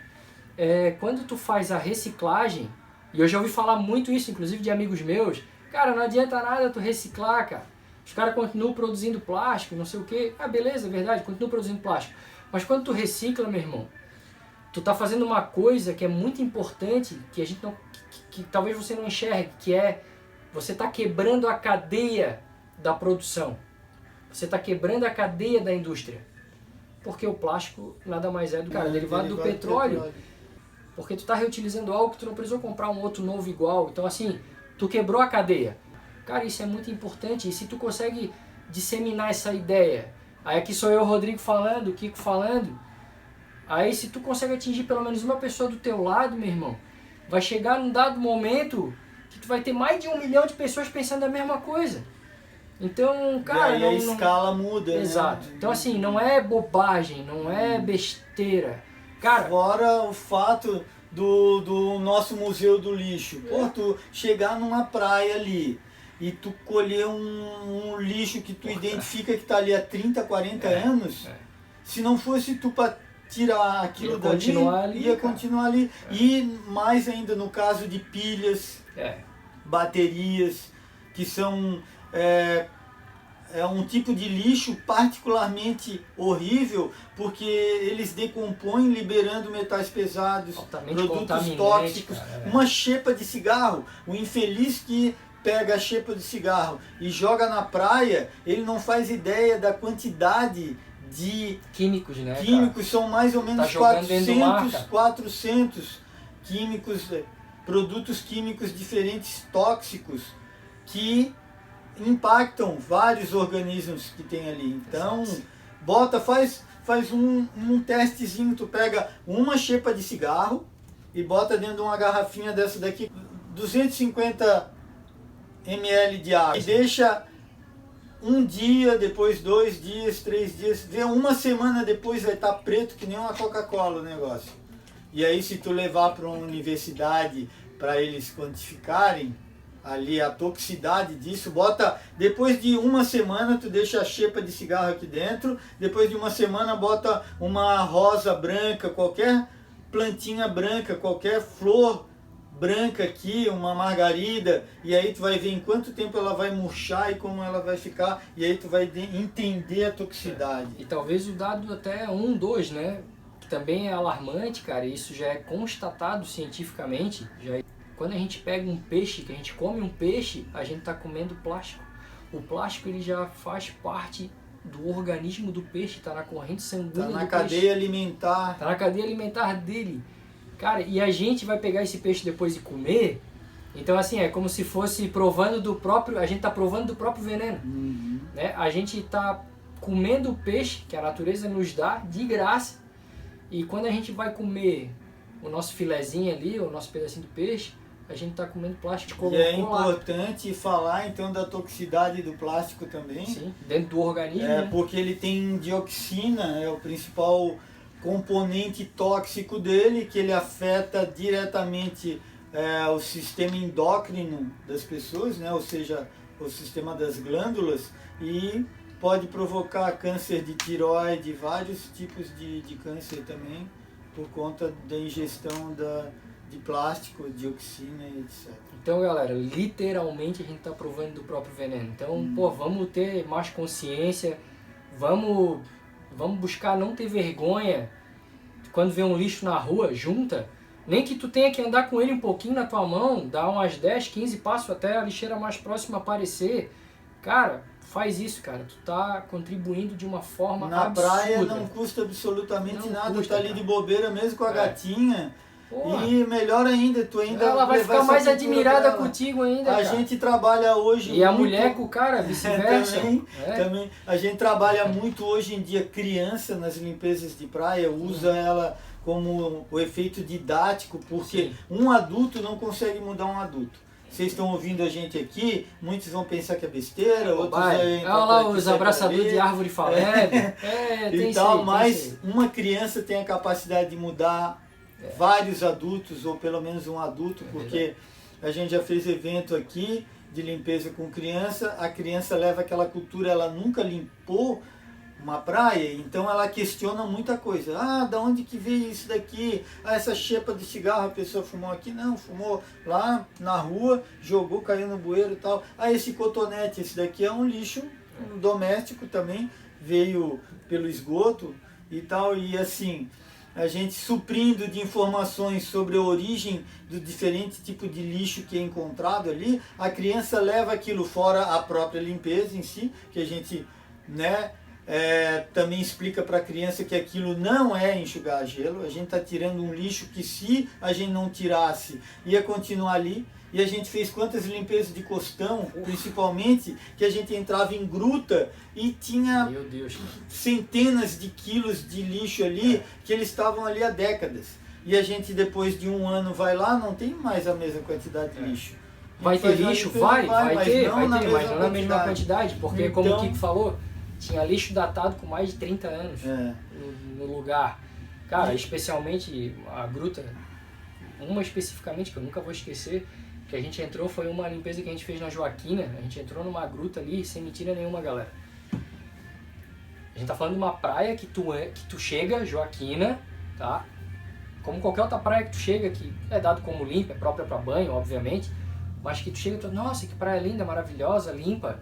A: É, quando tu faz a reciclagem, e eu já ouvi falar muito isso, inclusive de amigos meus, cara, não adianta nada tu reciclar, cara. Os caras continuam produzindo plástico, não sei o que. Ah, beleza, é verdade, continuam produzindo plástico. Mas quando tu recicla, meu irmão, tu tá fazendo uma coisa que é muito importante, que a gente não. que, que talvez você não enxergue, que é você tá quebrando a cadeia da produção. Você está quebrando a cadeia da indústria. Porque o plástico nada mais é do que é, derivado, derivado do petróleo. petróleo porque tu está reutilizando algo que tu não precisou comprar um outro novo igual. Então assim, tu quebrou a cadeia. Cara, isso é muito importante. E se tu consegue disseminar essa ideia, aí aqui sou eu, Rodrigo, falando, Kiko falando, aí se tu consegue atingir pelo menos uma pessoa do teu lado, meu irmão, vai chegar num dado momento que tu vai ter mais de um milhão de pessoas pensando a mesma coisa. Então, cara.
B: e aí não, a escala não... muda.
A: Né? Exato. Né? Então, assim, não é bobagem, não é besteira. Cara.
B: Fora o fato do, do nosso Museu do Lixo. É. Pô, tu chegar numa praia ali e tu colher um, um lixo que tu identifica que está ali há 30, 40 é, anos, é. se não fosse tu para tirar aquilo ia dali, continuar ali, ia cara. continuar ali. É. E mais ainda no caso de pilhas,
A: é.
B: baterias, que são é, um tipo de lixo particularmente horrível porque eles decompõem liberando metais pesados,
A: Altamente
B: produtos tóxicos,
A: cara,
B: é. uma xepa de cigarro, o infeliz que pega a xepa de cigarro e joga na praia, ele não faz ideia da quantidade de
A: químicos, né?
B: Químicos cara? são mais ou menos tá 400, mar, 400 químicos, eh, produtos químicos diferentes tóxicos que impactam vários organismos que tem ali. Então, bota, faz, faz um, um testezinho, tu pega uma xepa de cigarro e bota dentro de uma garrafinha dessa daqui, 250 ml de água. E deixa um dia, depois dois dias, três dias, vê uma semana depois vai estar tá preto que nem uma Coca-Cola o negócio. E aí se tu levar para uma universidade para eles quantificarem, ali a toxicidade disso, bota depois de uma semana tu deixa a xepa de cigarro aqui dentro, depois de uma semana bota uma rosa branca, qualquer plantinha branca, qualquer flor branca aqui, uma margarida, e aí tu vai ver em quanto tempo ela vai murchar e como ela vai ficar, e aí tu vai entender a toxicidade.
A: E talvez o dado até um, dois, né? Que também é alarmante, cara, isso já é constatado cientificamente, já é quando a gente pega um peixe, que a gente come um peixe, a gente está comendo plástico. O plástico ele já faz parte do organismo do peixe, está na corrente sanguínea
B: tá na cadeia
A: peixe.
B: alimentar.
A: Está na cadeia alimentar dele. Cara, e a gente vai pegar esse peixe depois e comer. Então assim, é como se fosse provando do próprio, a gente está provando do próprio veneno.
B: Uhum.
A: Né? A gente está comendo o peixe que a natureza nos dá de graça. E quando a gente vai comer o nosso filezinho ali, o nosso pedacinho de peixe, a gente está comendo plástico.
B: E é importante lá. falar então da toxicidade do plástico também.
A: Sim, dentro do organismo.
B: É,
A: né?
B: porque ele tem dioxina, é o principal componente tóxico dele, que ele afeta diretamente é, o sistema endócrino das pessoas, né? ou seja, o sistema das glândulas, e pode provocar câncer de tiroide, vários tipos de, de câncer também, por conta da ingestão da, de plástico, dioxina e etc.
A: Então, galera, literalmente a gente está provando do próprio veneno. Então, hum. pô, vamos ter mais consciência, vamos, vamos buscar não ter vergonha quando vê um lixo na rua, junta. Nem que tu tenha que andar com ele um pouquinho na tua mão, dar umas 10, 15 passos até a lixeira mais próxima aparecer. Cara, faz isso, cara. Tu tá contribuindo de uma forma
B: Na
A: absurda.
B: praia não custa absolutamente não nada. Custa, tá ali cara. de bobeira mesmo com a é. gatinha Porra. E melhor ainda, tu ainda.
A: Ela vai ficar mais admirada contigo ainda.
B: A
A: cara.
B: gente trabalha hoje.
A: E muito... a mulher com o cara, vice-versa.
B: também, é. também. A gente trabalha muito hoje em dia criança nas limpezas de praia, usa ela como o efeito didático, porque Sim. um adulto não consegue mudar um adulto. Vocês estão ouvindo a gente aqui, muitos vão pensar que é besteira, é outros
A: vão Olha lá os abraçadores de árvore falando. É, é, tem
B: e tal, mas uma criança tem a capacidade de mudar é. vários adultos, ou pelo menos um adulto, é porque a gente já fez evento aqui de limpeza com criança, a criança leva aquela cultura, ela nunca limpou uma praia, então ela questiona muita coisa. Ah, da onde que veio isso daqui? Ah, essa chepa de cigarro a pessoa fumou aqui? Não, fumou lá na rua, jogou, caiu no bueiro e tal. Ah, esse cotonete, esse daqui é um lixo um doméstico também, veio pelo esgoto e tal, e assim, a gente suprindo de informações sobre a origem do diferente tipo de lixo que é encontrado ali, a criança leva aquilo fora a própria limpeza em si, que a gente né, é, também explica para a criança que aquilo não é enxugar gelo, a gente está tirando um lixo que se a gente não tirasse ia continuar ali. E a gente fez quantas limpezas de costão, principalmente, que a gente entrava em gruta e tinha centenas de quilos de lixo ali, é. que eles estavam ali há décadas. E a gente depois de um ano vai lá, não tem mais a mesma quantidade de é. lixo.
A: Vai ter lixo? Vai, vai, vai ter, vai ter, mas não na mesma quantidade, porque então, como o Kiko falou, tinha lixo datado com mais de 30 anos é. no, no, lugar. Cara, especialmente a gruta, uma especificamente que eu nunca vou esquecer, que a gente entrou foi uma limpeza que a gente fez na Joaquina, a gente entrou numa gruta ali sem mentira nenhuma, galera. A gente tá falando de uma praia que tu, é, que tu chega, Joaquina, tá? Como qualquer outra praia que tu chega, que é dado como limpa, é própria para banho, obviamente, mas que tu chega e tu, nossa, que praia linda, maravilhosa, limpa.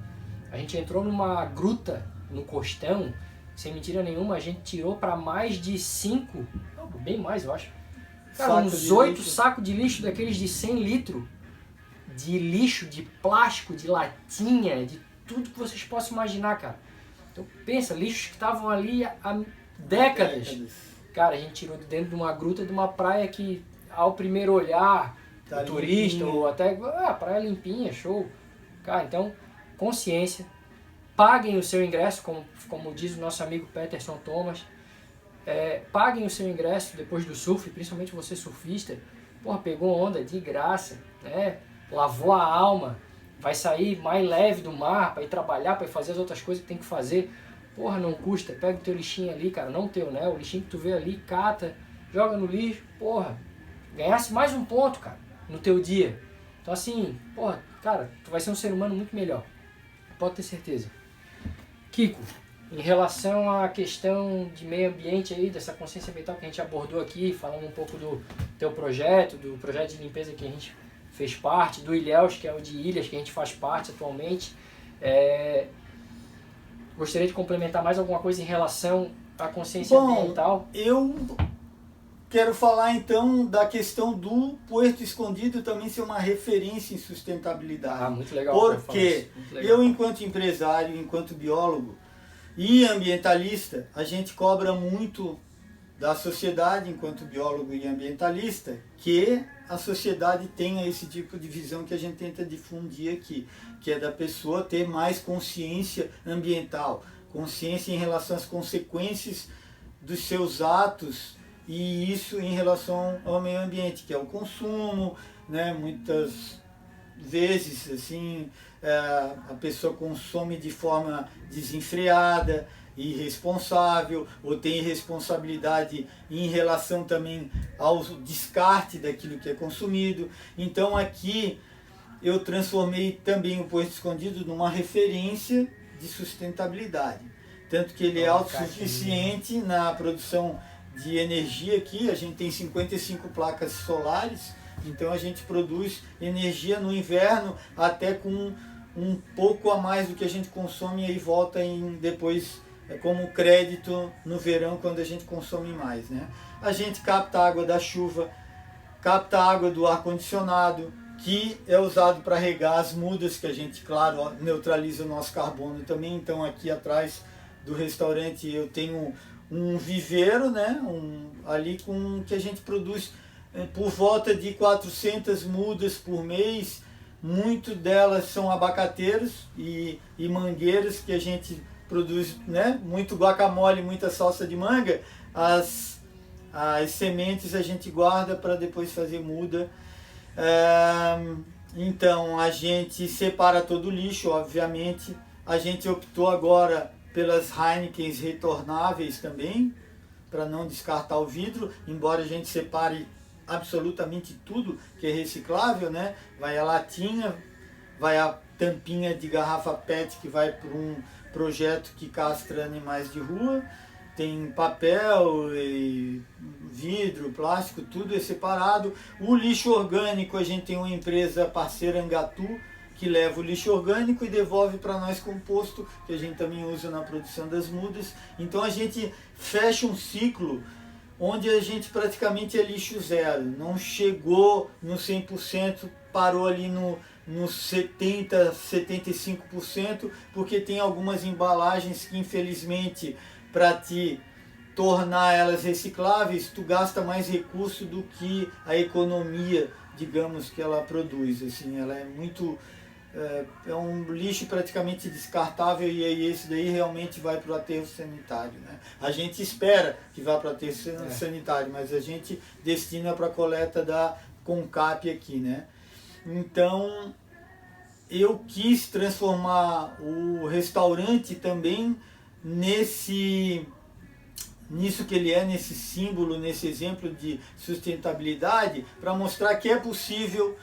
A: A gente entrou numa gruta no costão, sem mentira nenhuma, a gente tirou para mais de cinco, bem mais eu acho. Cara, uns oito sacos de lixo daqueles de 100 litros de lixo, de plástico, de latinha, de tudo que vocês possam imaginar, cara. Então pensa, lixos que estavam ali há décadas. Cara, a gente tirou de dentro de uma gruta de uma praia que, ao primeiro olhar, tá turista ou até, ah, praia limpinha, show. Cara, então, consciência. Paguem o seu ingresso, como, como diz o nosso amigo Peterson Thomas. É, paguem o seu ingresso depois do surf, principalmente você surfista. Porra, pegou onda de graça, né? Lavou a alma, vai sair mais leve do mar para ir trabalhar, para ir fazer as outras coisas que tem que fazer. Porra, não custa, pega o teu lixinho ali, cara, não teu, né? O lixinho que tu vê ali, cata, joga no lixo, porra, ganhasse mais um ponto, cara, no teu dia. Então assim, porra, cara, tu vai ser um ser humano muito melhor. Pode ter certeza. Kiko, em relação à questão de meio ambiente aí, dessa consciência ambiental que a gente abordou aqui, falando um pouco do teu projeto, do projeto de limpeza que a gente fez parte, do Ilhéus, que é o de Ilhas, que a gente faz parte atualmente. É, Gostaria de complementar mais alguma coisa em relação à consciência Bom, ambiental?
B: Eu quero falar então da questão do Porto Escondido também ser uma referência em sustentabilidade.
A: Ah, muito legal.
B: Porque eu, enquanto empresário, enquanto biólogo e ambientalista, a gente cobra muito da sociedade, enquanto biólogo e ambientalista, que a sociedade tenha esse tipo de visão que a gente tenta difundir aqui, que é da pessoa ter mais consciência ambiental, consciência em relação às consequências dos seus atos e isso em relação ao meio ambiente, que é o consumo, né? muitas vezes assim é, a pessoa consome de forma desenfreada, irresponsável ou tem responsabilidade em relação também ao descarte daquilo que é consumido. Então aqui eu transformei também o Posto Escondido numa referência de sustentabilidade. Tanto que ele é autossuficiente na produção de energia aqui, a gente tem 55 placas solares, então a gente produz energia no inverno até com um pouco a mais do que a gente consome e aí volta em depois é como crédito no verão quando a gente consome mais. Né? A gente capta água da chuva, capta água do ar-condicionado, que é usado para regar as mudas, que a gente, claro, neutraliza o nosso carbono também. Então aqui atrás do restaurante eu tenho um viveiro, né? um, ali com que a gente produz é, por volta de 400 mudas por mês. Muito delas são abacateiros e, e mangueiras que a gente produz né, muito guacamole, muita salsa de manga, as, as sementes a gente guarda para depois fazer muda. Então a gente separa todo o lixo, obviamente. A gente optou agora pelas Heineken retornáveis também, para não descartar o vidro, embora a gente separe absolutamente tudo que é reciclável, né? Vai a latinha, vai a tampinha de garrafa PET que vai para um projeto que castra animais de rua, tem papel, vidro, plástico, tudo é separado. O lixo orgânico, a gente tem uma empresa parceira Angatu, que leva o lixo orgânico e devolve para nós composto, que a gente também usa na produção das mudas. Então a gente fecha um ciclo onde a gente praticamente é lixo zero. Não chegou no 100%, parou ali no nos 70, 75%, porque tem algumas embalagens que infelizmente para te tornar elas recicláveis, tu gasta mais recurso do que a economia, digamos, que ela produz. Assim, ela é muito é, é um lixo praticamente descartável e aí esse daí realmente vai para o aterro sanitário. Né? A gente espera que vá para o aterro é. sanitário, mas a gente destina para a coleta da CONCAP aqui. Né? Então, eu quis transformar o restaurante também nesse nisso que ele é, nesse símbolo, nesse exemplo de sustentabilidade, para mostrar que é possível,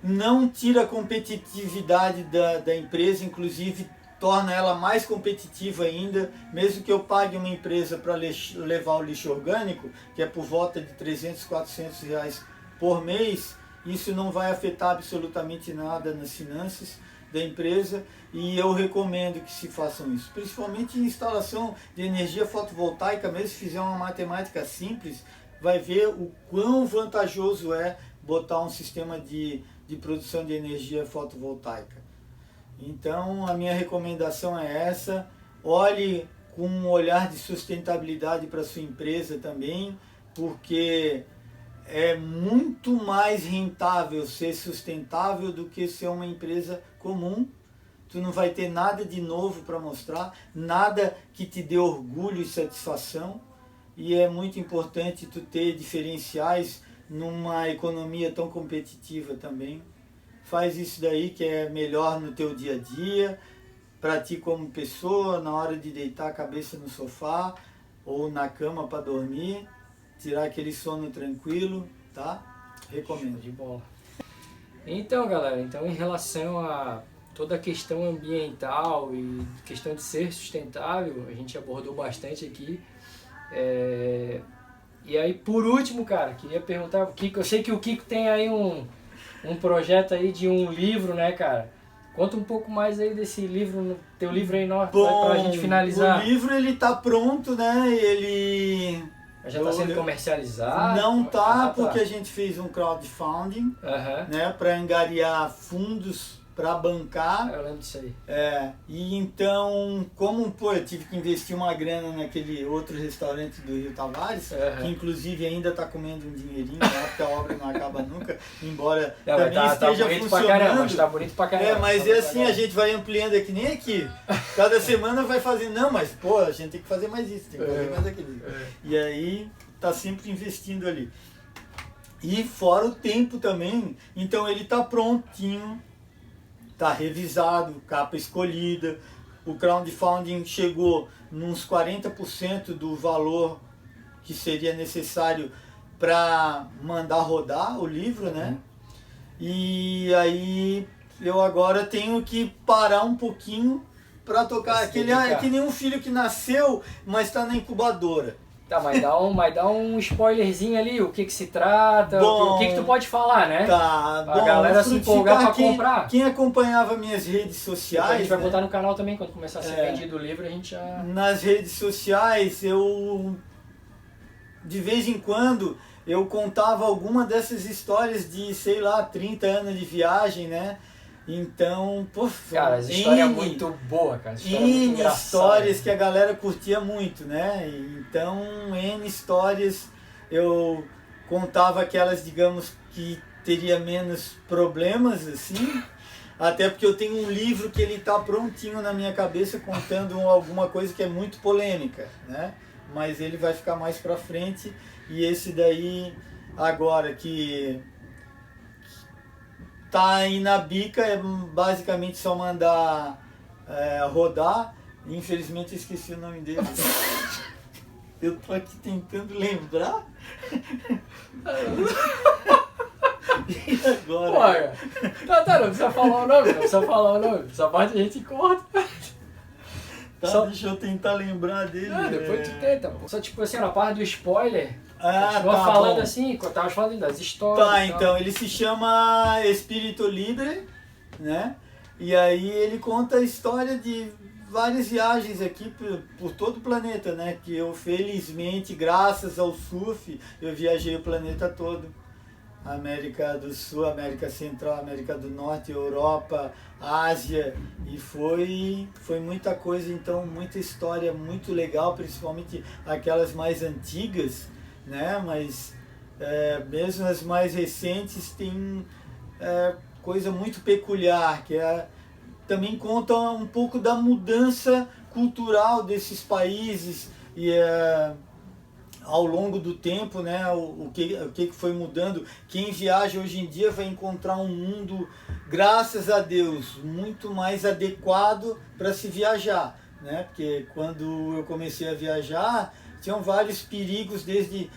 B: não tira a competitividade da, da empresa, inclusive torna ela mais competitiva ainda, mesmo que eu pague uma empresa para levar o lixo orgânico, que é por volta de 300, 400 reais por mês, isso não vai afetar absolutamente nada nas finanças da empresa e eu recomendo que se façam isso, principalmente em instalação de energia fotovoltaica, mesmo se fizer uma matemática simples, vai ver o quão vantajoso é botar um sistema de, de produção de energia fotovoltaica. Então a minha recomendação é essa, olhe com um olhar de sustentabilidade para sua empresa também, porque é muito mais rentável ser sustentável do que ser uma empresa comum. Tu não vai ter nada de novo para mostrar, nada que te dê orgulho e satisfação. E é muito importante tu ter diferenciais numa economia tão competitiva também. Faz isso daí que é melhor no teu dia a dia, para ti como pessoa, na hora de deitar a cabeça no sofá ou na cama para dormir tirar aquele sono tranquilo, tá? Recomendo.
A: De bola. Então, galera, então em relação a toda a questão ambiental e questão de ser sustentável, a gente abordou bastante aqui. É... E aí, por último, cara, queria perguntar o Kiko. Eu sei que o Kiko tem aí um, um projeto aí de um livro, né, cara? Conta um pouco mais aí desse livro, teu livro aí,
B: Bom,
A: pra gente finalizar.
B: O livro ele tá pronto, né? Ele
A: já está sendo comercializado?
B: Não tá, ah, tá, porque a gente fez um crowdfunding,
A: uhum.
B: né, para angariar fundos para bancar.
A: Eu lembro disso aí.
B: É, e então, como pô, eu tive que investir uma grana naquele outro restaurante do Rio Tavares, uhum. que inclusive ainda está comendo um dinheirinho lá, porque a obra não acaba nunca, embora
A: é, também tá, esteja tá funcionando. Pra caramba, mas tá bonito pra caramba.
B: É, mas tá é assim, a gente vai ampliando aqui, nem aqui. Cada semana vai fazendo, não, mas pô, a gente tem que fazer mais isso, tem que fazer é, mais aquilo. É. E aí, tá sempre investindo ali. E fora o tempo também, então ele tá prontinho está revisado, capa escolhida. O crowdfunding chegou nos 40% do valor que seria necessário para mandar rodar o livro, né? Uhum. E aí eu agora tenho que parar um pouquinho para tocar. Aquele é que nem um filho que nasceu, mas está na incubadora.
A: Tá, mas dá um, mas dá um spoilerzinho ali, o que que se trata, bom, o, que, que tu pode falar, né?
B: Tá,
A: a bom, galera se empolgar pra
B: quem,
A: comprar.
B: Quem acompanhava minhas redes sociais...
A: a gente vai
B: né?
A: botar no canal também, quando começar a ser é, vendido o livro, a gente já...
B: Nas redes sociais, eu... De vez em quando, eu contava alguma dessas histórias de, sei lá, 30 anos de viagem, né? Então, pô,
A: cara, essa história é muito boa, cara. História
B: N muito histórias que a galera curtia muito, né? Então, N histórias eu contava aquelas, digamos, que teria menos problemas, assim. Até porque eu tenho um livro que ele tá prontinho na minha cabeça contando alguma coisa que é muito polêmica, né? Mas ele vai ficar mais pra frente. E esse daí, agora que tá aí na bica, é basicamente só mandar é, rodar. Infelizmente eu esqueci o nome dele. eu tô aqui tentando lembrar. e agora?
A: Olha, tá, tá, não precisa falar o nome, não precisa falar o nome. Essa parte a gente corta.
B: Tá, Só... deixa eu tentar lembrar dele.
A: Ah, depois é... tu tenta. Só tipo assim, na parte do spoiler, ah, tá falando bom. assim, tava falando das histórias.
B: Tá, então, ele se chama Espírito Libre, né? E aí ele conta a história de várias viagens aqui por, por, todo o planeta, né? Que eu felizmente, graças ao surf, eu viajei o planeta todo. América do Sul, América Central, América do Norte, Europa, Ásia e foi foi muita coisa, então muita história muito legal, principalmente aquelas mais antigas né? Mas é, mesmo as mais recentes tem é, coisa muito peculiar, que é, também conta um pouco da mudança cultural desses países e é, ao longo do tempo, né, o, o, que, o que foi mudando. Quem viaja hoje em dia vai encontrar um mundo graças a Deus, muito mais adequado para se viajar, né? Porque quando eu comecei a viajar, tinham vários perigos, desde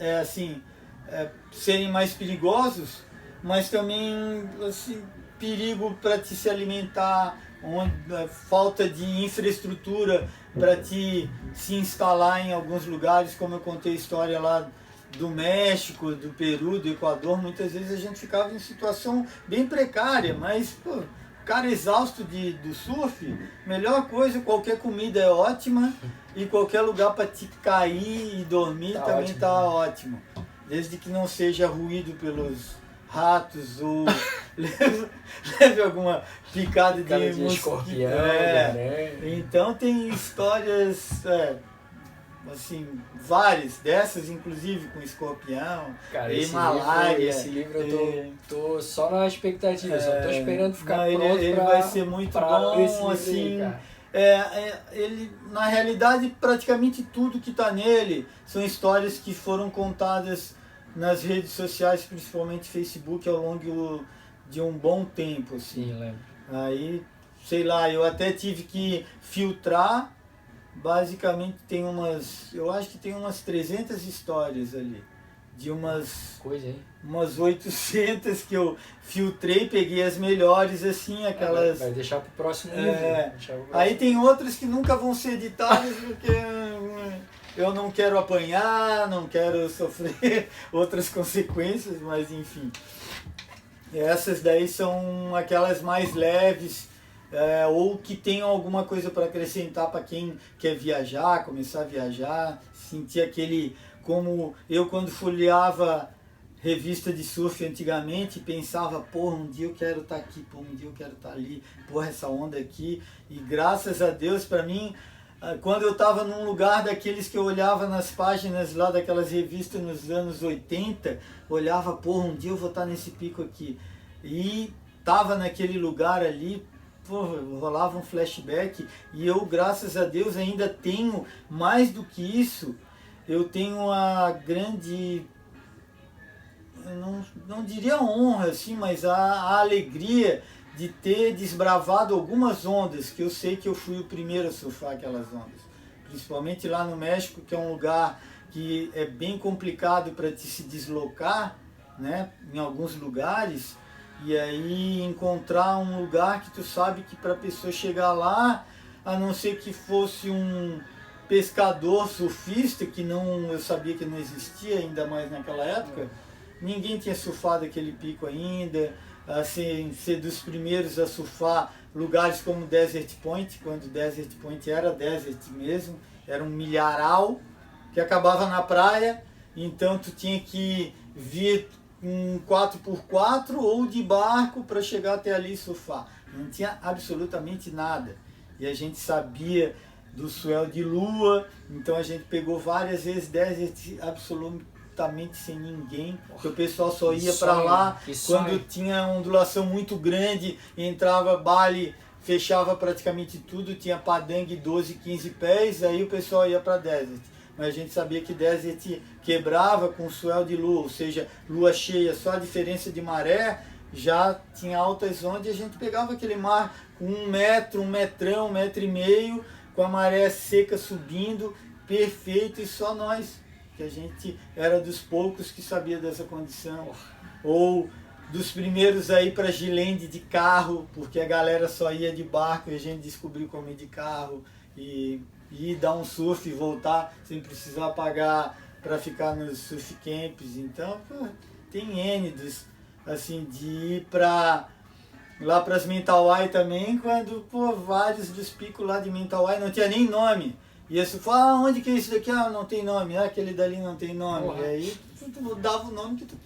B: é, assim é, serem mais perigosos, mas também assim, perigo para te se alimentar, onde, é, falta de infraestrutura para te se instalar em alguns lugares, como eu contei a história lá do México, do Peru, do Equador, muitas vezes a gente ficava em situação bem precária, mas pô, cara exausto de, do surf, melhor coisa, qualquer comida é ótima e qualquer lugar para te cair e dormir tá também ótimo, tá né? ótimo. Desde que não seja ruído pelos ratos ou leve, leve alguma picada de,
A: de escorpião.
B: É. Né? Então tem histórias. É, assim, várias dessas, inclusive com escorpião,
A: Cara,
B: e malária.
A: Esse livro eu tô, é, tô só na expectativa, é, só tô esperando ficar não,
B: pronto
A: ele,
B: ele
A: pra,
B: vai ser muito bom, assim. Aí, é, é, ele, na realidade, praticamente tudo que está nele são histórias que foram contadas nas redes sociais, principalmente Facebook, ao longo de um bom tempo. Assim.
A: Sim, lembro.
B: Aí, sei lá, eu até tive que filtrar basicamente tem umas, eu acho que tem umas 300 histórias ali. De umas
A: coisa aí.
B: Umas 800 que eu filtrei, peguei as melhores assim, aquelas
A: é, vai deixar pro próximo
B: é, livro. Próximo. Aí tem outras que nunca vão ser editadas porque eu não quero apanhar, não quero sofrer outras consequências, mas enfim. Essas daí são aquelas mais leves, é, ou que tenham alguma coisa para acrescentar para quem quer viajar, começar a viajar, sentir aquele. Como eu, quando folheava revista de surf antigamente, pensava, porra, um dia eu quero estar tá aqui, porra, um dia eu quero estar tá ali, porra, essa onda aqui. E graças a Deus, para mim, ah, quando eu estava num lugar daqueles que eu olhava nas páginas lá daquelas revistas nos anos 80, olhava, porra, um dia eu vou estar tá nesse pico aqui. E estava naquele lugar ali, rolava um flashback e eu, graças a Deus, ainda tenho mais do que isso. Eu tenho a grande, não, não diria honra, assim, mas a, a alegria de ter desbravado algumas ondas, que eu sei que eu fui o primeiro a surfar aquelas ondas. Principalmente lá no México, que é um lugar que é bem complicado para se deslocar, né, em alguns lugares e aí encontrar um lugar que tu sabe que para a pessoa chegar lá, a não ser que fosse um pescador surfista, que não eu sabia que não existia ainda mais naquela época, ninguém tinha surfado aquele pico ainda, assim, ser dos primeiros a surfar lugares como Desert Point, quando Desert Point era desert mesmo, era um milharal que acabava na praia, então tu tinha que vir um 4x4 ou de barco para chegar até ali e surfar. Não tinha absolutamente nada. E a gente sabia do swell de lua, então a gente pegou várias vezes desert absolutamente sem ninguém, porque o pessoal só ia para lá quando tinha ondulação muito grande, entrava bale, fechava praticamente tudo, tinha padangue 12, 15 pés, aí o pessoal ia para desert mas a gente sabia que Desert quebrava com o swell de lua, ou seja, lua cheia, só a diferença de maré já tinha altas ondas e a gente pegava aquele mar com um metro, um metrão, um metro e meio, com a maré seca subindo, perfeito, e só nós, que a gente era dos poucos que sabia dessa condição. Ou dos primeiros aí para Gilende de carro, porque a galera só ia de barco e a gente descobriu como ir de carro. E ir dar um surf e voltar sem precisar pagar para ficar nos surf camps. Então, pô, tem N dos, assim, de ir para lá para as Mentawai também, quando pô, vários dos picos lá de Mentawai não tinha nem nome. E você fala, ah, onde que é isso daqui? Ah, não tem nome. Ah, aquele dali não tem nome. Porra. E aí tu dava o nome que tu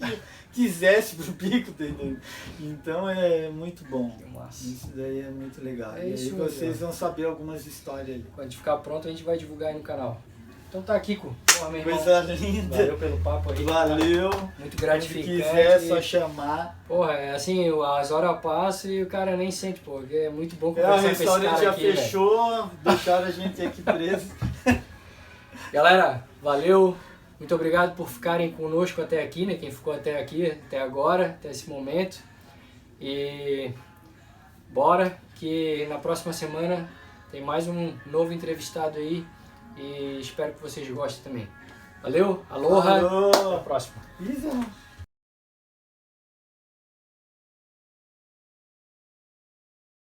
B: quisesse pro pico, entendeu? Então é muito bom. Isso daí é muito legal. É e aí vocês vão saber algumas histórias ali.
A: Quando ficar pronto, a gente vai divulgar aí no canal. Então tá, Kiko.
B: Porra, meu Coisa irmão. linda.
A: Valeu pelo papo aí.
B: Valeu.
A: Muito gratificante.
B: Se quiser, só chamar.
A: Porra, é assim, as horas passam e o cara nem sente, pô. É muito bom conversar é,
B: com esse cara já aqui, fechou, véio. deixaram a gente aqui preso.
A: Galera, valeu. Muito obrigado por ficarem conosco até aqui, né? Quem ficou até aqui, até agora, até esse momento. E bora que na próxima semana tem mais um novo entrevistado aí e espero que vocês gostem também. Valeu, aloha,
B: Alô.
A: até a próxima.
B: Isso,